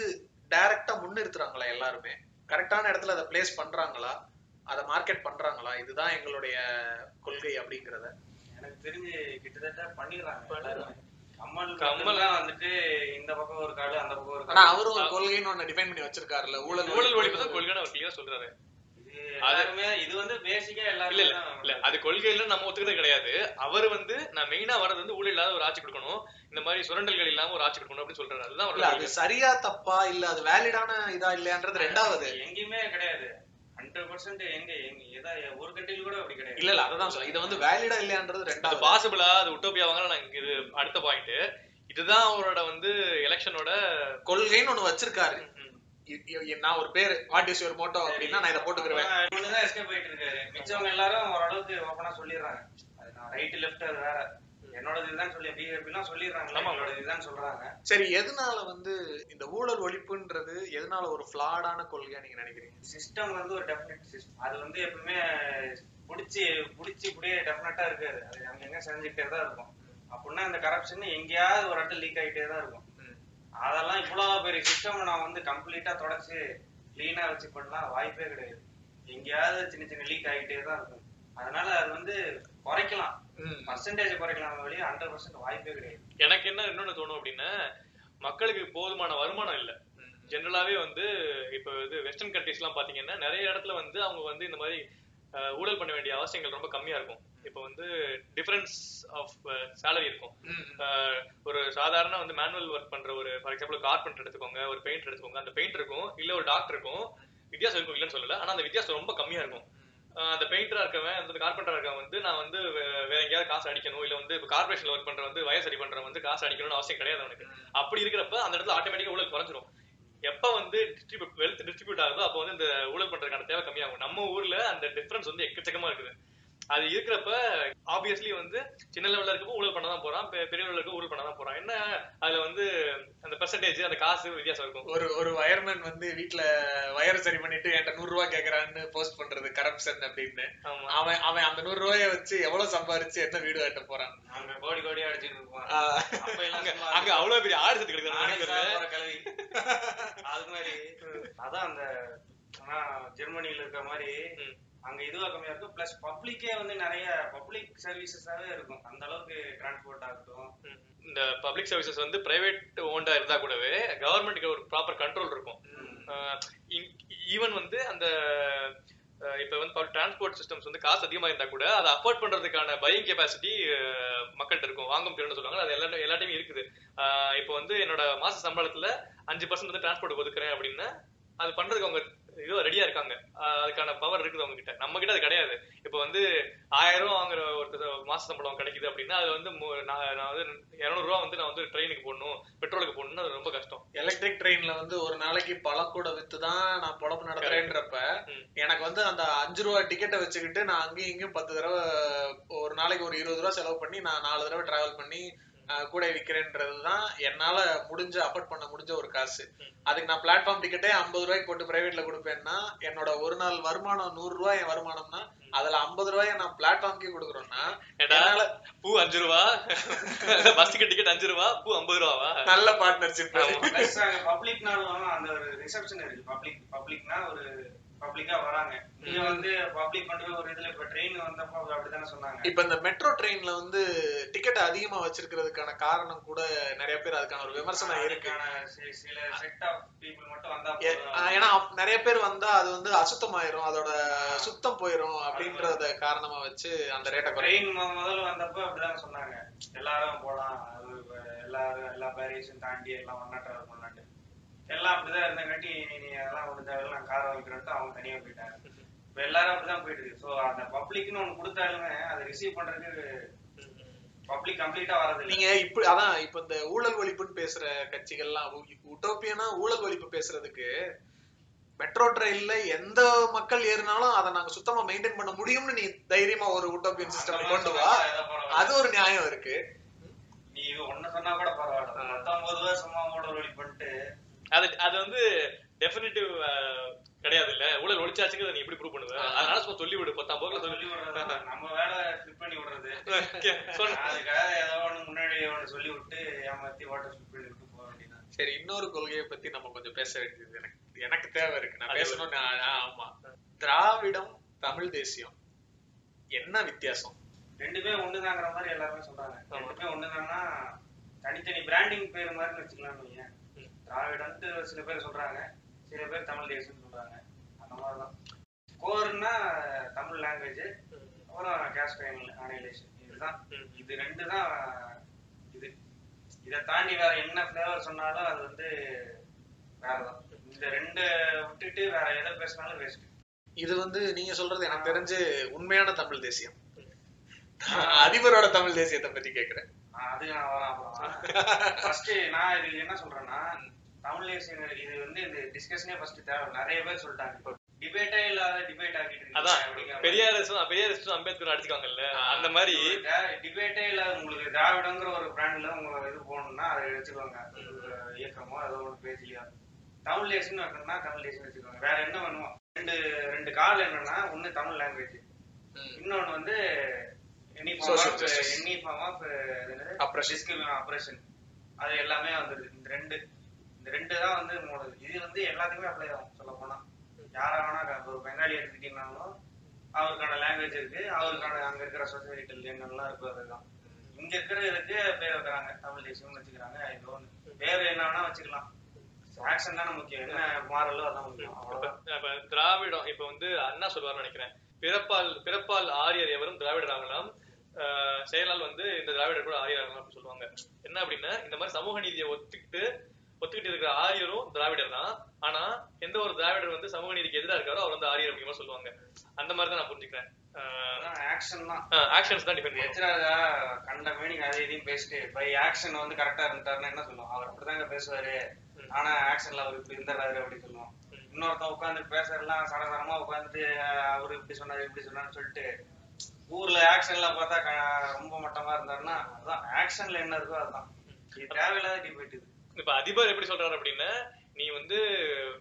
[SPEAKER 2] டைரக்டா முன்னிறுத்துறாங்களா எல்லாருமே? கரெக்டான இடத்துல அதை பிளேஸ் பண்றாங்களா? அதை மார்க்கெட் பண்றாங்களா? இதுதான் எங்களுடைய கொள்கை அப்படிங்கறத.
[SPEAKER 3] எனக்கு தெரிஞ்சு கிட்டத்தட்ட பண்ணிடுறாங்க கமல் தான் வந்துட்டு இந்த பக்கம் ஒரு காடு அந்த பக்கம் ஒரு
[SPEAKER 2] ஆனா அவரும் ஒரு கொள்கைன்னு ஒண்ணு டிஃபைன் பண்ணி வச்சிருக்காருல்ல ஊழல்
[SPEAKER 4] ஊழல் ஒழிப்பு தான் கொள்கைன்னு அவர் கிளியரா சொல்றாரு.
[SPEAKER 3] இது வந்து பேசிக்கா எல்லாருமே
[SPEAKER 4] இல்ல இல்ல அது கொள்கையில நம்ம ஒத்துக்கிறது கிடையாது. அவர் வந்து நான் மெயினா வரது வந்து ஊழல் இல்லாத ஒரு ஆட்சி கொடுக்கணும். இந்த மாதிரி சுரண்டல்கள் இல்லாம ஒரு ஆட்சி கொடுக்கணும் அப்படின்னு சொல்றாரு. அதுதான்
[SPEAKER 2] அது. சரியா தப்பா இல்ல அது வேலிடான இதா இல்லையான்றது ரெண்டாவது.
[SPEAKER 3] எங்கேயுமே கிடையாது. ஹண்ட்ரட் பர்சன்ட் எங்க எங்க? ஏதா ஒரு கண்ட்ரில கூட அப்படி கிடையாது.
[SPEAKER 2] இல்ல இல்ல அததான் சொல்ல இது வந்து வேலிடா இல்லையான்றது ரெண்டாவது.
[SPEAKER 4] பாசிபிளா அது உட்டோபியா வாங்கலாம் நான் இது அடுத்த பாயிண்ட் இதுதான் அவரோட வந்து எலெக்ஷனோட
[SPEAKER 2] கொள்கைன்னு ஒண்ணு வச்சிருக்காரு. நான் ஒரு பேரு வாட் இஸ் யுவர் மோட்டோ அப்படின்னா நான் இதை போட்டுக்கிருவேன்.
[SPEAKER 3] இவனுதான் எஸ்கேப் ஆயிட்டு இருக்காரு மிச்சவங்க எல்லாரும் ஓரளவுக்கு ஓப்பனா சொல்லிடுறாங்க. ரைட் லெஃப்ட் அது வேற. என்னோடது இதுதான் சொல்லி பிஜேபி எல்லாம் சொல்லிடுறாங்க. என்னோட இதுதான் சொல்றாங்க.
[SPEAKER 2] சரி எதனால வந்து இந்த ஊழல் ஒழிப்புன்றது எதனால ஒரு ஃபிளாடான கொள்கையா நீங்க நினைக்கிறீங்க?
[SPEAKER 3] சிஸ்டம் வந்து ஒரு டெஃபினட் சிஸ்டம் அது வந்து எப்பவுமே புடிச்சு புடிச்சு இப்படியே டெஃபினட்டா இருக்காது. அது அங்க எங்க செஞ்சுக்கிட்டே தான் இருக்கும். அப்படின்னா இந்த கரப்ஷன் எங்கேயாவது ஒரு இடத்துல லீக் ஆயிட்டே தான் இருக்கும். அதெல்லாம் இவ்வளவு பெரிய சிஸ்டம் நான் வந்து கம்ப்ளீட்டா தொடச்சு கிளீனா வச்சு பண்ணலாம் வாய்ப்பே கிடையாது. எங்கேயாவது சின்ன சின்ன லீக் ஆகிட்டே தான் இருக்கும். அதனால அது வந்து குறைக்கலாம். பர்சன்டேஜ் குறைக்கலாம் வெளியே ஹண்ட்ரட் பர்சன்ட் வாய்ப்பே கிடையாது.
[SPEAKER 4] எனக்கு என்ன இன்னொன்னு தோணும் அப்படின்னா மக்களுக்கு போதுமான வருமானம் இல்ல. ஜென்ரலாவே வந்து இப்ப இது வெஸ்டர்ன் கண்ட்ரிஸ் எல்லாம் பாத்தீங்கன்னா நிறைய இடத்துல வந்து அவங்க வந்து இந்த மாதிரி ஊழல் பண்ண வேண்டிய அவசியங்கள் ரொம்ப கம்மியா இருக்கும். இப்ப வந்து டிஃபரன்ஸ் ஆஃப் சேலரி இருக்கும். ஒரு சாதாரண வந்து மேனுவல் ஒர்க் பண்ற ஒரு ஃபார் எக்ஸாம்பிள் கார்பெண்டர் எடுத்துக்கோங்க ஒரு பெயிண்டர் எடுத்துக்கோங்க அந்த பெயிண்டர் இருக்கும் இல்ல ஒரு டாக்டர் இருக்கும் வித்தியாசம் இருக்கும் இல்லைன்னு சொல்லல. ஆனா அந்த வித்தியாசம் ரொம்ப கம்மியா இருக்கும். அந்த பெயிண்டரா இருக்கவன் அந்த கார்பெண்டரா இருக்கவன் வந்து நான் வந்து வேற எங்கேயாவது காசு அடிக்கணும் இல்ல வந்து கார்பரேஷன்ல ஒர்க் பண்ற வந்து வயசு சரி பண்றவன் வந்து காசு அடிக்கணும்னு அவசியம் கிடையாது அவனுக்கு. அப்படி இருக்கிறப்ப அந்த இடத்துல ஆட்டோமேட்டிக்கா ஊழல் குறைஞ்சிரும். எப்ப வந்து டிஸ்ட்ரிபியூட் வெல்த் டிஸ்ட்ரிபியூட் ஆகுதோ அப்போ வந்து இந்த ஊழல் பண்றதுக்கான தேவை கம்மியாகும். நம்ம ஊர்ல அந்த டிஃபரன்ஸ் வந்து எக்கச்சக்கமா இருக்குது. அது இருக்கிறப்ப ஆப்வியஸ்லி வந்து சின்ன லெவல்ல இருக்கப்போ ஊழல் பண்ண தான் போறான் பெரிய லெவல்ல இருக்க ஊழல் பண்ண தான் போறான். என்ன அதுல வந்து அந்த பெர்சன்டேஜ் அந்த காசு வித்தியாசம் இருக்கும்?
[SPEAKER 2] ஒரு ஒரு வயர்மேன் வந்து வீட்ல வயர் சரி பண்ணிட்டு என்கிட்ட நூறு ரூபாய் கேக்குறான்னு போஸ்ட் பண்றது கரப்ஷன் அப்படின்னு.
[SPEAKER 4] ஆமா.
[SPEAKER 2] அவன் அவன் அந்த நூறு ரூபாய வச்சு எவ்வளவு சம்பாரிச்சு என்ன வீடு கட்ட போறான்?
[SPEAKER 3] நாங்க கோடி கோடியா அடிச்சுட்டு எல்லாம்
[SPEAKER 4] அங்க அங்க அவ்வளவு பெரிய ஆடு செத்து
[SPEAKER 3] கிழவி. அது மாதிரி அதான் அந்த ஆனா ஜெர்மனில இருக்க மாதிரி. அங்க இதுவா கம்மியா இருக்கும். பிளஸ் பப்ளிக்கே வந்து நிறைய பப்ளிக் சர்வீசஸாவே இருக்கும். அந்த அளவுக்கு டிரான்ஸ்போர்ட் ஆகட்டும்.
[SPEAKER 4] இந்த பப்ளிக் சர்வீசஸ் வந்து பிரைவேட் ஓன்டா இருந்தா கூடவே கவர்மெண்ட்டுக்கு ஒரு ப்ராப்பர் கண்ட்ரோல் இருக்கும். ஈவன் வந்து அந்த இப்ப வந்து டிரான்ஸ்போர்ட் சிஸ்டம்ஸ் வந்து காசு அதிகமா இருந்தா கூட அதை அஃபோர்ட் பண்றதுக்கான பையிங் கெபாசிட்டி மக்கள்கிட்ட இருக்கும். வாங்கும் திறன் சொல்லுவாங்க அது எல்லா எல்லாத்தையுமே இருக்குது. இப்போ வந்து என்னோட மாச சம்பளத்துல அஞ்சு பர்சன்ட் வந்து டிரான்ஸ்போர்ட் ஒதுக்குறேன் அப்படின்னா அது பண்றதுக்கு அவங்க இதோ ரெடியா இருக்காங்க. அதுக்கான பவர் இருக்குது அவங்க கிட்ட நம்ம கிட்ட அது கிடையாது. இப்போ வந்து ஆயிரம் ரூபா வாங்குற ஒரு மாச சம்பளம் கிடைக்குது அப்படின்னா அது வந்து நான் வந்து இருநூறு ரூபா வந்து நான் வந்து ட்ரெயினுக்கு போடணும் பெட்ரோலுக்கு போடணும்னா அது ரொம்ப கஷ்டம்.
[SPEAKER 2] எலக்ட்ரிக் ட்ரெயின்ல வந்து ஒரு நாளைக்கு பழக்கூட வித்து தான் நான் பொழப்பு நடத்துறேன்றப்ப. எனக்கு வந்து அந்த அஞ்சு ரூபா டிக்கெட்டை வச்சுக்கிட்டு நான் அங்கேயும் இங்கேயும் பத்து தடவை ஒரு நாளைக்கு ஒரு இருபது ரூபா செலவு பண்ணி நான் நாலு தடவை டிராவல் பண்ணி கூட விற்கிறேன்றதுதான் என்னால முடிஞ்ச அஃபோர்ட் பண்ண முடிஞ்ச ஒரு காசு. அதுக்கு நான் பிளாட்ஃபார்ம் டிக்கெட்டே ஐம்பது ரூபாய்க்கு போட்டு பிரைவேட்ல கொடுப்பேன்னா என்னோட ஒரு நாள் வருமானம் நூறு ரூபாய் என் வருமானம்னா அதுல ஐம்பது ரூபாயை நான் பிளாட்ஃபார்ம்க்கே கொடுக்குறோம்னா என்னால
[SPEAKER 4] பூ அஞ்சு ரூபா? பஸ் டிக்கெட் அஞ்சு ரூபா? பூ ஐம்பது ரூபாவா?
[SPEAKER 2] நல்ல பார்ட்னர்ஷிப்
[SPEAKER 3] பப்ளிக்னாலும் அந்த ஒரு ரிசப்ஷன் இருக்கு. பப்ளிக் பப்ளிக்னா ஒரு பப்ளிக்கா வராங்க. இங்க வந்து பப்ளிக் கொண்டு போய் ஒரு இதுல இப்ப ட்ரெயின் வந்தப்போ அப்படித்தானே சொன்னாங்க?
[SPEAKER 2] இப்ப இந்த மெட்ரோ ட்ரெயின்ல வந்து டிக்கெட் அதிகமா வச்சிருக்கிறதுக்கான காரணம் கூட நிறைய பேர் அதுக்கான ஒரு விமர்சனம் இருக்கு.
[SPEAKER 3] சில செட் ஆஃப் பீப்புள் மட்டும் வந்தா
[SPEAKER 2] ஏன்னா நிறைய பேர் வந்தா அது வந்து அசுத்தமாயிரும் அதோட சுத்தம் போயிரும் அப்படின்றத காரணமா வச்சு அந்த ரேட்டை
[SPEAKER 3] ட்ரெயின் முத முதல்ல வந்தப்போ அப்படிதான் சொன்னாங்க. எல்லாரும் போலாம் எல்லாரும் எல்லா பேரியஸும் தாண்டி எல்லாம் ஒன்னா டிராவல் பண்ணலான்ட்டு எல்லா அப்படிதான் இருந்தங்காட்டி நீ அதெல்லாம் தேவையில்ல நான் காரை வைக்கிறேன்ட்டு அவங்க தனியா போயிட்டாங்க. இப்ப எல்லாரும் அப்படிதான் போயிட்டு இருக்கு. ஸோ அந்த பப்ளிக்னு ஒண்ணு கொடுத்தாலுமே அதை ரிசீவ் பண்றதுக்கு பப்ளிக் கம்ப்ளீட்டா வரது
[SPEAKER 2] நீங்க இப்ப அதான் இப்ப இந்த ஊழல் ஒழிப்புன்னு பேசுற கட்சிகள்லாம் உட்டோப்பியனா ஊழல் ஒழிப்பு பேசுறதுக்கு மெட்ரோ ட்ரெயின்ல எந்த மக்கள் ஏறினாலும் அதை நாங்க சுத்தமா மெயின்டைன் பண்ண முடியும்னு நீ தைரியமா ஒரு உட்டோப்பியன் சிஸ்டம் கொண்டு வா. அது ஒரு நியாயம் இருக்கு.
[SPEAKER 3] நீ ஒண்ணு சொன்னா கூட பரவாயில்ல. பத்தொன்பது வருஷமா ஊழல் பண்ணிட்டு
[SPEAKER 4] அது அது வந்து டெஃபினிட்டிவ் கிடையாது இல்ல ஊழல் ஒழிச்சாச்சுங்கிறத நீ எப்படி ப்ரூவ் பண்ணுவ? அதனால சும்மா சொல்லி விடு பத்தாம் போக்குல
[SPEAKER 3] சொல்லி விடுறது நம்ம வேலை ஸ்லிப் பண்ணி விடுறது.
[SPEAKER 4] சொல்லு.
[SPEAKER 3] அதுக்காக ஏதோ ஒண்ணு முன்னாடி ஒண்ணு சொல்லி விட்டு ஏமாத்தி வாட்டர் ஸ்லிப் பண்ணி விட்டு போக வேண்டியதான்
[SPEAKER 2] சரி இன்னொரு கொள்கையை பத்தி நம்ம கொஞ்சம் பேச வேண்டியது எனக்கு எனக்கு தேவை இருக்கு. நான் பேசணும்னு ஆமா. திராவிடம் தமிழ் தேசியம் என்ன வித்தியாசம்?
[SPEAKER 3] ரெண்டுமே ஒண்ணுதாங்கிற மாதிரி எல்லாருமே சொல்றாங்க. ரெண்டுமே ஒண்ணுதான்னா தனித்தனி பிராண்டிங் பேர் மாதிரி வச்சுக்கலாம்னு வையேன். திராவிடம்ட்டு சில பேர் சொல்றாங்க. சில பேர் தமிழ் தேசம்னு சொல்றாங்க. அந்த மாதிரிதான். கோர்னா தமிழ் லாங்குவேஜ் அப்புறம் கேஸ்ட் அனலைசேஷன் இதுதான். இது ரெண்டு தான் இது. இதை தாண்டி வேற என்ன ஃபிளேவர் சொன்னாலும் அது வந்து வேறதான். இந்த ரெண்டு விட்டுட்டு வேற எதை பேசினாலும் வேஸ்ட்
[SPEAKER 2] இது வந்து நீங்க சொல்றது எனக்கு தெரிஞ்சு உண்மையான தமிழ் தேசியம். அதிபரோட தமிழ் தேசியத்தை பத்தி கேக்குறேன்.
[SPEAKER 3] அது நான் வரேன் அப்புறம் ஃபர்ஸ்ட் நான் இது என்ன சொல்றேன்னா தமிழ் தேசியம் இது வந்து இந்த டிஸ்கஷனே ஃபர்ஸ்ட் தேவை. நிறைய பேர் சொல்லிட்டாங்க. டிபேட்டே இல்லாத டிபேட் ஆகிட்டு இருக்கு
[SPEAKER 4] அதான். பெரியாரிசும் பெரியாரிஸ்டும் அம்பேத்கர் அடிச்சுக்காங்கல்ல அந்த மாதிரி
[SPEAKER 3] டிபேட்டே இல்லாத உங்களுக்கு திராவிடங்கிற ஒரு பிராண்ட்ல உங்க இது போகணும்னா அதை வச்சுக்கோங்க இயக்கமோ ஏதோ ஒரு பேஜ்லயோ தமிழ் தேசம்னு வைக்கணும்னா தமிழ் தேசம் வச்சுக்கோங்க. வேற என்ன வேணுமோ. ரெண்டு ரெண்டு கால் என்னன்னா ஒண்ணு தமிழ் லாங்குவேஜ் இன்னொன்னு வந்து எனி ஃபார்ம் ஆஃப். ஆப்ரேஷன் அது எல்லாமே வந்துருது. இந்த ரெண்டு இந்த ரெண்டு தான் வந்து மூணுது இது வந்து எல்லாத்துக்குமே அப்ளை ஆகும் சொல்ல போனா யாரா வேணா ஒரு பெங்காலி எடுத்துக்கிட்டீங்கனாலும் அவருக்கான லாங்குவேஜ் இருக்கு. அவருக்கான அங்க இருக்கிற சொசைட்டில என்னெல்லாம் இருக்கோ அதுதான். இங்க இருக்கிறதுக்கு பேர் வைக்கிறாங்க. தமிழ் தேசியம்னு வச்சுக்கிறாங்க. ஏதோ ஒண்ணு பேர் என்ன வேணா வச்சுக்கலாம். ஆக்ஷன் தானே முக்கியம். என்ன மாறலோ அதான் முக்கியம்.
[SPEAKER 4] இப்ப திராவிடம் இப்ப வந்து அண்ணா சொல்லுவார்னு நினைக்கிறேன். பிறப்பால் பிறப்பால் ஆரியர் எவரும் திராவிடர் ஆகலாம் ஆஹ் செயலால் வந்து இந்த திராவிடர் கூட ஆரியர் ஆகலாம் அப்படின்னு சொல்லுவாங்க. என்ன அப்படின்னா இந்த மாதிரி சமூக நீதியை ஒத்துக்கிட்டு ஒத்துக்கிட்டு இருக்கிற ஆரியரும் திராவிடர் தான் ஆனா எந்த ஒரு திராவிடர் வந்து சமூக நீதிக்கு எதிராக இருக்காரோ அவர் வந்து ஆரியர் அப்படிங்கிற சொல்லுவாங்க. அந்த மாதிரி தான் நான் புரிஞ்சுக்கிறேன்.
[SPEAKER 3] ஆக்ஷன் தான்.
[SPEAKER 4] ஆக்ஷன்ஸ் தான் டிபெண்ட்
[SPEAKER 3] எச்சராஜா கண்ட மீனிங் அதை இதையும் பேசிட்டு பை ஆக்ஷன் வந்து கரெக்டா இருந்துட்டாருன்னா என்ன சொல்லுவோம்? அவர் அப்படிதாங்க பேசுவாரு. ஆனா ஆக்ஷன்ல அவர் இப்படி இருந்தாரு அப்படி சொல்லுவோம். இன்னொருத்தன் உட்காந்து பேசுறதுலாம் சடசடமா உட்காந்துட்டு அவரு இப்படி சொன்னாரு இப்படி சொன்னாருன்னு சொல்லிட்டு ஊர்ல ஆக்ஷன்ல பார்த்தா ரொம்ப மட்டமா இருந்தாருன்னா அதான் ஆக்ஷன்ல என்ன இருக்கோ அதுதான். தேவையில்லாத டிபேட் இது.
[SPEAKER 4] இப்ப அதிபர் எப்படி சொல்றாரு அப்படின்னா நீ வந்து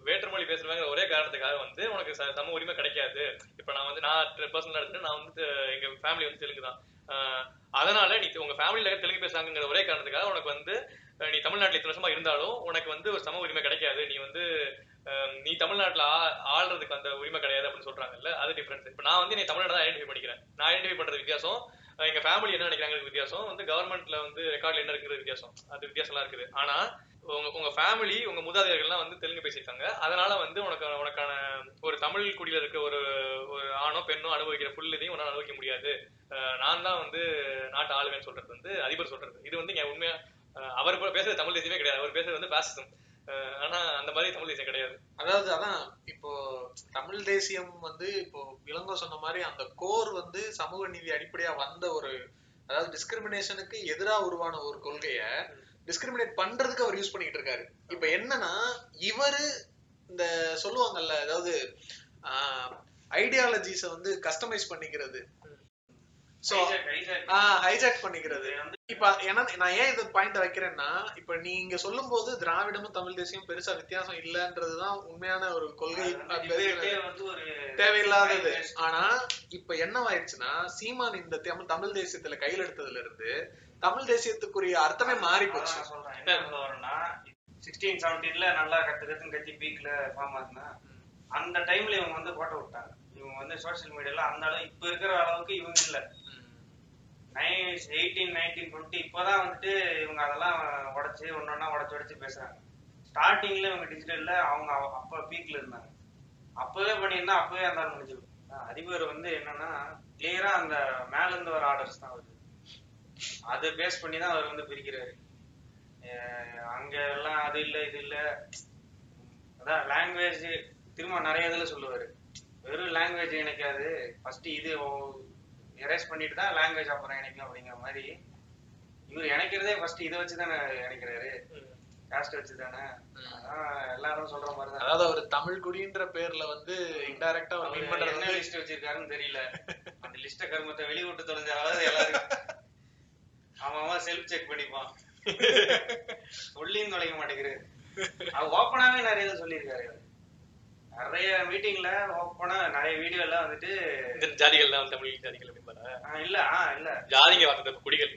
[SPEAKER 4] வேற்றுமொழி பேசுறவங்க ஒரே காரணத்துக்காக வந்து உனக்கு ச- சம உரிமை கிடைக்காது. இப்ப நான் வந்து நான் பர்சனல் எடுத்து நான் வந்து எங்க ஃபேமிலி வந்து தெலுங்கு தான். அதனால நீ உங்க ஃபேமிலியில தெலுங்கு பேசுறாங்கிற ஒரே காரணத்துக்காக உனக்கு வந்து நீ தமிழ்நாட்டில் இத்தனை வருஷமா இருந்தாலும் உனக்கு வந்து ஒரு சம உரிமை கிடைக்காது. நீ வந்து நீ தமிழ்நாட்டில் ஆ- ஆள்றதுக்கு அந்த உரிமை கிடையாது அப்படின்னு சொல்றாங்கல்ல அது டிஃபரன்ஸ் இப்போ நான் வந்து நீ தமிழ்நாடு தான் ஐடென்டிஃபை பண்ணிக்கிறேன். நான் ஐடென்டிஃபை பண்றது வித்தியாசம். எங்க ஃபேமிலி என்ன நினைக்கிறாங்க வித்தியாசம்? வந்து கவர்மெண்ட்ல வந்து ரெக்கார்ட்ல என்ன இருக்குது வித்தியாசம். அது வித்தியாசம்லாம் இருக்குது. ஆனா உங்க உங்க ஃபேமிலி உங்க மூதாதையர்கள்லாம் வந்து தெலுங்கு பேசியிருக்காங்க. அதனால வந்து உனக்கு உனக்கான ஒரு தமிழ் குடியில இருக்க ஒரு ஒரு ஆணோ பெண்ணோ அனுபவிக்கிற ஃபுல் இதையும் உன்னால அனுபவிக்க முடியாது. நான் தான் வந்து நாட்டு ஆளுவேன்னு சொல்றது வந்து அதிபர் சொல்றது. இது வந்து உண்மையா அவர் பேசுறது தமிழ் தேசியமே கிடையாது. அவர் பேசுறது வந்து பாசிசம் ஆனா அந்த மாதிரி தமிழ் தேசியம் கிடையாது.
[SPEAKER 2] அதாவது அதான் இப்போ தமிழ் தேசியம் வந்து இப்போ இளங்கோ சொன்ன மாதிரி அந்த கோர் வந்து சமூக நீதி அடிப்படையா வந்த ஒரு அதாவது டிஸ்கிரிமினேஷனுக்கு எதிரா உருவான ஒரு கொள்கைய டிஸ்கிரிமினேட் பண்றதுக்கு அவர் யூஸ் பண்ணிக்கிட்டு இருக்காரு. இப்ப என்னன்னா இவரு இந்த சொல்லுவாங்கல்ல அதாவது ஐடியாலஜிஸ வந்து கஸ்டமைஸ் பண்ணிக்கிறது. சோ. ஹைஜாக் பண்ணிக்கிறது. இப்ப ஏன்னா நான் ஏன் இந்த பாயிண்ட் வைக்கிறேன்னா இப்ப நீங்க சொல்லும் போது திராவிடமும் தமிழ் தேசியம் பெருசா வித்தியாசம் இல்லன்றதுதான் உண்மையான ஒரு கொள்கை தேவையில்லாதது. ஆனா இப்ப என்னவாயிருச்சுன்னா சீமான் இந்த தமிழ் தமிழ் தேசியத்துல கையில் எடுத்ததுல இருந்து தமிழ் தேசியத்துக்குரிய அர்த்தமே மாறி போச்சு
[SPEAKER 3] சிக்ஸ்டீன் செவன்டீன்ல நல்லா கத்து கத்துன்னு கத்தி பீக்ல ஃபார்ம் ஆகுனா அந்த டைம்ல இவங்க வந்து போட்டோ விட்டாங்க. இவங்க வந்து சோசியல் மீடியால அந்த அளவு இப்ப இருக்கிற அளவுக்கு இவங்க இல்ல. எயிட்டீன் நைன்டீன் டுவெண்ட்டி இப்போதான் வந்துட்டு இவங்க அதெல்லாம் உடச்சி ஒன்னொன்னா உடச்சி உடச்சி பேசுறாங்க. ஸ்டார்டிங்ல இவங்க டிஜிட்டல்ல அவங்க அவ- அப்ப பீக்ல இருந்தாங்க. அப்பவே பண்ணியிருந்தா அப்பவே அந்த முடிஞ்சு முடிஞ்சிடும் அதிபர் வந்து என்னன்னா கிளியரா அந்த மேல இருந்து வர ஆர்டர்ஸ் தான் வருது அதை பேஸ் பண்ணி தான் அவர் வந்து பிரிக்கிறாரு. அங்க எல்லாம் அது இல்ல இது இல்ல. அதான் லாங்குவேஜ் திரும்ப நிறைய இதுல சொல்லுவாரு. வெறும் லாங்குவேஜ் இணைக்காது. ஃபர்ஸ்ட் இது எரேஸ் பண்ணிட்டு தான் லாங்குவேஜ் அப்புறம் இணைக்கும் அப்படிங்கிற மாதிரி. இவர் இணைக்கிறதே ஃபர்ஸ்ட் இதை வச்சு தானே இணைக்கிறாரு. காஸ்ட் வச்சு தானே எல்லாரும் சொல்ற மாதிரி தான்
[SPEAKER 5] அதாவது அவர் தமிழ் குடின்ற பேர்ல வந்து இன்டைரக்டா அவர் மீன் பண்றது
[SPEAKER 3] என்ன லிஸ்ட் வச்சிருக்காருன்னு தெரியல. அந்த லிஸ்ட கருமத்தை வெளிவிட்டு தொலைஞ்சாவது எல்லாரும் அவன் அவன் செல்ஃப் செக் பண்ணிப்பான். சொல்லியும் தொலைக்க மாட்டேங்கிறாரு. அவர் ஓப்பனாவே நிறைய சொல்லியிருக்காரு. நிறைய மீட்டிங்ல ஓப்பனா நிறைய வீடியோல வந்துட்டு
[SPEAKER 4] இந்த ஜாதிகள் தான் தமிழ் ஜாதிகள் அப்படின்னு
[SPEAKER 3] இல்ல இல்ல.
[SPEAKER 4] ஜாதிங்க வார்த்தை குடிகள்.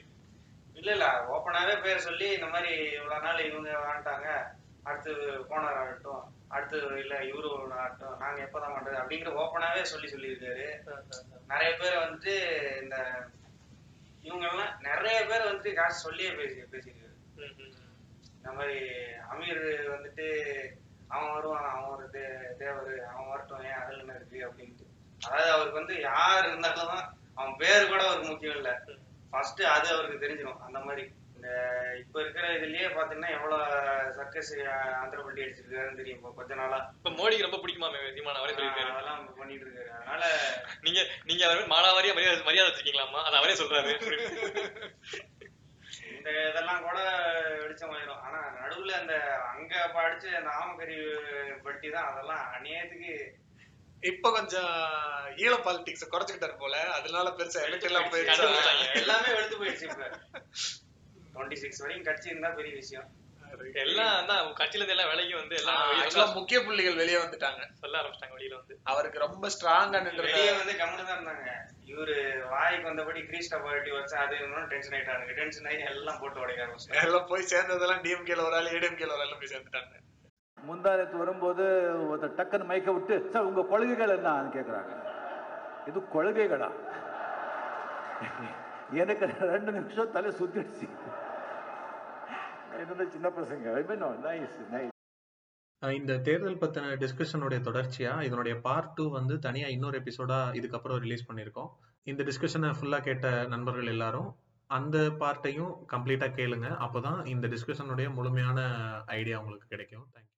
[SPEAKER 3] இல்ல இல்ல. ஓப்பனாவே பேர் சொல்லி இந்த மாதிரி இவ்வளவு நாள் இவங்க வாழ்ந்துட்டாங்க. அடுத்து போனார் ஆகட்டும் அடுத்து இல்ல இவரு ஆகட்டும் நாங்க எப்பதான் பண்றது அப்படிங்கிற ஓப்பனாவே சொல்லி சொல்லியிருக்காரு. நிறைய பேர் வந்துட்டு இந்த இவங்க எல்லாம் நிறைய பேர் வந்துட்டு காசு சொல்லியே பேசி பேசியிருக்காரு. இந்த மாதிரி அமீர் வந்துட்டு அவன் வருவான் அவன் ஒரு தே தேவர் அவன் வரட்டும் ஏன் அதுல என்ன இருக்கு அப்படின்ட்டு. அதாவது அவருக்கு வந்து யார் இருந்தாலும் அவன் பேர் கூட அவருக்கு முக்கியம் இல்ல. ஃபர்ஸ்ட் அது அவருக்கு தெரிஞ்சிடும் அந்த மாதிரி. இந்த இப்ப இருக்கிற இதுலயே பாத்தீங்கன்னா எவ்வளவு சர்க்கஸ் ஆந்திரப்பள்ளி அடிச்சிருக்காருன்னு தெரியும். இப்போ கொஞ்ச நாளா.
[SPEAKER 4] இப்ப மோடிக்கு ரொம்ப பிடிக்குமா சீமான அவரே சொல்லியிருக்காரு.
[SPEAKER 3] அதெல்லாம் பண்ணிட்டு இருக்காரு. அதனால
[SPEAKER 4] நீங்க நீங்க அவர் மானாவாரியா மரியாதை மரியாதை வச்சிருக்கீங்களாமா அது அவரே சொல்றாரு
[SPEAKER 3] இந்த இதெல்லாம் கூட வெளிச்சமாயிரும் ஆனா நடுவுல அந்த அங்க படிச்ச அந்த ஆமக்கறி பட்டி தான் அதெல்லாம் அநியாயத்துக்கு
[SPEAKER 5] இப்ப கொஞ்சம் ஈழ பாலிடிக்ஸ் குறைச்சுக்கிட்டாரு போல. அதனால பெருசா எஃபெக்ட் எல்லாம் போயிருச்சா.
[SPEAKER 3] எல்லாமே வெளுத்து போயிடுச்சு இப்ப. டுவெண்ட்டி சிக்ஸ் வரைக்கும் கட்சி இருந்தா பெரிய விஷயம்.
[SPEAKER 4] எல்லாம் தான் கட்சியில எல்லாம் விலைக்கு வந்து எல்லாம்
[SPEAKER 5] முக்கிய புள்ளிகள் வெளியே வந்துட்டாங்க.
[SPEAKER 4] சொல்ல ஆரம்பிச்சிட்டாங்க வெளியில வந்து.
[SPEAKER 5] அவருக்கு ரொம்ப ஸ்ட்ராங்கா நின்றது
[SPEAKER 3] வெளியே வந்து கம்முன்னு தான் இருந்தாங்க. இவரு வாய்க்கு வந்தபடி கிரீஸ்டா பாலிட்டி வச்சு அது இன்னும் டென்ஷன் ஆயிட்டாங்க டென்ஷன் ஆகி எல்லாம் போட்டு உடைக்க ஆரம்பிச்சிட்டாங்க
[SPEAKER 5] எல்லாம் போய் சேர்ந்ததெல்லாம் டிஎம்கேல ஒரு ஆள் ஏடிஎம்கேல ஒரு ஆள் போய் சேர்ந்துட்டாங்க.
[SPEAKER 6] முந்தானத்து வரும்போது ஒருத்தர் டக்குன்னு மைக்க விட்டு சார் உங்க கொள்கைகள் என்னன்னு கேக்குறாங்க. இது கொள்கைகளா? எனக்கு ரெண்டு நிமிஷம் தலை சுத்திடுச்சு. என்னோட சின்ன பசங்க. நைஸ் நைஸ்
[SPEAKER 7] இந்த தேர்தல் பத்தின டிஸ்கஷனுடைய தொடர்ச்சியா இதனுடைய பார்ட் டூ வந்து தனியா இன்னொரு எபிசோடா இதுக்கப்புறம் ரிலீஸ் பண்ணியிருக்கோம். இந்த டிஸ்கஷனை ஃபுல்லா கேட்ட நண்பர்கள் எல்லாரும் அந்த பார்ட்டையும் கம்ப்ளீட்டா கேளுங்க. அப்போதான் இந்த டிஸ்கஷனுடைய முழுமையான ஐடியா உங்களுக்கு கிடைக்கும். தேங்க்யூ